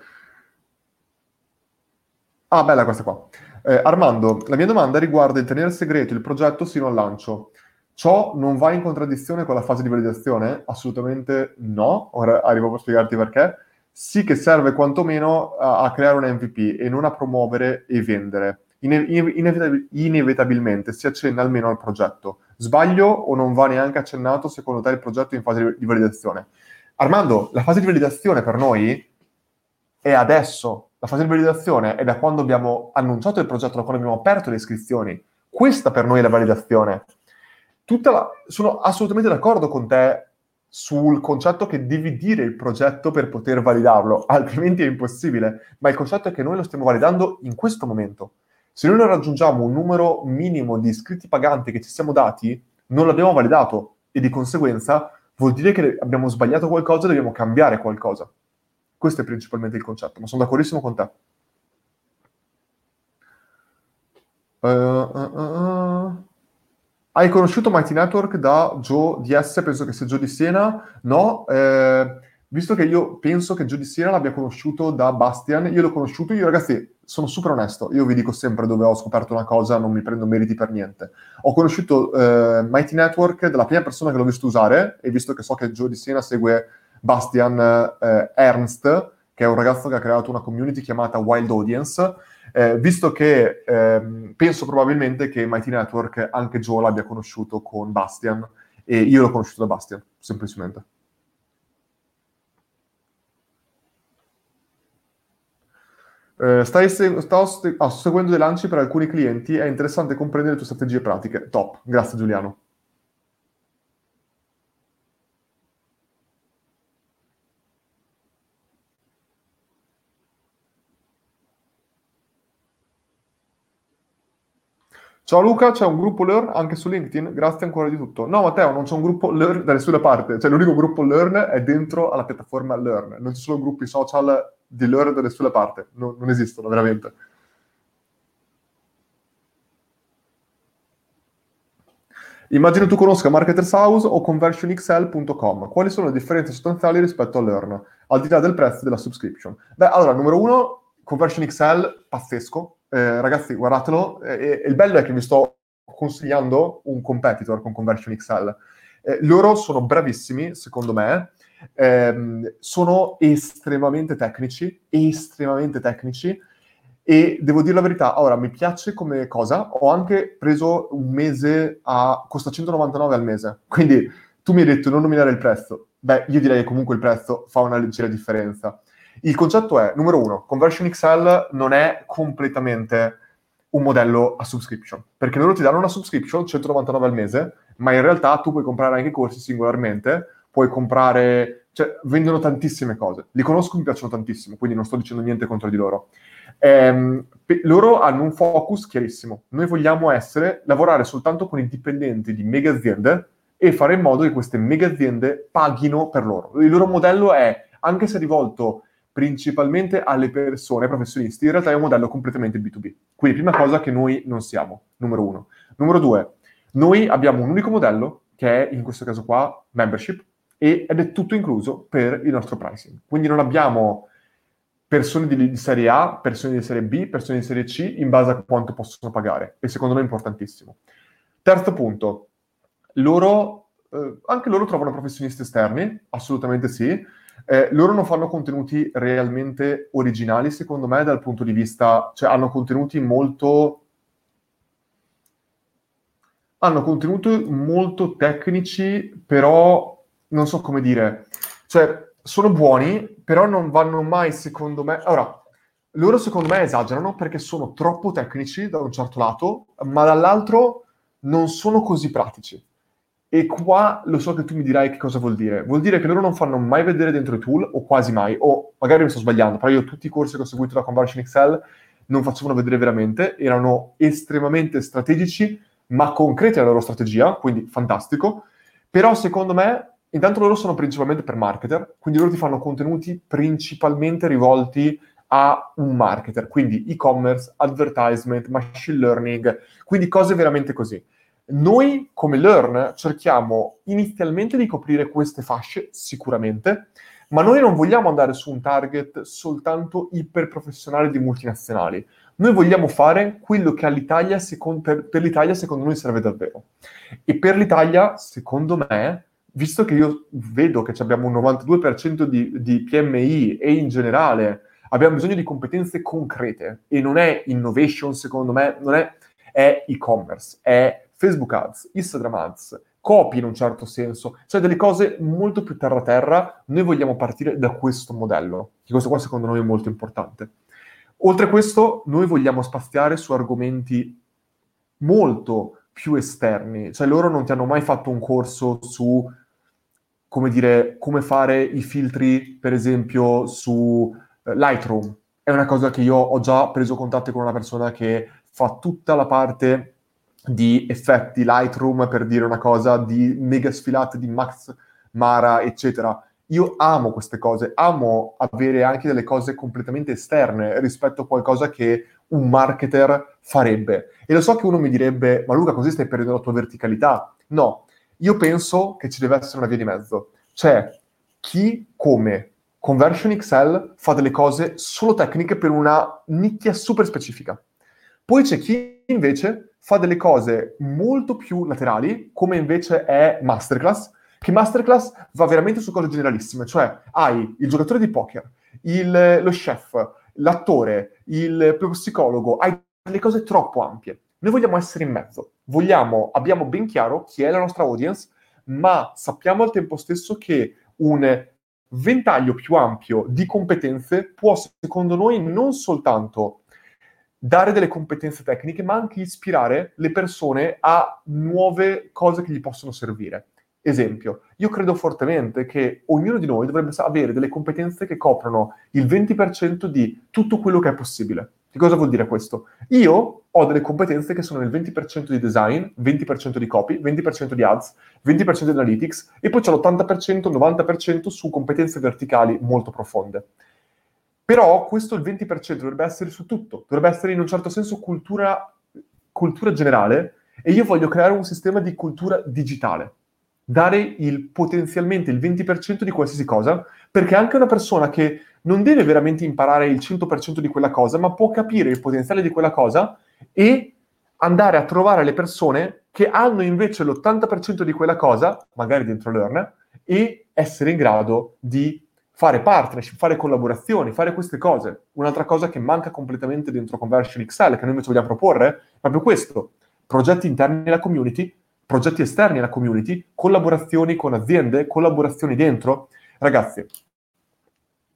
Ah, bella questa qua. Eh, Armando, la mia domanda riguarda il tenere segreto il progetto sino al lancio. Ciò non va in contraddizione con la fase di validazione? Assolutamente no. Ora arrivo a spiegarti perché. Sì che serve quantomeno a, a creare un MVP e non a promuovere e vendere. Ine- inevitabil- inevitabilmente si accenna almeno al progetto. Sbaglio o non va neanche accennato secondo te il progetto in fase di validazione? Armando, la fase di validazione per noi è adesso. La fase di validazione è da quando abbiamo annunciato il progetto, da quando abbiamo aperto le iscrizioni. Questa per noi è la validazione. La... Sono assolutamente d'accordo con te sul concetto che devi dire il progetto per poter validarlo, altrimenti è impossibile. Ma il concetto è che noi lo stiamo validando in questo momento. Se noi non raggiungiamo un numero minimo di iscritti paganti che ci siamo dati, non l'abbiamo validato e di conseguenza vuol dire che abbiamo sbagliato qualcosa e dobbiamo cambiare qualcosa. Questo è principalmente il concetto, ma sono d'accordissimo con te. Uh, uh, uh, hai conosciuto Mighty Network da Joe DS, penso che sia Joe di Siena? No, eh, visto che io penso che Joe di Siena l'abbia conosciuto da Bastian, io l'ho conosciuto, io ragazzi sono super onesto, io vi dico sempre dove ho scoperto una cosa, non mi prendo meriti per niente. Ho conosciuto eh, Mighty Network dalla prima persona che l'ho visto usare, e visto che so che Joe di Siena segue Bastian eh, Ernst, che è un ragazzo che ha creato una community chiamata Wild Audience, eh, visto che ehm, penso probabilmente che Mighty Network anche Joe l'abbia conosciuto con Bastian, e io l'ho conosciuto da Bastian, semplicemente. Uh, stai se- sto, st- oh, seguendo dei lanci per alcuni clienti, è interessante comprendere le tue strategie pratiche. Top, grazie Giuliano. Ciao Luca, c'è un gruppo Learn anche su LinkedIn? Grazie ancora di tutto. No Matteo, non c'è un gruppo Learn da nessuna parte, cioè l'unico gruppo Learn è dentro alla piattaforma Learn, non ci sono gruppi social di Learn da nessuna parte, non, non esistono veramente. Immagino tu conosca Marketers House o ConversionXL.com. Quali sono le differenze sostanziali rispetto a Learn, al di là del prezzo della subscription? Beh, allora, numero uno, ConversionXL, pazzesco, eh, ragazzi, guardatelo. E, e, il bello è che vi sto consigliando un competitor con Conversion XL. Eh, loro sono bravissimi, secondo me. Eh, sono estremamente tecnici, estremamente tecnici. E devo dire la verità, ora mi piace come cosa. Ho anche preso un mese a. costa 199 al mese. Quindi tu mi hai detto non nominare il prezzo. Beh, io direi che comunque il prezzo fa una leggera differenza. Il concetto è, numero uno, Conversion XL non è completamente un modello a subscription, perché loro ti danno una subscription 199 al mese, ma in realtà tu puoi comprare anche i corsi singolarmente, puoi comprare, cioè vendono tantissime cose. Li conosco, mi piacciono tantissimo, quindi non sto dicendo niente contro di loro. Ehm, loro hanno un focus chiarissimo. Noi vogliamo essere, lavorare soltanto con i dipendenti di mega aziende e fare in modo che queste mega aziende paghino per loro. Il loro modello è, anche se rivolto principalmente alle persone, ai professionisti, in realtà è un modello completamente B2B. Quindi prima cosa che noi non siamo, numero uno. Numero due, noi abbiamo un unico modello, che è in questo caso qua membership, ed è tutto incluso per il nostro pricing. Quindi non abbiamo persone di, serie A, persone di serie B, persone di serie C in base a quanto possono pagare. E secondo me è importantissimo. Terzo punto, loro, eh, anche loro trovano professionisti esterni, assolutamente sì, eh, loro non fanno contenuti realmente originali, secondo me, dal punto di vista... cioè hanno contenuti molto... hanno contenuti molto tecnici, però non so come dire. Cioè, sono buoni, però non vanno mai, secondo me... Ora, loro secondo me esagerano perché sono troppo tecnici da un certo lato, ma dall'altro non sono così pratici. E qua lo so che tu mi dirai che cosa vuol dire. Vuol dire che loro non fanno mai vedere dentro i tool, o quasi mai, o magari mi sto sbagliando, però io tutti i corsi che ho seguito da Conversion Excel non facevano vedere veramente, erano estremamente strategici, ma concreti nella loro strategia, quindi fantastico. Però secondo me, intanto loro sono principalmente per marketer, quindi loro ti fanno contenuti principalmente rivolti a un marketer, quindi e-commerce, advertisement, machine learning, quindi cose veramente così. Noi come Learn cerchiamo inizialmente di coprire queste fasce, sicuramente, ma noi non vogliamo andare su un target soltanto iperprofessionale di multinazionali. Noi vogliamo fare quello che all'Italia, per, per l'Italia secondo noi serve davvero. E per l'Italia, secondo me, visto che io vedo che abbiamo un 92% di, di PMI e in generale abbiamo bisogno di competenze concrete e non è innovation, secondo me, non è, è e-commerce, è Facebook Ads, Instagram Ads, copy in un certo senso, cioè delle cose molto più terra-terra, noi vogliamo partire da questo modello, che questo qua secondo noi è molto importante. Oltre a questo, noi vogliamo spaziare su argomenti molto più esterni, cioè loro non ti hanno mai fatto un corso su, come dire, come fare i filtri, per esempio, su eh, Lightroom. È una cosa che io ho già preso contatto con una persona che fa tutta la parte di effetti Lightroom, per dire una cosa, di mega sfilate di Max Mara, eccetera. Io amo queste cose, amo avere anche delle cose completamente esterne rispetto a qualcosa che un marketer farebbe. E lo so che uno mi direbbe, ma Luca, così stai perdendo la tua verticalità. No, io penso che ci deve essere una via di mezzo. C'è chi, come Conversion Excel, fa delle cose solo tecniche per una nicchia super specifica. Poi c'è chi invece fa delle cose molto più laterali, come invece è Masterclass, che Masterclass va veramente su cose generalissime, cioè hai il giocatore di poker, il, lo chef, l'attore, il psicologo, hai delle cose troppo ampie. Noi vogliamo essere in mezzo, vogliamo, abbiamo ben chiaro chi è la nostra audience, ma sappiamo al tempo stesso che un ventaglio più ampio di competenze può, secondo noi, non soltanto dare delle competenze tecniche, ma anche ispirare le persone a nuove cose che gli possono servire. Esempio, io credo fortemente che ognuno di noi dovrebbe avere delle competenze che coprono il 20% di tutto quello che è possibile. Cosa vuol dire questo? Io ho delle competenze che sono nel 20% di design, 20% di copy, 20% di ads, 20% di analytics e poi c'è l'80%, 90% su competenze verticali molto profonde. Però questo il 20% dovrebbe essere su tutto, dovrebbe essere in un certo senso cultura, cultura generale e io voglio creare un sistema di cultura digitale dare il, potenzialmente il 20% di qualsiasi cosa, perché anche una persona che non deve veramente imparare il 100% di quella cosa, ma può capire il potenziale di quella cosa e andare a trovare le persone che hanno invece l'80% di quella cosa, magari dentro Learn, e essere in grado di fare partnership, fare collaborazioni, fare queste cose. Un'altra cosa che manca completamente dentro Conversion XL, che noi invece vogliamo proporre, è proprio questo. Progetti interni alla community progetti esterni alla community, collaborazioni con aziende, collaborazioni dentro. Ragazzi,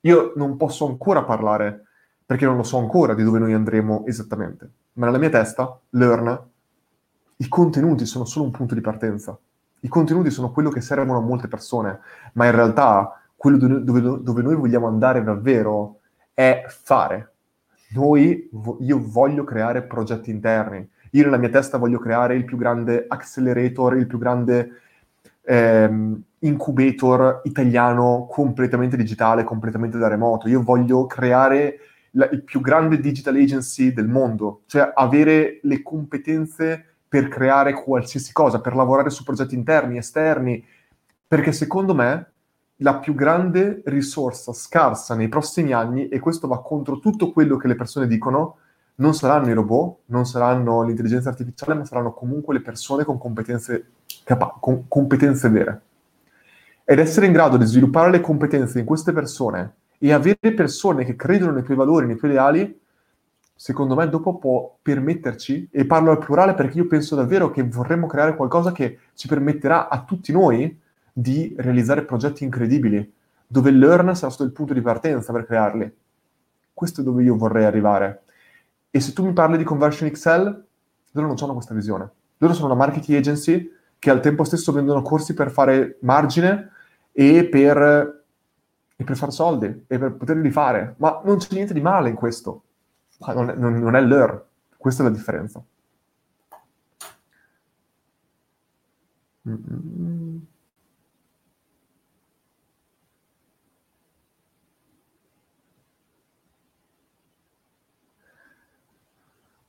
io non posso ancora parlare perché non lo so ancora di dove noi andremo esattamente, ma nella mia testa, Learn, i contenuti sono solo un punto di partenza. I contenuti sono quello che servono a molte persone, ma in realtà quello dove, dove noi vogliamo andare davvero è fare. Noi, io voglio creare progetti interni, io nella mia testa voglio creare il più grande accelerator, il più grande ehm, incubator italiano completamente digitale, completamente da remoto. Io voglio creare la, il più grande digital agency del mondo, cioè avere le competenze per creare qualsiasi cosa, per lavorare su progetti interni, esterni, perché secondo me la più grande risorsa scarsa nei prossimi anni, e questo va contro tutto quello che le persone dicono, non saranno i robot, non saranno l'intelligenza artificiale, ma saranno comunque le persone con competenze, capa- con competenze vere. Ed essere in grado di sviluppare le competenze in queste persone e avere persone che credono nei tuoi valori, nei tuoi ideali, secondo me dopo può permetterci, e parlo al plurale perché io penso davvero che vorremmo creare qualcosa che ci permetterà a tutti noi di realizzare progetti incredibili, dove il learn sarà stato il punto di partenza per crearli. Questo è dove io vorrei arrivare. E se tu mi parli di Conversion XL, loro non hanno questa visione. Loro sono una marketing agency che al tempo stesso vendono corsi per fare margine e per, e per fare soldi e per poterli fare. Ma non c'è niente di male in questo. Non è, non, non è l'ER. Questa è la differenza. Mm-hmm.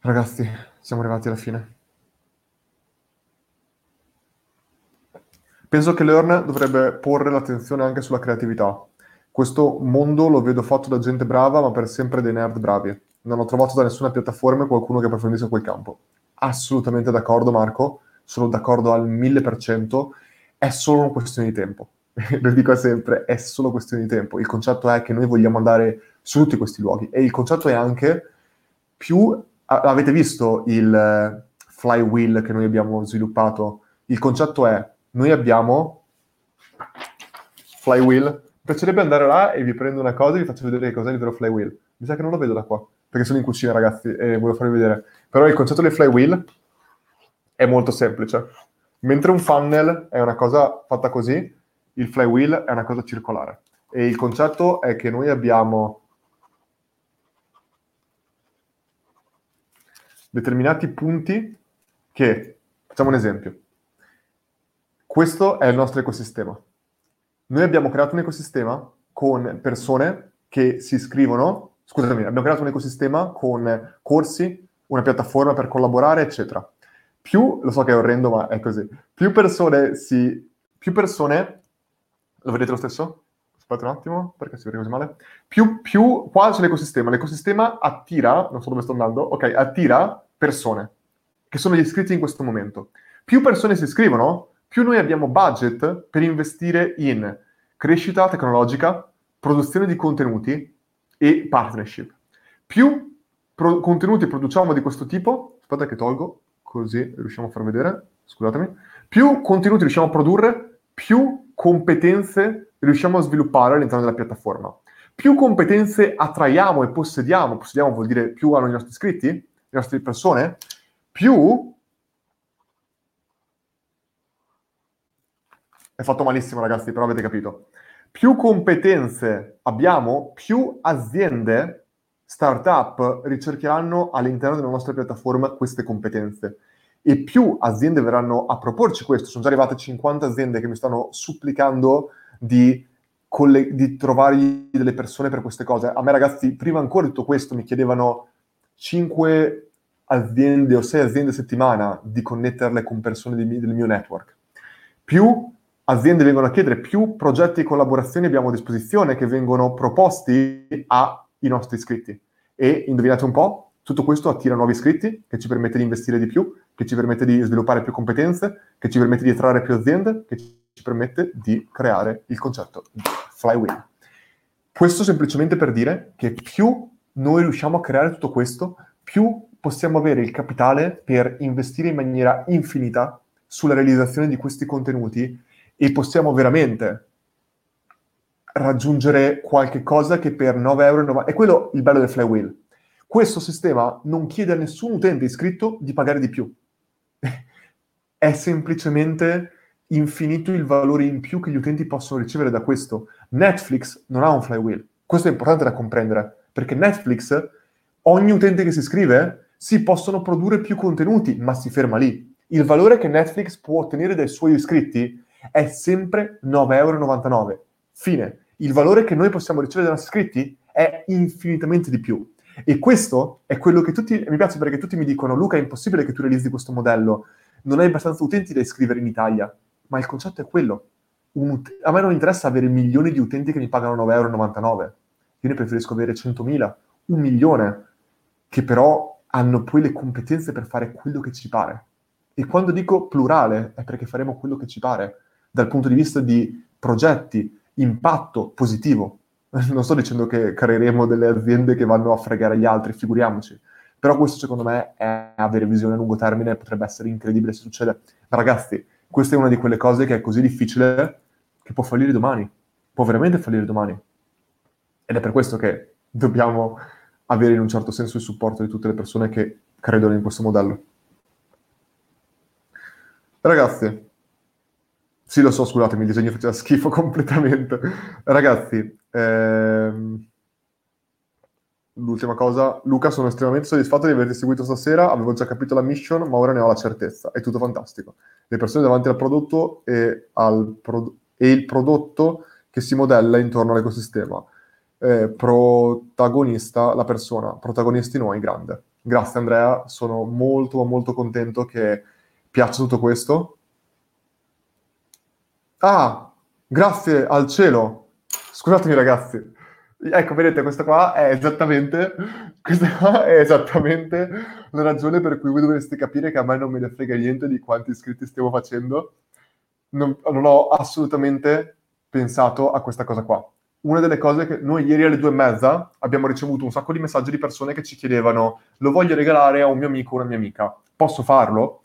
Ragazzi, siamo arrivati alla fine. Penso che Learn dovrebbe porre l'attenzione anche sulla creatività. Questo mondo lo vedo fatto da gente brava, ma per sempre dei nerd bravi. non ho trovato da nessuna piattaforma qualcuno che approfondisca quel campo. Assolutamente d'accordo, Marco, sono d'accordo al mille per cento, è solo una questione di tempo. Lo dico sempre, è solo questione di tempo. Il concetto è che noi vogliamo andare su tutti questi luoghi e il concetto è anche più... Avete visto il eh, flywheel che noi abbiamo sviluppato? Il concetto è, noi abbiamo flywheel. Mi piacerebbe andare là e vi prendo una cosa e vi faccio vedere che cos'è il vero flywheel. Mi sa che non lo vedo da qua, perché sono in cucina, ragazzi, e voglio farvi vedere. Però il concetto del flywheel è molto semplice. Mentre un funnel è una cosa fatta così, il flywheel è una cosa circolare. E il concetto è che noi abbiamo determinati punti che, facciamo un esempio, questo è il nostro ecosistema. Noi abbiamo creato un ecosistema con persone che si iscrivono scusami, abbiamo creato un ecosistema con corsi, una piattaforma per collaborare, eccetera. Più, lo so che è orrendo, ma è così, più persone si... più persone... Lo vedete lo stesso? Aspetta un attimo, perché si vede così male. Più, più, qua c'è l'ecosistema. L'ecosistema attira, non so dove sto andando, ok, attira persone, che sono gli iscritti in questo momento. Più persone si iscrivono, più noi abbiamo budget per investire in crescita tecnologica, produzione di contenuti e partnership. Più pro- contenuti produciamo di questo tipo, aspetta che tolgo, così riusciamo a far vedere, scusatemi, più contenuti riusciamo a produrre, più competenze riusciamo a sviluppare all'interno della piattaforma. Più competenze attraiamo e possediamo, possediamo vuol dire più hanno i nostri iscritti, nostre persone, più... È fatto malissimo ragazzi, però avete capito più competenze abbiamo, più aziende, startup ricercheranno all'interno della nostra piattaforma queste competenze e più aziende verranno a proporci questo. Sono già arrivate 50 aziende che mi stanno supplicando di, coll- di trovargli delle persone per queste cose. A me ragazzi, prima ancora di tutto questo, mi chiedevano 5 aziende o 6 aziende a settimana di connetterle con persone del mio network. Più aziende vengono a chiedere più progetti e collaborazioni abbiamo a disposizione che vengono proposti ai nostri iscritti. E indovinate un po', tutto questo attira nuovi iscritti, che ci permette di investire di più, che ci permette di sviluppare più competenze, che ci permette di attrarre più aziende, che ci permette di creare il concetto di flywheel. Questo semplicemente per dire che più noi riusciamo a creare tutto questo, più possiamo avere il capitale per investire in maniera infinita sulla realizzazione di questi contenuti e possiamo veramente raggiungere qualche cosa che per 9,90 euro... È quello il bello del flywheel. Questo sistema non chiede a nessun utente iscritto di pagare di più. È semplicemente infinito il valore in più che gli utenti possono ricevere da questo. Netflix non ha un flywheel. Questo è importante da comprendere, perché Netflix, ogni utente che si iscrive, si possono produrre più contenuti, ma si ferma lì. Il valore che Netflix può ottenere dai suoi iscritti è sempre 9,99 euro. Fine. Il valore che noi possiamo ricevere dai nostri iscritti è infinitamente di più. E questo è quello che tutti, mi piace perché tutti mi dicono, Luca, è impossibile che tu realizzi questo modello, non hai abbastanza utenti da iscrivere in Italia. Ma il concetto è quello. Ut- a me non interessa avere milioni di utenti che mi pagano 9,99 euro. Io ne preferisco avere 100.000, un milione, che però hanno poi le competenze per fare quello che ci pare. E quando dico plurale è perché faremo quello che ci pare dal punto di vista di progetti, impatto positivo. Non sto dicendo che creeremo delle aziende che vanno a fregare gli altri, figuriamoci. Però questo secondo me è avere visione a lungo termine potrebbe essere incredibile se succede. Ragazzi, questa è una di quelle cose che è così difficile che può fallire domani. Può veramente fallire domani. Ed è per questo che dobbiamo avere in un certo senso il supporto di tutte le persone che credono in questo modello. Ragazzi, sì, lo so, scusatemi, il disegno faceva schifo completamente. Ragazzi, ehm... l'ultima cosa, Luca, sono estremamente soddisfatto di averti seguito stasera, avevo già capito la mission, ma ora ne ho la certezza, è tutto fantastico. Le persone davanti al prodotto e, al pro... e il prodotto che si modella intorno all'ecosistema. Eh, protagonista la persona, protagonisti noi, grande. Grazie Andrea, sono molto molto contento che piaccia tutto questo Ah, grazie al cielo. Scusatemi ragazzi. Ecco, vedete, questa qua è esattamente, questa qua è esattamente la ragione per cui voi dovreste capire che a me non me ne frega niente di quanti iscritti stiamo facendo. Non, non ho assolutamente pensato a questa cosa qua. Una delle cose che noi ieri alle due e mezza abbiamo ricevuto un sacco di messaggi di persone che ci chiedevano lo voglio regalare a un mio amico o una mia amica, posso farlo?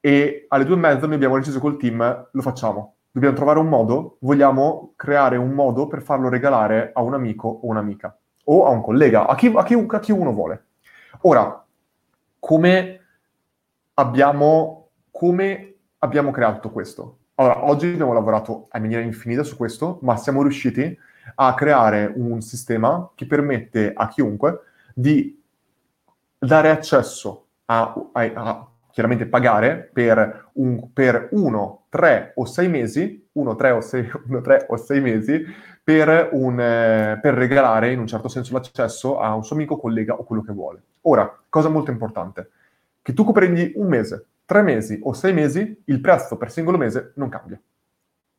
E alle due e mezza noi abbiamo deciso col team, lo facciamo dobbiamo trovare un modo, vogliamo creare un modo per farlo regalare a un amico o un'amica o a un collega, a chi, a chi, a chi uno vuole. Ora, come abbiamo, come abbiamo creato questo? Allora, oggi abbiamo lavorato in maniera infinita su questo, ma siamo riusciti a creare un sistema che permette a chiunque di dare accesso a, a, a chiaramente pagare per, un, per uno, tre o sei mesi, uno, tre o sei, uno, tre o sei mesi, per, un, eh, per regalare in un certo senso l'accesso a un suo amico, collega o quello che vuole. Ora, cosa molto importante, che tu prendi un mese, tre mesi o sei mesi, il prezzo per singolo mese non cambia.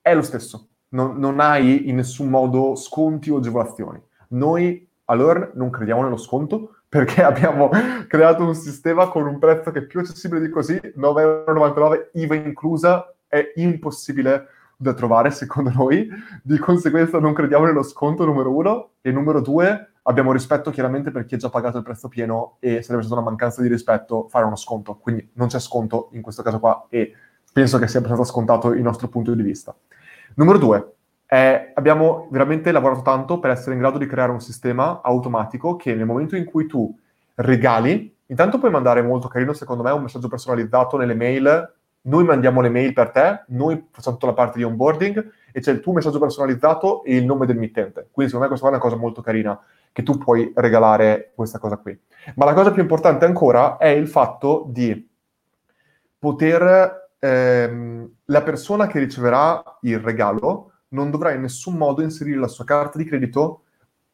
È lo stesso. Non, non hai in nessun modo sconti o agevolazioni. Noi a Learn non crediamo nello sconto, perché abbiamo creato un sistema con un prezzo che è più accessibile di così, 9,99€ IVA inclusa, è impossibile da trovare secondo noi, di conseguenza non crediamo nello sconto numero uno e numero due abbiamo rispetto chiaramente per chi ha già pagato il prezzo pieno e sarebbe stata una mancanza di rispetto fare uno sconto, quindi non c'è sconto in questo caso qua e penso che sia abbastanza scontato il nostro punto di vista. Numero due, eh, abbiamo veramente lavorato tanto per essere in grado di creare un sistema automatico che nel momento in cui tu regali, intanto puoi mandare molto carino, secondo me, un messaggio personalizzato nelle mail. Noi mandiamo le mail per te, noi facciamo tutta la parte di onboarding e c'è il tuo messaggio personalizzato e il nome del mittente. Quindi secondo me questa è una cosa molto carina che tu puoi regalare questa cosa qui. Ma la cosa più importante ancora è il fatto di poter ehm, la persona che riceverà il regalo non dovrà in nessun modo inserire la sua carta di credito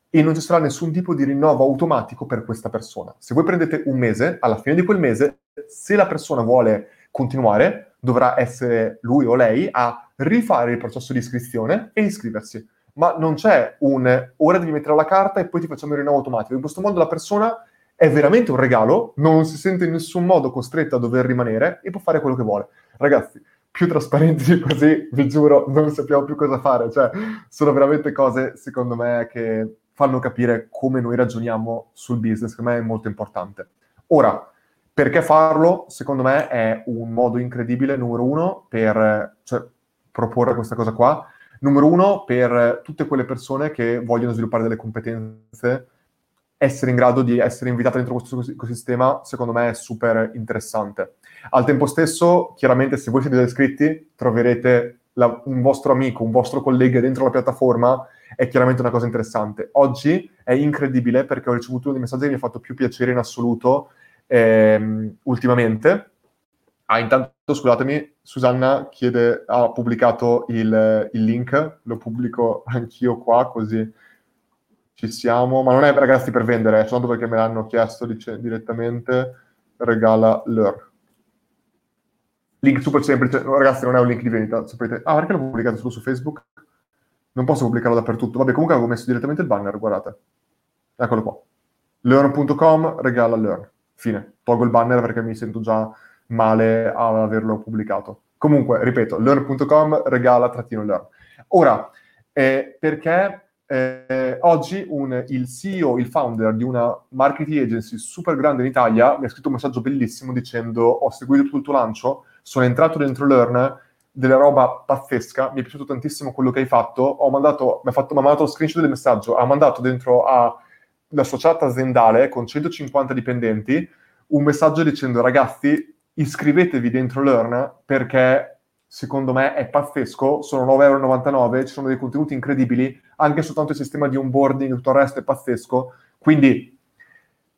e non ci sarà nessun tipo di rinnovo automatico per questa persona. Se voi prendete un mese, alla fine di quel mese, se la persona vuole continuare, dovrà essere lui o lei a rifare il processo di iscrizione e iscriversi. Ma non c'è un ora devi mettere la carta e poi ti facciamo il rinnovo automatico. In questo modo la persona è veramente un regalo, non si sente in nessun modo costretta a dover rimanere e può fare quello che vuole. Ragazzi, più trasparenti di così, vi giuro, non sappiamo più cosa fare. Cioè, sono veramente cose, secondo me, che fanno capire come noi ragioniamo sul business, secondo me è molto importante. Ora, perché farlo? Secondo me è un modo incredibile, numero uno, per cioè, proporre questa cosa qua. Numero uno, per tutte quelle persone che vogliono sviluppare delle competenze essere in grado di essere invitata dentro questo ecosistema, secondo me è super interessante. Al tempo stesso, chiaramente, se voi siete già iscritti, troverete la, un vostro amico, un vostro collega dentro la piattaforma, è chiaramente una cosa interessante. Oggi è incredibile perché ho ricevuto uno dei messaggi che mi ha fatto più piacere in assoluto ehm, ultimamente. Ah, intanto, scusatemi, Susanna chiede, ha pubblicato il, il link, lo pubblico anch'io qua, così ci siamo, ma non è ragazzi per vendere, è soltanto perché me l'hanno chiesto dice, direttamente, regala l'ER. Link super semplice, no, ragazzi non è un link di vendita, sapete. Ah, perché l'ho pubblicato solo su Facebook? Non posso pubblicarlo dappertutto. Vabbè, comunque avevo messo direttamente il banner, guardate. Eccolo qua. Learn.com, regala Learn. Fine. Tolgo il banner perché mi sento già male ad averlo pubblicato. Comunque, ripeto, learn.com, regala trattino Learn. Ora, eh, perché eh, oggi un, il CEO, il founder di una marketing agency super grande in Italia mi ha scritto un messaggio bellissimo dicendo ho seguito tutto il tuo lancio, sono entrato dentro Learn, della roba pazzesca, mi è piaciuto tantissimo quello che hai fatto, ho mandato, mi ha, fatto, mi ha mandato lo screenshot del messaggio, ha mandato dentro alla chat aziendale con 150 dipendenti un messaggio dicendo ragazzi iscrivetevi dentro Learn perché secondo me è pazzesco, sono 9,99€, ci sono dei contenuti incredibili, anche soltanto il sistema di onboarding e tutto il resto è pazzesco, quindi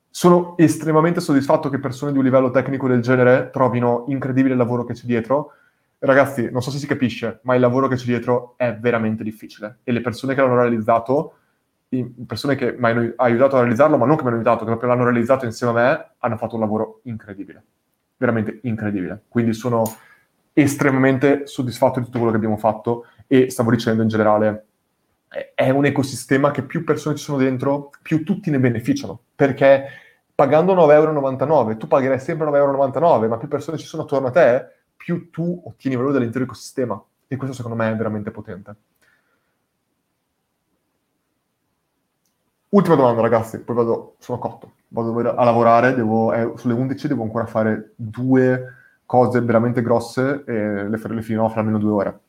sono estremamente soddisfatto che persone di un livello tecnico del genere trovino incredibile il lavoro che c'è dietro. Ragazzi, non so se si capisce, ma il lavoro che c'è dietro è veramente difficile e le persone che l'hanno realizzato, persone che mi hanno aiutato a realizzarlo, ma non che mi hanno aiutato, che proprio l'hanno realizzato insieme a me, hanno fatto un lavoro incredibile, veramente incredibile. Quindi sono estremamente soddisfatto di tutto quello che abbiamo fatto e stavo dicendo in generale è un ecosistema che più persone ci sono dentro, più tutti ne beneficiano, perché pagando 9,99 euro, tu pagherai sempre 9,99 euro, ma più persone ci sono attorno a te, più tu ottieni valore dall'intero ecosistema. E questo secondo me è veramente potente. Ultima domanda, ragazzi, poi vado, sono cotto, vado a lavorare, devo, eh, sulle 11 devo ancora fare due cose veramente grosse e le, le finirò fra almeno due ore.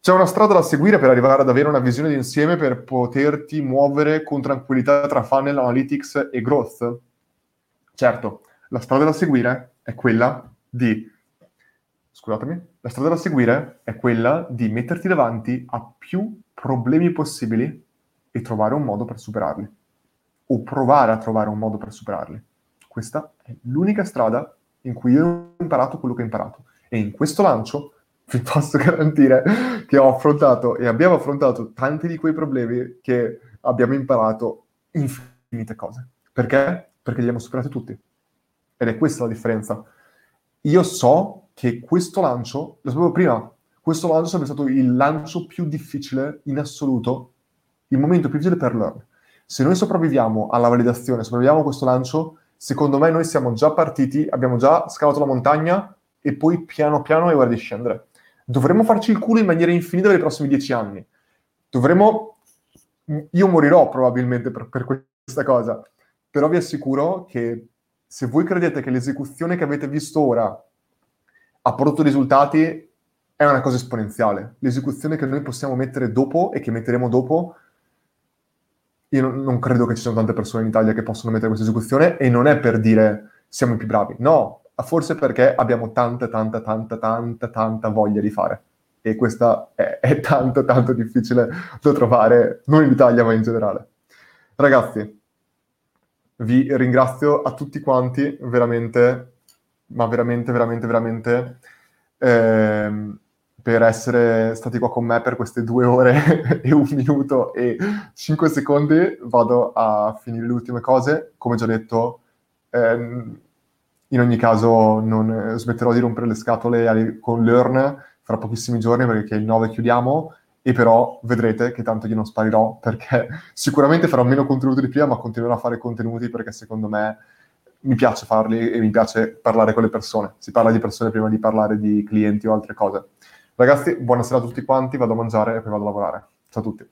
C'è una strada da seguire per arrivare ad avere una visione d'insieme per poterti muovere con tranquillità tra funnel, analytics e growth? Certo, la strada da seguire è quella di... Scusatemi, la strada da seguire è quella di metterti davanti a più problemi possibili e trovare un modo per superarli. O provare a trovare un modo per superarli. Questa è l'unica strada in cui io ho imparato quello che ho imparato. E in questo lancio vi posso garantire che ho affrontato e abbiamo affrontato tanti di quei problemi che abbiamo imparato infinite cose. Perché? Perché li abbiamo superati tutti. Ed è questa la differenza. Io so che questo lancio, lo sapevo prima, questo lancio sarebbe stato il lancio più difficile in assoluto il momento più difficile per Learn. Se noi sopravviviamo alla validazione, sopravviviamo a questo lancio, secondo me noi siamo già partiti, abbiamo già scalato la montagna e poi piano piano è ora di scendere. Dovremmo farci il culo in maniera infinita per i prossimi dieci anni. Dovremmo... Io morirò probabilmente per, per questa cosa, però vi assicuro che se voi credete che l'esecuzione che avete visto ora ha prodotto risultati, è una cosa esponenziale. L'esecuzione che noi possiamo mettere dopo e che metteremo dopo io non, credo che ci siano tante persone in Italia che possono mettere questa esecuzione e non è per dire siamo i più bravi, no, forse perché abbiamo tanta, tanta, tanta, tanta, tanta voglia di fare. E questa è, è tanto, tanto difficile da trovare, non in Italia, ma in generale. Ragazzi, vi ringrazio a tutti quanti, veramente, ma veramente, veramente, veramente. Ehm, per essere stati qua con me per queste due ore e un minuto e cinque secondi. Vado a finire le ultime cose. Come già detto, ehm, in ogni caso non smetterò di rompere le scatole con Learn fra pochissimi giorni perché il 9 chiudiamo e però vedrete che tanto io non sparirò perché sicuramente farò meno contenuti di prima ma continuerò a fare contenuti perché secondo me mi piace farli e mi piace parlare con le persone. Si parla di persone prima di parlare di clienti o altre cose. Ragazzi, buonasera a tutti quanti, vado a mangiare e poi vado a lavorare. Ciao a tutti.